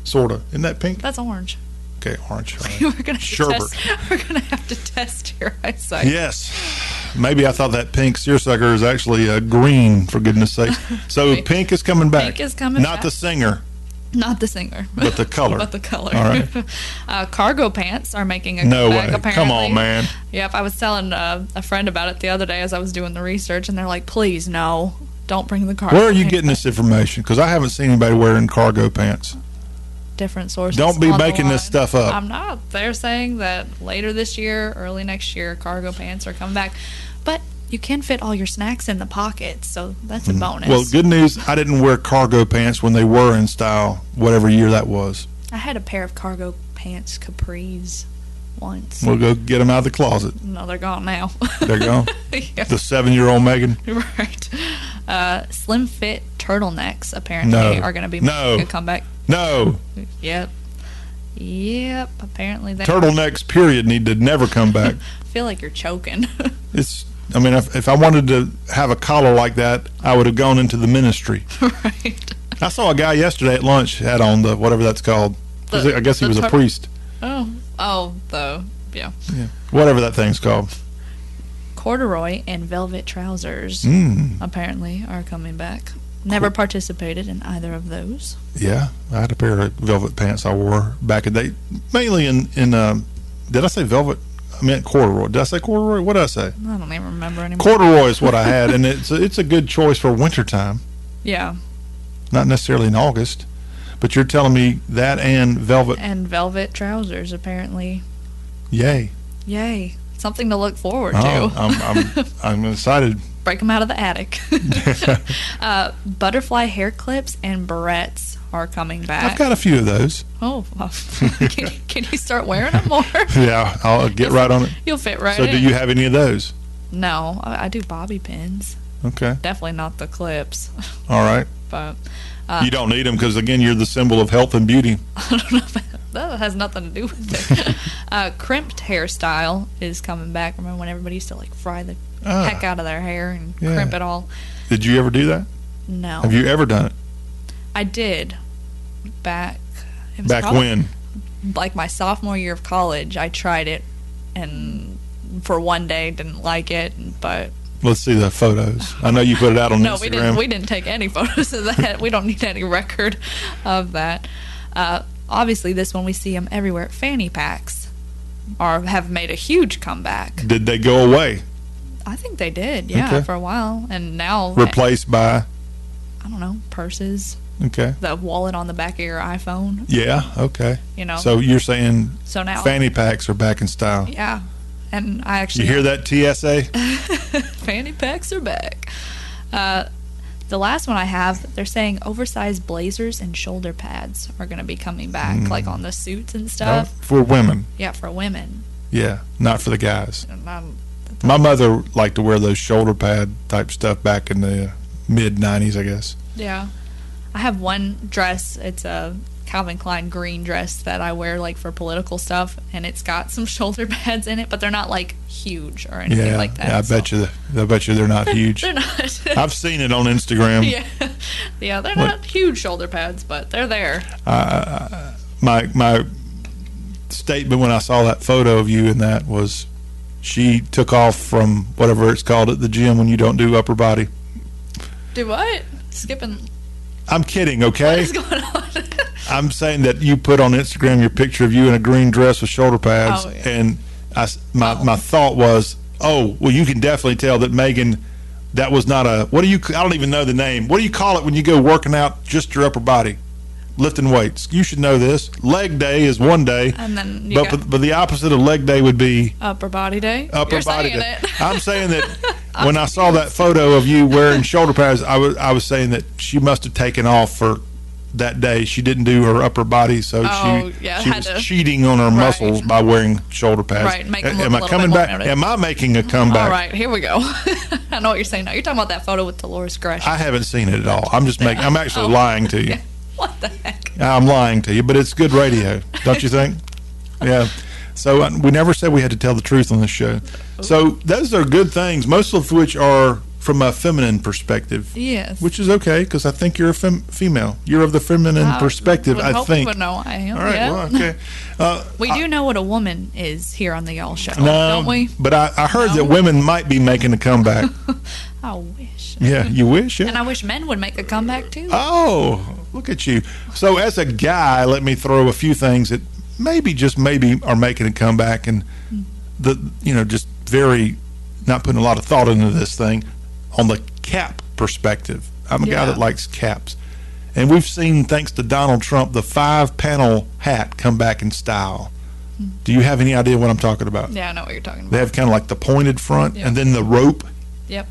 sort of. Isn't that pink? that's orange. Okay, orange. we're gonna have Sherbet. test. We're gonna have to test your eyesight. Yes. Maybe I thought that pink seersucker is actually uh, green, for goodness sake. So Pink- pink is coming back. Pink is coming Not back. the singer, Not the singer, but the color. but the color. All right. uh, cargo pants are making a no comeback. way. Apparently. Come on, man. Yep, I was telling uh, a friend about it the other day as I was doing the research, and they're like, "Please, no, don't bring the cargo." Where are you pants getting back." this information? Because I haven't seen anybody wearing cargo pants. Different sources. Don't be making this stuff up. I'm not. They're saying that later this year, early next year, cargo pants are coming back, but you can fit all your snacks in the pockets, so that's a bonus. Mm. Well, good news. I didn't wear cargo pants when they were in style, whatever year that was. I had a pair of cargo pants capris once. We'll go get them out of the closet. no, they're gone now. They're gone. Yeah, The seven-year-old Megan. right. Uh, slim fit turtlenecks apparently No. are going to be No. making a comeback. No Yep. Yep. Apparently they turtlenecks. Period. Need to never come back. I feel like you're choking. It's. I mean, if, if I wanted to have a collar like that, I would have gone into the ministry. right. I saw a guy yesterday at lunch had on the whatever that's called. The- I guess he was a priest. Oh. Oh, the yeah. Whatever that thing's called. Corduroy and velvet trousers Mm, apparently are coming back. Never participated in either of those. yeah, I had a pair of velvet pants I wore back in the day, mainly in in. Um, did I say velvet? I meant corduroy. Did I say corduroy? What did I say? I don't even remember anymore. Corduroy is what I had, and it's a, it's a good choice for wintertime, yeah. not necessarily in August. But you're telling me that and velvet, And velvet trousers apparently. yay! Yay. Something to look forward Oh, to. I'm, I'm I'm excited. Break them out of the attic. uh, butterfly hair clips and barrettes are coming back. I've got a few of those. oh, well, can, can you start wearing them more? Yeah, I'll get right on it. You'll fit right So, in. do you have any of those? No, I, I do bobby pins. Okay, Definitely not the clips, all right. but you don't need them because again, you're the symbol of health and beauty. I don't know. If that has nothing to do with it. uh, crimped hairstyle is coming back. Remember when everybody used to like fry the Ah. heck out of their hair and Yeah. crimp it all? Did you ever do that? No, Have you ever done it? I did back. Back probably- when? like my sophomore year of college, I tried it and for one day didn't like it, but Let's see the photos. I know you put it out on no, Instagram. we didn't. We didn't take any photos of that. we don't need any record of that. Uh, obviously, this one we see them everywhere. Fanny packs are have made a huge comeback. Did they go away? I think they did, yeah, Okay. for a while, and now Replaced by? I don't know purses, Okay. the wallet on the back of your iPhone. Yeah. Okay. You know, So you're saying so now, fanny packs are back in style? yeah, and I actually. You hear that, TSA? fanny packs are back. Uh, The last one I have, they're saying oversized blazers and shoulder pads are going to be coming back, like on the suits and No, stuff. for women. Yeah, for women. Yeah, not for the guys. My mother liked to wear those shoulder pad type stuff back in the mid '90s, I guess. Yeah. I have one dress. It's a Calvin Klein green dress that I wear like for political stuff, and it's got some shoulder pads in it, but they're not like huge or anything Yeah, like that. yeah I so- bet you. I bet you they're not huge. They're not. I've seen it on Instagram. yeah, yeah, they're What- not huge shoulder pads, but they're there. my my statement when I saw that photo of you and that was she took off from whatever it's called at the gym when you don't do upper body. Do what? Skipping. I'm kidding, okay? is going on? I'm saying that you put on Instagram your picture of you in a green dress with shoulder pads, Oh, yeah. and I my Oh. my thought was, oh, well, you can definitely tell that Megan. That was not a what do you I don't even know the name. What do you call it when you go working out just your upper body, lifting weights? You should know this. Leg day is one day, and then but, but but the opposite of leg day would be upper body day. upper You're body day. I'm saying that when I saw that photo of you wearing shoulder pads, I was I was saying that she must have taken off for that day. She didn't do her upper body, so Oh, she yeah, she was to- cheating on her Right. muscles by wearing shoulder pads. Right, make 'em am I coming back? Am I making a comeback? All right, here we go. I know what you're saying now. You're talking about that photo with Dolores Gresham. I haven't seen it at all. I'm just making. I'm actually Oh. lying to you. what the heck? I'm lying to you, but it's good radio, don't you think? Yeah. So uh, we never said we had to tell the truth on this show. So those are good things, most of which are from a feminine perspective, Yes. which is okay because I think you're a fem- female. You're of the feminine I perspective, would I hope think. Know I am. All right. yeah. Well, okay. Uh, We do know what a woman is here on the Y'all Show, no, don't we? but I, I heard that women might be making a comeback. I wish. yeah, you wish. Yeah. And I wish men would make a comeback too. Oh, look at you. So, as a guy, let me throw a few things that maybe, just maybe, are making a comeback and the, you know, just very not putting a lot of thought into this thing on the cap perspective. I'm a guy that likes caps. And we've seen, thanks to Donald Trump, the five panel hat come back in style. Hmm. Do you have any idea what I'm talking about? yeah, I know what you're talking about. They have kind of like the pointed front Yeah. and then the rope, Yep.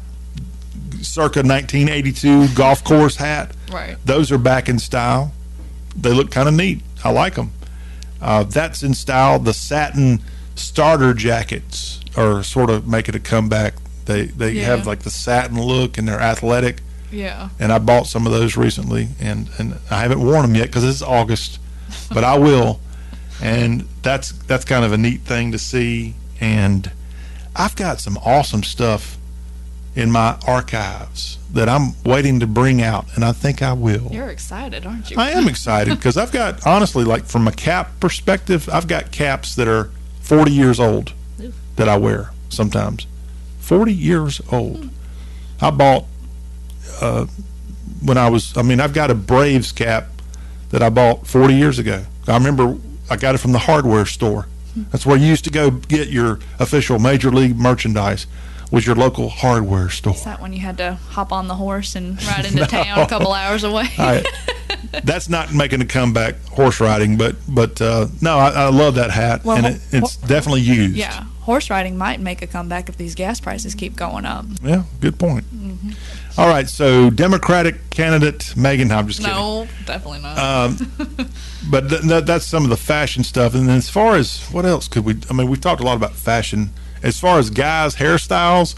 circa 1982 golf course hat. Right. Those are back in style. They look kind of neat. I like them. Uh, that's in style. The satin starter jackets are sort of making a comeback. They they Yeah. have like the satin look and they're athletic. Yeah. And I bought some of those recently, and and I haven't worn them yet because it's August, but I will. And that's that's kind of a neat thing to see. And I've got some awesome stuff in my archives that I'm waiting to bring out, and I think I will. You're excited, aren't you? I am excited because I've got honestly, like from a cap perspective, I've got caps that are 40 years old Ooh. that I wear sometimes. 40 years old. I bought uh, when I was. I mean, I've got a Braves cap that I bought 40 years ago. I remember I got it from the hardware store. That's where you used to go get your official major league merchandise. Was your local hardware store? Is that when you had to hop on the horse and ride into town a couple hours away? I, that's not making a comeback horse riding, but but uh, no, I, I love that hat, Well, and it, it's definitely used. yeah. Horse riding might make a comeback if these gas prices keep going up. yeah, good point. Mm-hmm. All right, so Democratic candidate Megan, I'm just kidding. No, definitely not. Um, but th- th- that's some of the fashion stuff. And then as far as what else could we? I mean, we've talked a lot about fashion. As far as guys' hairstyles,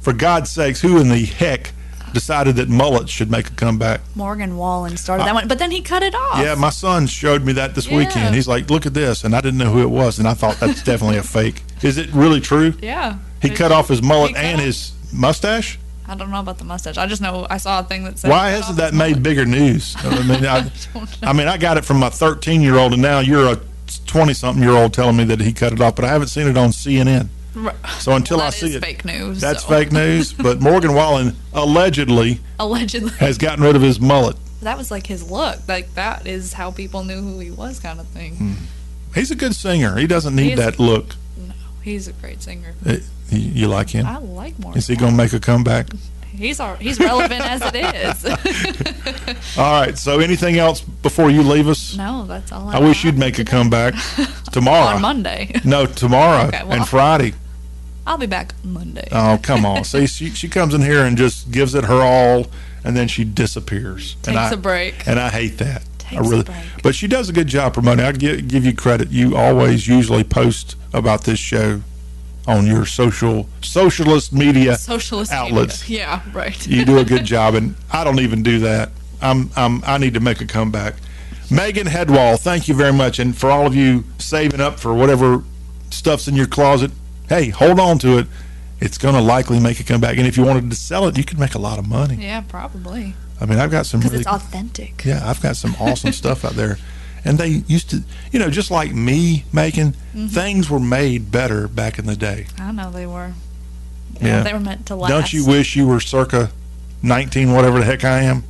for God's sakes, who in the heck decided that mullets should make a comeback? Morgan Wallen started that one, but then he cut it off. Yeah, my son showed me that this Yeah. weekend. He's like, "Look at this," and I didn't know who it was, and I thought that's definitely a fake. Is it really true? Yeah. He cut off his mullet and off- his mustache. I don't know about the mustache. I just know I saw a thing that said. Why hasn't that made bigger news? I mean, I, know. I mean, I got it from my 13 year old, and now you're a 20 something year old telling me that he cut it off, but I haven't seen it on CNN. So until Well, I see it, fake news. that's so. fake news. But Morgan Wallen allegedly Allegedly, has gotten rid of his mullet. that was like his look. Like that is how people knew who he was, kind of thing. Hmm. He's a good singer. He doesn't need that look. No, he's a great singer. Uh, You, you like him? I like Morgan. Is he going to make a comeback? He's he's relevant as it is. All right. So anything else before you leave us? no, that's all. I wish you'd make a comeback tomorrow. on Monday. No, tomorrow Okay, well- and Friday. I'll be back Monday. Oh, come on. See, she, she comes in here and just gives it her all, and then she disappears. and Takes I, a break. And I hate that. Takes I a really, break. But she does a good job promoting. I give, give you credit. You always usually post about this show on your social socialist media Socialist outlets. media. Yeah, right. you do a good job, and I don't even do that. I'm, I'm I need to make a comeback. Megan Hedwall, thank you very much, and for all of you saving up for whatever stuff's in your closet, hey, hold on to it. It's going to likely make a comeback, and if you wanted to sell it, you could make a lot of money. Yeah, probably. I mean, I've got some really it's authentic. yeah, I've got some awesome stuff out there. And they used to, you know, just like me making, Mm-hmm. things were made better back in the day. I know they were. Yeah. They were meant to last. Don't you wish you were circa 19, whatever the heck I am?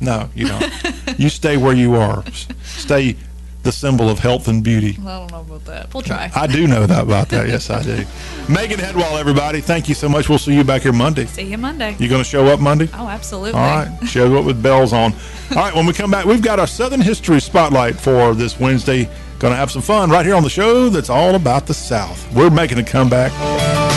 No, you don't. you stay where you are. Stay the symbol of health and beauty. I don't know about that. We'll try. I do know that about that. Yes, I do. Megan Hedwall, everybody, thank you so much. We'll see you back here Monday. See you Monday. You going to show up Monday? Oh, absolutely. All right, show up with bells on. All right, when we come back, we've got our Southern History Spotlight for this Wednesday. Going to have some fun right here on the show that's all about the South. We're making a comeback.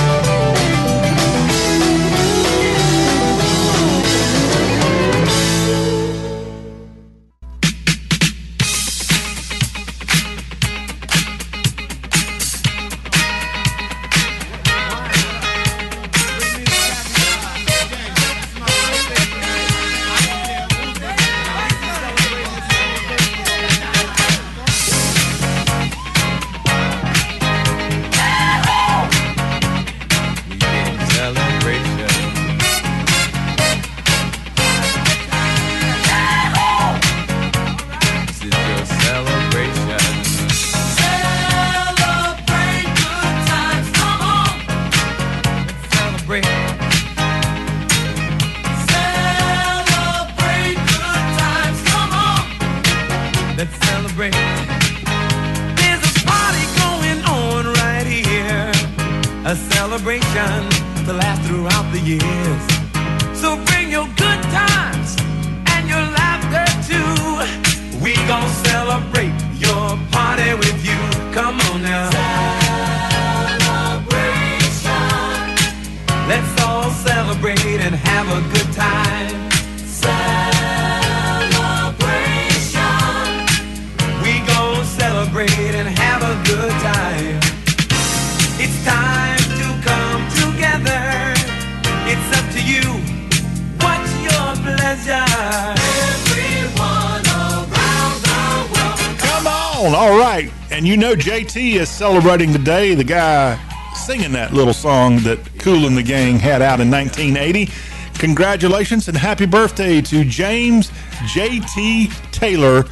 JT is celebrating today, the guy singing that little song that Kool & the Gang had out in 1980. Congratulations and happy birthday to James JT Taylor,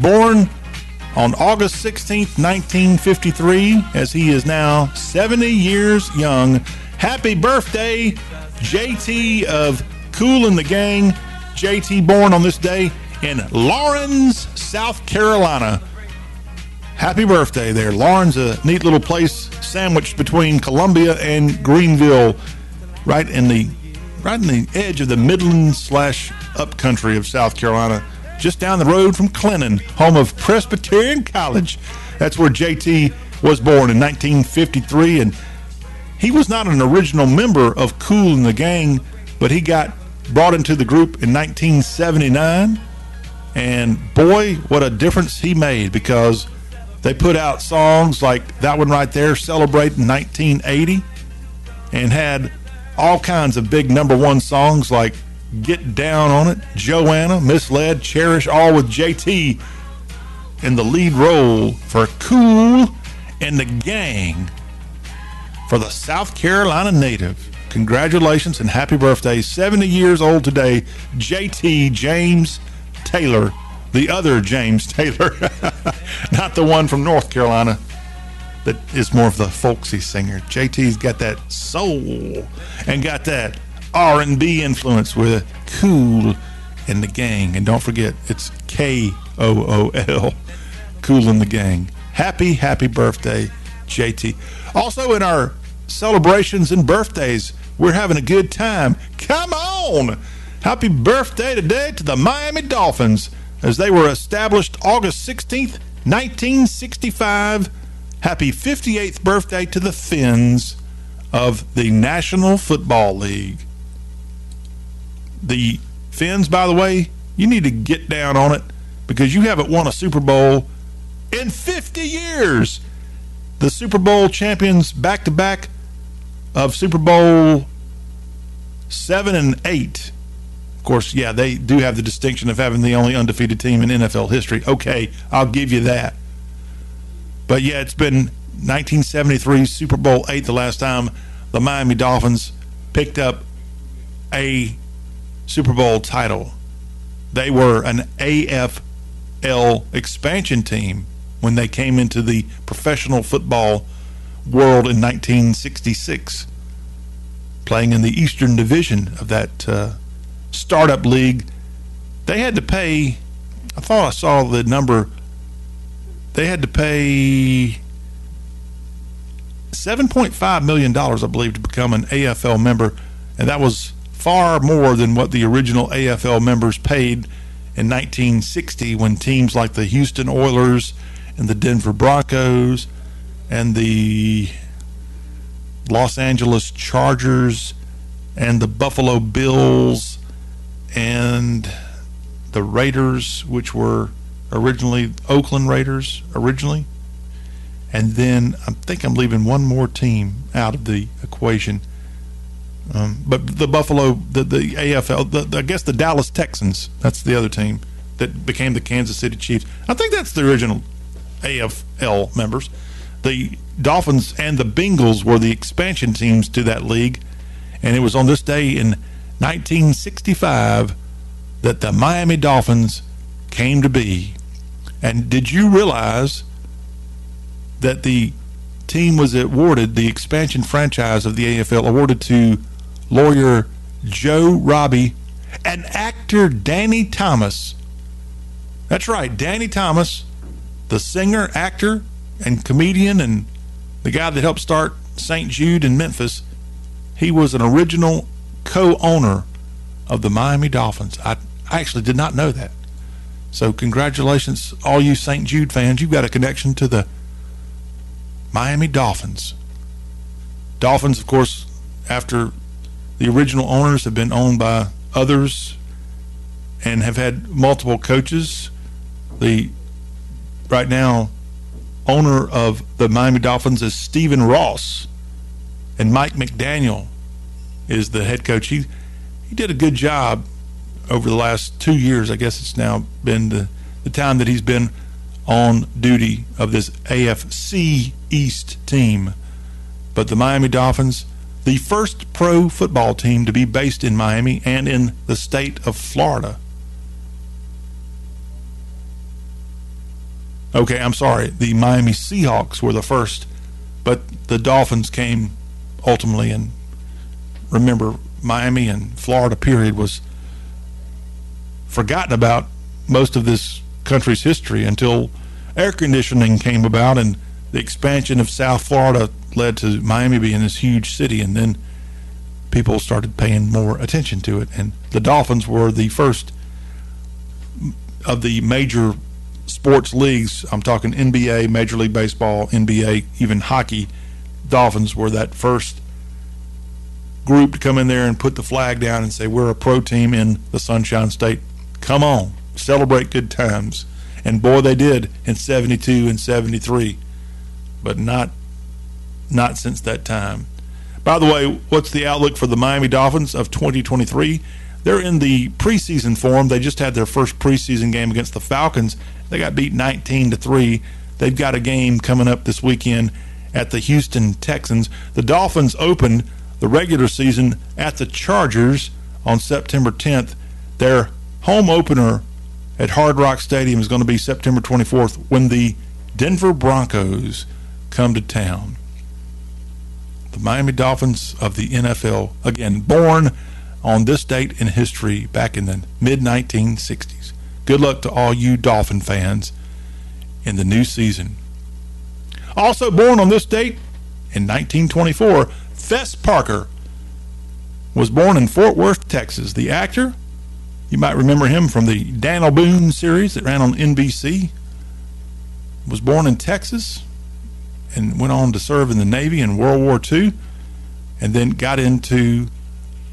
born on August 16th, 1953, as he is now 70 years young. Happy birthday, JT of Kool & the Gang. JT born on this day in Laurens, South Carolina. Happy birthday there. Laurens, a neat little place sandwiched between Columbia and Greenville, right in the right in the edge of the Midland slash upcountry of South Carolina, just down the road from Clinton, home of Presbyterian College. That's where JT was born in 1953, and he was not an original member of Kool & the Gang, but he got brought into the group in 1979. And boy, what a difference he made because they put out songs like that one right there, Celebrate in 1980, and had all kinds of big number one songs like Get Down on It, Joanna, Misled, Cherish, all with JT in the lead role for Kool & the Gang for the South Carolina native. Congratulations and happy birthday. 70 years old today, JT James Taylor, the other James Taylor, not the one from North Carolina that is more of the folksy singer. JT's got that soul and got that R&B influence with Kool & the Gang. And don't forget, it's K O O L, Kool & the Gang. Happy, happy birthday, JT. Also, in our celebrations and birthdays, we're having a good time. Come on! Happy birthday today to the Miami Dolphins as they were established August 16th, 1965. Happy 58th birthday to the Fins. of the National Football League. The Fins, by the way, you need to get down on it because you haven't won a Super Bowl in 50 years. The Super Bowl champions back to back of Super Bowl 7 and 8. Course, yeah, they do have the distinction of having the only undefeated team in NFL history. Okay, I'll give you that. But yeah, it's been 1973 Super Bowl 8 the last time the Miami Dolphins picked up a Super Bowl title. They were an AFL expansion team when they came into the professional football world in 1966, playing in the Eastern Division of that uh, startup league. They had to pay, I thought I saw the number, they had to pay $7.5 million, I believe, to become an AFL member, and that was far more than what the original AFL members paid in 1960 when teams like the Houston Oilers and the Denver Broncos and the Los Angeles Chargers and the Buffalo Bills and the Raiders, which were originally Oakland Raiders originally. And then I think I'm leaving one more team out of the equation. Um, but the Buffalo, the, the AFL, the, the- I guess the Dallas Texans, that's the other team that became the Kansas City Chiefs. I think that's the original AFL members. The Dolphins and the Bengals were the expansion teams to that league. And it was on this day in 1965 that the Miami Dolphins came to be. And did you realize that the team was awarded the expansion franchise of the AFL awarded to lawyer Joe Robbie and actor Danny Thomas. That's right, Danny Thomas, the singer, actor, and comedian, and the guy that helped start St. Jude in Memphis. He was an original co owner of the Miami Dolphins. I, I actually did not know that. So, congratulations, all you St. Jude fans. You've got a connection to the Miami Dolphins. Dolphins, of course, after the original owners have been owned by others and have had multiple coaches. The right now owner of the Miami Dolphins is Stephen Ross, and Mike McDaniel is the head coach. He he did a good job over the last two years. I guess it's now been the, the time that he's been on duty of this AFC East team. But the Miami Dolphins, the first pro football team to be based in Miami and in the state of Florida. Okay, I'm sorry. The Miami Seahawks were the first, but the Dolphins came ultimately. And remember, Miami and Florida period was forgotten about most of this country's history until air conditioning came about and the expansion of South Florida led to Miami being this huge city. And then people started paying more attention to it. And the Dolphins were the first of the major sports leagues. I'm talking NBA, Major League Baseball, NBA, even hockey. Dolphins were that first group to come in there and put the flag down and say, We're a pro team in the Sunshine State. Come on, celebrate good times. And boy, they did in 72 and 73, but not not since that time. By the way, what's the outlook for the Miami Dolphins of 2023? They're in the preseason form. They just had their first preseason game against the Falcons. They got beat 19 to 3. They've got a game coming up this weekend at the Houston Texans. The Dolphins opened the regular season at the Chargers on September 10th. Their home opener at Hard Rock Stadium is going to be September 24th when the Denver Broncos come to town. The Miami Dolphins of the NFL, again, born on this date in history back in the mid 1960s. Good luck to all you Dolphin fans in the new season. Also born on this date in 1924, Fess Parker was born in Fort Worth, Texas. The actor, you might remember him from the Daniel Boone series that ran on NBC, was born in Texas and went on to serve in the Navy in World War II. and then got into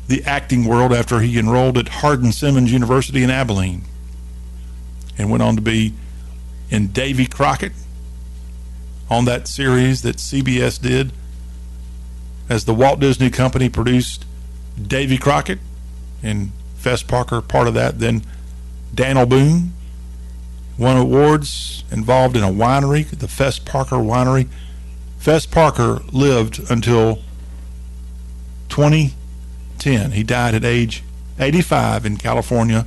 the acting world after he enrolled at Hardin Simmons University in Abilene and went on to be in Davy Crockett on that series that CBS did as the Walt Disney Company produced Davy Crockett and Fess Parker part of that. Then Daniel Boone won awards involved in a winery, the Fess Parker Winery. Fess Parker lived until 2010. He died at age 85 in California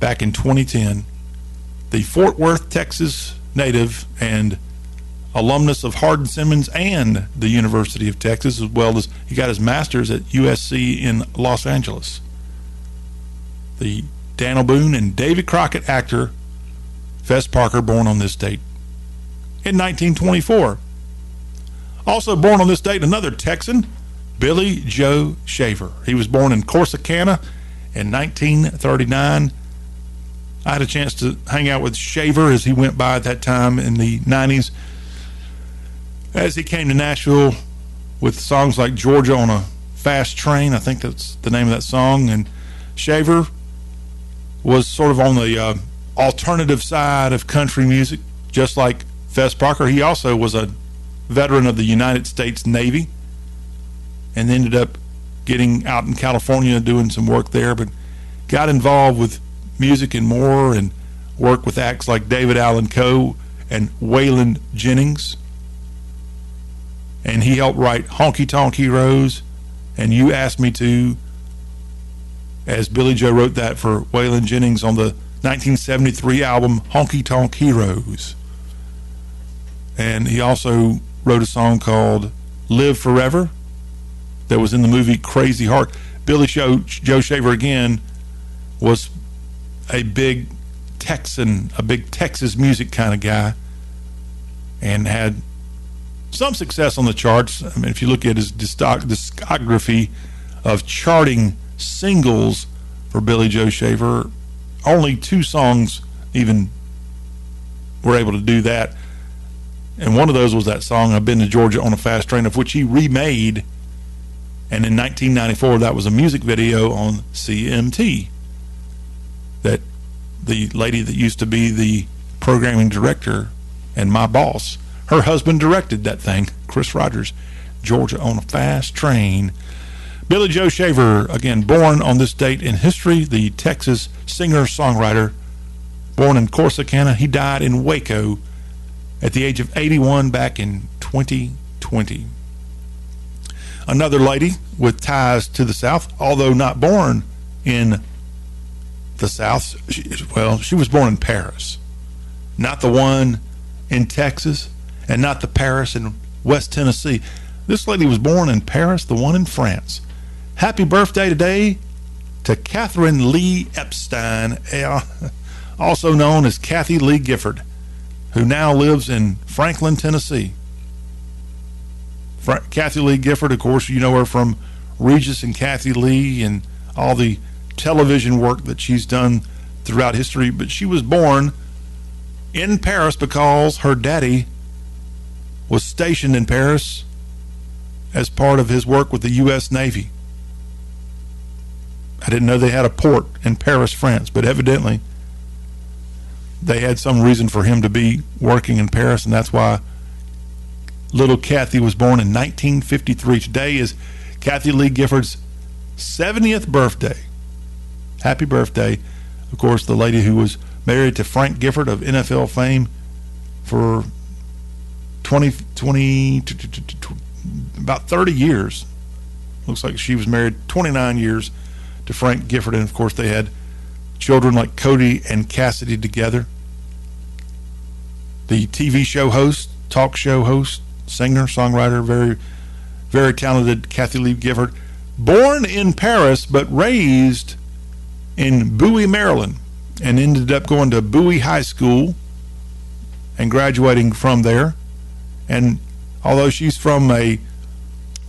back in 2010. The Fort Worth, Texas native and alumnus of Hardin Simmons and the University of Texas, as well as he got his master's at USC in Los Angeles. The Daniel Boone and David Crockett actor Fess Parker, born on this date in 1924. Also born on this date, another Texan, Billy Joe Shaver. He was born in Corsicana in 1939. I had a chance to hang out with Shaver as he went by at that time in the 90s. As he came to Nashville with songs like Georgia on a Fast Train, I think that's the name of that song. And Shaver was sort of on the uh, alternative side of country music, just like Fess Parker. He also was a veteran of the United States Navy and ended up getting out in California doing some work there, but got involved with music and more and worked with acts like David Allan Coe and Waylon Jennings. And he helped write Honky Tonk Heroes and You Asked Me To, as Billy Joe wrote that for Waylon Jennings on the 1973 album Honky Tonk Heroes. And he also wrote a song called Live Forever that was in the movie Crazy Heart. Billy Joe, Joe Shaver again was a big Texan, a big Texas music kind of guy, and had some success on the charts. I mean, if you look at his discography of charting singles for Billy Joe Shaver, only two songs even were able to do that. And one of those was that song, I've Been to Georgia on a Fast Train, of which he remade. And in 1994, that was a music video on CMT that the lady that used to be the programming director and my boss, her husband directed that thing, Chris Rogers, Georgia on a Fast Train. Billy Joe Shaver, again, born on this date in history, the Texas singer songwriter, born in Corsicana. He died in Waco at the age of 81 back in 2020. Another lady with ties to the South, although not born in the South. She, well, she was born in Paris, not the one in Texas, and not the Paris in West Tennessee. This lady was born in Paris, the one in France. Happy birthday today to Kathryn Lee Epstein, also known as Kathie Lee Gifford, who now lives in Franklin, Tennessee. Fra- Kathie Lee Gifford, of course, you know her from Regis and Kathie Lee and all the television work that she's done throughout history. But she was born in Paris because her daddy was stationed in Paris as part of his work with the U.S. Navy. I didn't know they had a port in Paris, France, but evidently they had some reason for him to be working in Paris, and that's why little Kathy was born in 1953. Today is Kathie Lee Gifford's 70th birthday. Happy birthday. Of course, the lady who was married to Frank Gifford of NFL fame for 20, 20 t- t- t- t- about 30 years. Looks like she was married 29 years to Frank Gifford, and of course, they had children like Cody and Cassidy together. The TV show host, talk show host, singer, songwriter, very, very talented Kathie Lee Gifford, born in Paris but raised in Bowie, Maryland, and ended up going to Bowie High School and graduating from there. And although she's from a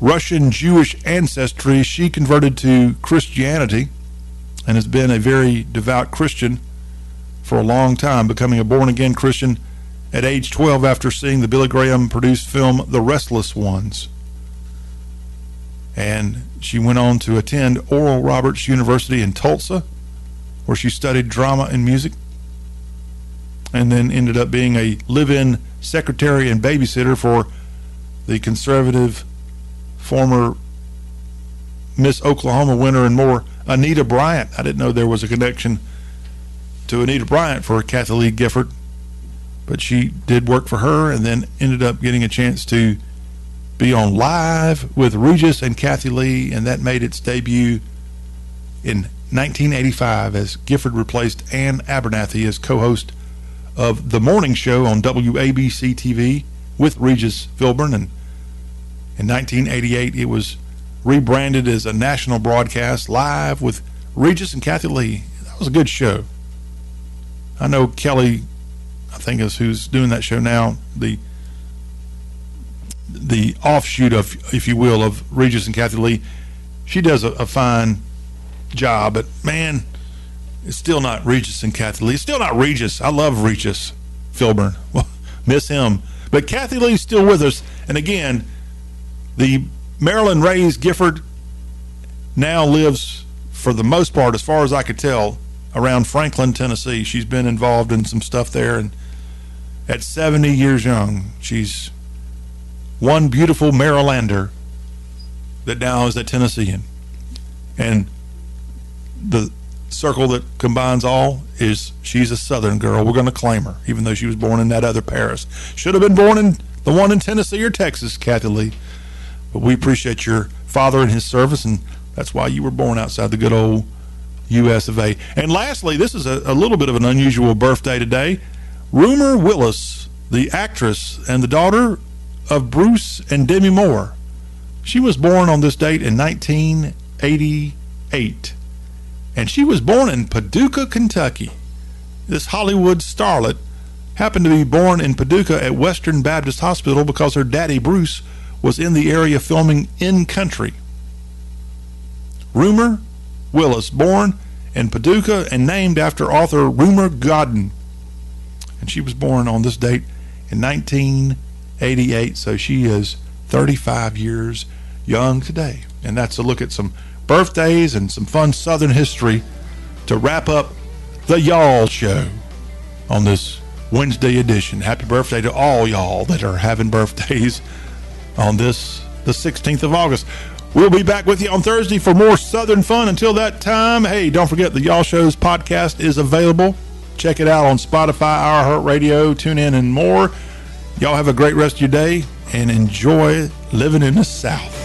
Russian Jewish ancestry, she converted to Christianity and has been a very devout Christian for a long time, becoming a born again Christian at age 12 after seeing the Billy Graham produced film The Restless Ones. And she went on to attend Oral Roberts University in Tulsa, where she studied drama and music, and then ended up being a live in secretary and babysitter for the conservative former Miss Oklahoma winner and more, Anita Bryant. I didn't know there was a connection to Anita Bryant for Kathie Lee Gifford, but she did work for her and then ended up getting a chance to be on live with Regis and Kathie Lee, and that made its debut in 1985 as Gifford replaced Ann Abernathy as co-host of the morning show on WABC TV with Regis Philbin, and in 1988 it was rebranded as a national broadcast live with Regis and Kathie Lee. That was a good show. I know Kelly, I think is who's doing that show now. The the offshoot of, if you will, of Regis and Kathie Lee. She does a, a fine job, but man, it's still not Regis and Kathie Lee. It's still not Regis. I love Regis Philbin. Well, miss him. But Kathie Lee's still with us. And again, the Maryland raised Gifford now lives, for the most part, as far as I could tell, around Franklin, Tennessee. She's been involved in some stuff there. And at 70 years young, she's one beautiful Marylander that now is a Tennessean. And the circle that combines all is she's a Southern girl. We're going to claim her, even though she was born in that other Paris. Should have been born in the one in Tennessee or Texas, Kathie Lee. But we appreciate your father and his service, and that's why you were born outside the good old U.S. of A. And lastly, this is a, a little bit of an unusual birthday today. Rumer Willis, the actress and the daughter of Bruce and Demi Moore. She was born on this date in 1988. And she was born in Paducah, Kentucky. This Hollywood starlet happened to be born in Paducah at Western Baptist Hospital because her daddy, Bruce, was in the area filming In Country. Rumer Willis, born in Paducah and named after author Rumer Godden. And she was born on this date in 1988, so she is 35 years young today. And that's a look at some birthdays and some fun Southern history to wrap up the Y'all Show on this Wednesday edition. Happy birthday to all y'all that are having birthdays on this, the 16th of August. We'll be back with you on Thursday for more Southern fun. Until that time, hey, don't forget the Y'all Shows podcast is available. Check it out on Spotify, iHeartRadio, TuneIn, and more. Y'all have a great rest of your day and enjoy living in the South.